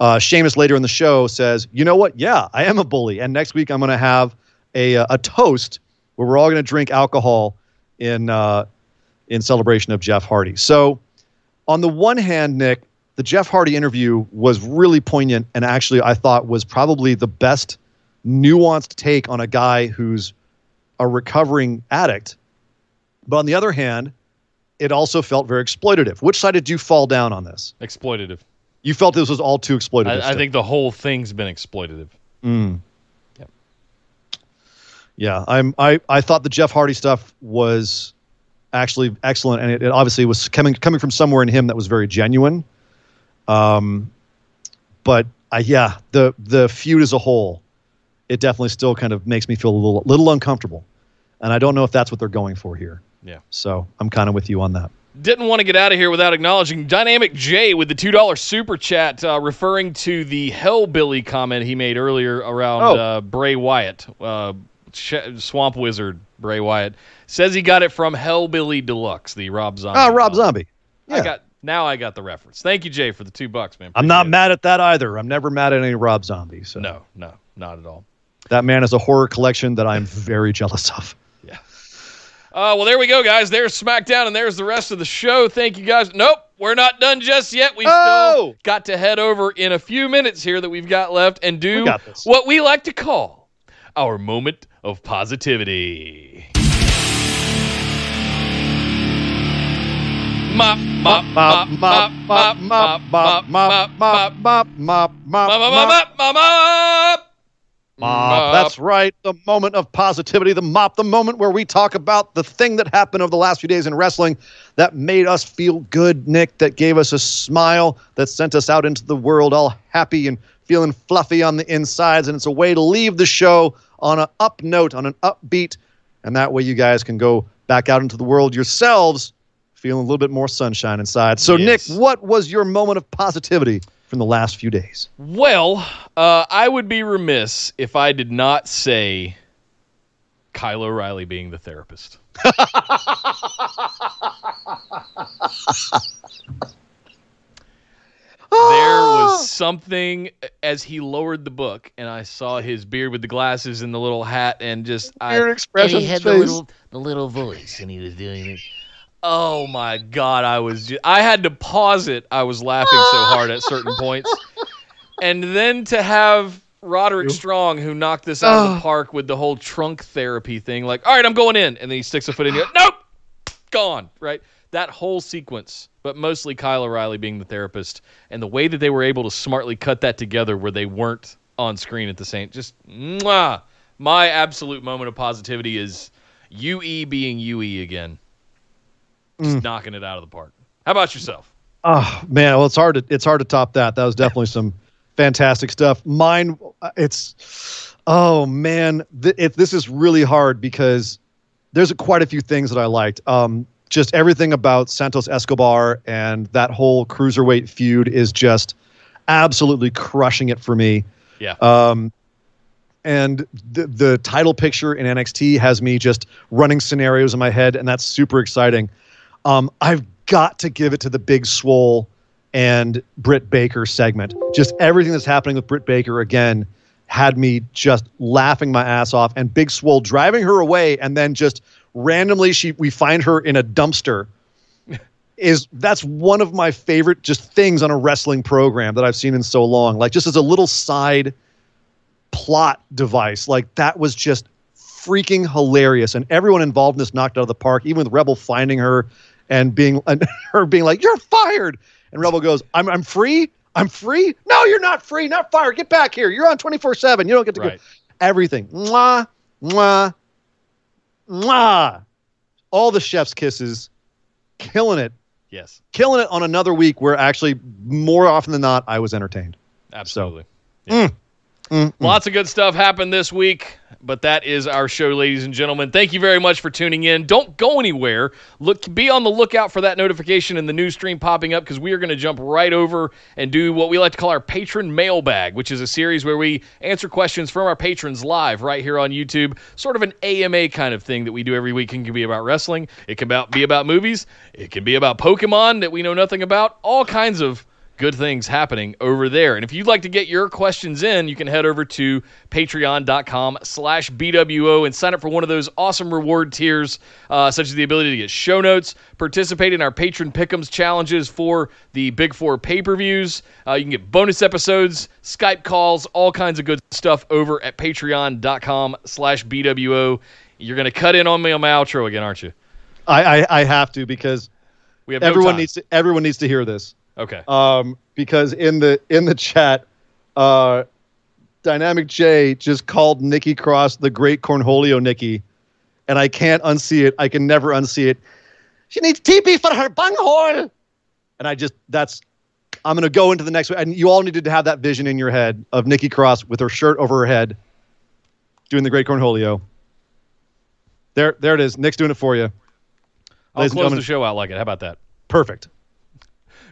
D: Uh, Sheamus later in the show says, "You know what? Yeah, I am a bully, and next week I'm going to have a a toast where we're all going to drink alcohol in uh, in celebration of Jeff Hardy." So, on the one hand, Nick, the Jeff Hardy interview was really poignant, and actually, I thought was probably the best nuanced take on a guy who's a recovering addict. But on the other hand, it also felt very exploitative. Which side did you fall down on this?
C: exploitative.
D: You felt this was all too exploitative.
C: I, I think the whole thing's been exploitative.
D: Yeah, I'm. I I thought the Jeff Hardy stuff was actually excellent, and it, it obviously was coming coming from somewhere in him that was very genuine. Um, but I yeah, the the feud as a whole, it definitely still kind of makes me feel a little little uncomfortable, and I don't know if that's what they're going for here.
C: Yeah.
D: So I'm kind of with you on that.
C: Didn't want to get out of here without acknowledging Dynamic J with the $2 super chat, uh, referring to the Hellbilly comment he made earlier around
D: Oh.
C: uh, Bray Wyatt. Uh, Swamp Wizard Bray Wyatt says he got it from Hellbilly Deluxe, the Rob Zombie.
D: Ah, Rob. Zombie.
C: I got now. I got the reference. Thank you, Jay, for the two bucks, man.
D: I'm not
C: Appreciate
D: mad at that either. I'm never mad at any Rob Zombie. So.
C: No, no, not at all.
D: that man has a horror collection that I'm very *laughs* jealous of.
C: Uh, well, there we go, guys. There's SmackDown, and there's the rest of the show. Thank you, guys. Nope, we're not done just yet. We
D: Oh!
C: still got to head over in a few minutes here that we've got left and do
D: We
C: what we like to call our moment of positivity. Mop, mop, mop, mop, mop, mop, mop, mop, mop, mop,
D: mop, mop,
C: mop, mop, mop, mop.
D: Mop. That's right. The moment of positivity, the mop, the moment where we talk about the thing that happened over the last few days in wrestling that made us feel good, Nick, that gave us a smile, that sent us out into the world all happy and feeling fluffy on the insides. And it's a way to leave the show on an up note, on an upbeat. And that way you guys can go back out into the world yourselves feeling a little bit more sunshine inside. So,
C: Yes.
D: Nick, what was your moment of positivity from the last few days?
C: Well, uh, I would be remiss if I did not say Kyle O'Reilly being the therapist. there was *laughs* something as he lowered the book, and I saw his beard with the glasses and the little hat, and just I,
D: Your expression
E: and he had the little the little voice, and he was doing it.
C: Oh my god, I was just, I had to pause it. I was laughing so hard at certain points. *laughs* And then to have Roderick Strong who knocked this out of the park with the whole trunk therapy thing like, "All right, I'm going in." And then he sticks a foot in here. Nope. Gone, right? That whole sequence, but mostly Kyle O'Reilly being the therapist and the way that they were able to smartly cut that together where they weren't on screen at the same just mwah. My absolute moment of positivity is UE being UE again just knocking it out of the park. How about yourself?
D: Oh man, well it's hard to it's hard to top that. That was definitely some fantastic stuff. Mine, it's oh man, th- it, this is really hard because there's a, quite a few things that I liked. Um, just everything about Santos Escobar and that whole cruiserweight feud is just absolutely crushing it for me.
C: Yeah.
D: Um, and the the title picture in NXT has me just running scenarios in my head, and that's super exciting. Um, I've got to give it to the Big Swole and Britt Baker segment. Just everything that's happening with Britt Baker again had me just laughing my ass off. And Big Swole driving her away, and then just randomly she we find her in a dumpster. *laughs* Is that's one of my favorite just things on a wrestling program that I've seen in so long. Like just as a little side plot device. Like that was just freaking hilarious, and everyone involved in this knocked out of the park. Even with Rebel finding her and being *laughs* and her being like, "You're fired," and Rebel goes, "I'm I'm free. I'm free. No, you're not free. Not fired. Get back here. You're on 24 seven. You don't get to
C: Right.
D: go everything. Mwah, mwah, mwah. All the chef's kisses, killing it."
C: Yes.
D: Killing it on another week where actually more often than not I was entertained.
C: Absolutely.
D: Mm, mm.
C: Lots of good stuff happened this week, but that is our show, ladies and gentlemen. Thank you very much for tuning in. Don't go anywhere. Look, be on the lookout for that notification in the news stream popping up because we are going to jump right over and do what we like to call our patron mailbag, which is a series where we answer questions from our patrons live right here on YouTube. Sort of an AMA kind of thing that we do every week. It can be about wrestling. It can about, be about movies. It can be about Pokemon that we know nothing about. All kinds of good things happening over there. And if you'd like to get your questions in, you can head over to patreon.com slash BWO and sign up for one of those awesome reward tiers, uh, such as the ability to get show notes, participate in our patron pick'ems challenges for the Big Four pay-per-views. Uh, you can get bonus episodes, Skype calls, all kinds of good stuff over at patreon.com slash BWO. You're going to cut in on me on my outro again, aren't you?
D: I, I, I have to because
C: We have no
D: everyone
C: time.
D: needs to everyone needs to hear this.
C: Okay.
D: Um, because in the in the chat, uh, Dynamic J just called Nikki Cross the Great Cornholio Nikki, and I can't unsee it. I can never unsee it. She needs TP for her bunghole, and I just that's. I'm gonna go into the next one, and you all needed to have that vision in your head of Nikki Cross with her shirt over her head, doing the Great Cornholio. There, there it is. Nick's doing it for you.
C: I'll
D: Ladies
C: close the show out like it. How about that?
D: perfect.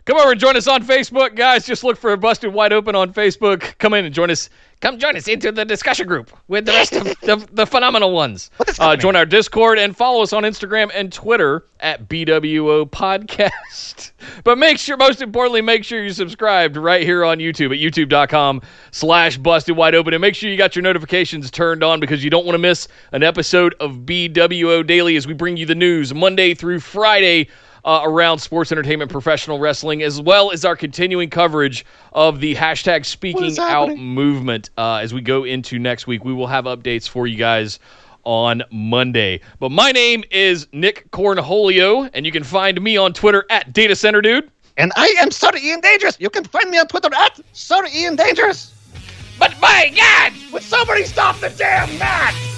C: Come over and join us on Facebook, guys. Just look for Busted Wide Open on Facebook. Come in and join us. Come join us into the discussion group with the rest of the, the phenomenal ones. Uh, join our Discord and follow us on Instagram and Twitter at BWO Podcast. *laughs* but make sure, most importantly, make sure you're subscribed right here on YouTube at youtube.com slash busted wide open. And make sure you got your notifications turned on because you don't want to miss an episode of BWO Daily as we bring you the news Monday through Friday uh, around sports entertainment, professional wrestling, as well as our continuing coverage of the hashtag Speaking Out movement. Uh, as we go into next week, we will have updates for you guys on Monday. But my name is Nick Cornholio, and you can find me on Twitter at Data Center Dude.
D: And I am Sir Ian Dangerous. You can find me on Twitter at Sir Ian Dangerous.
E: But my God!
D: Would somebody stop the damn match?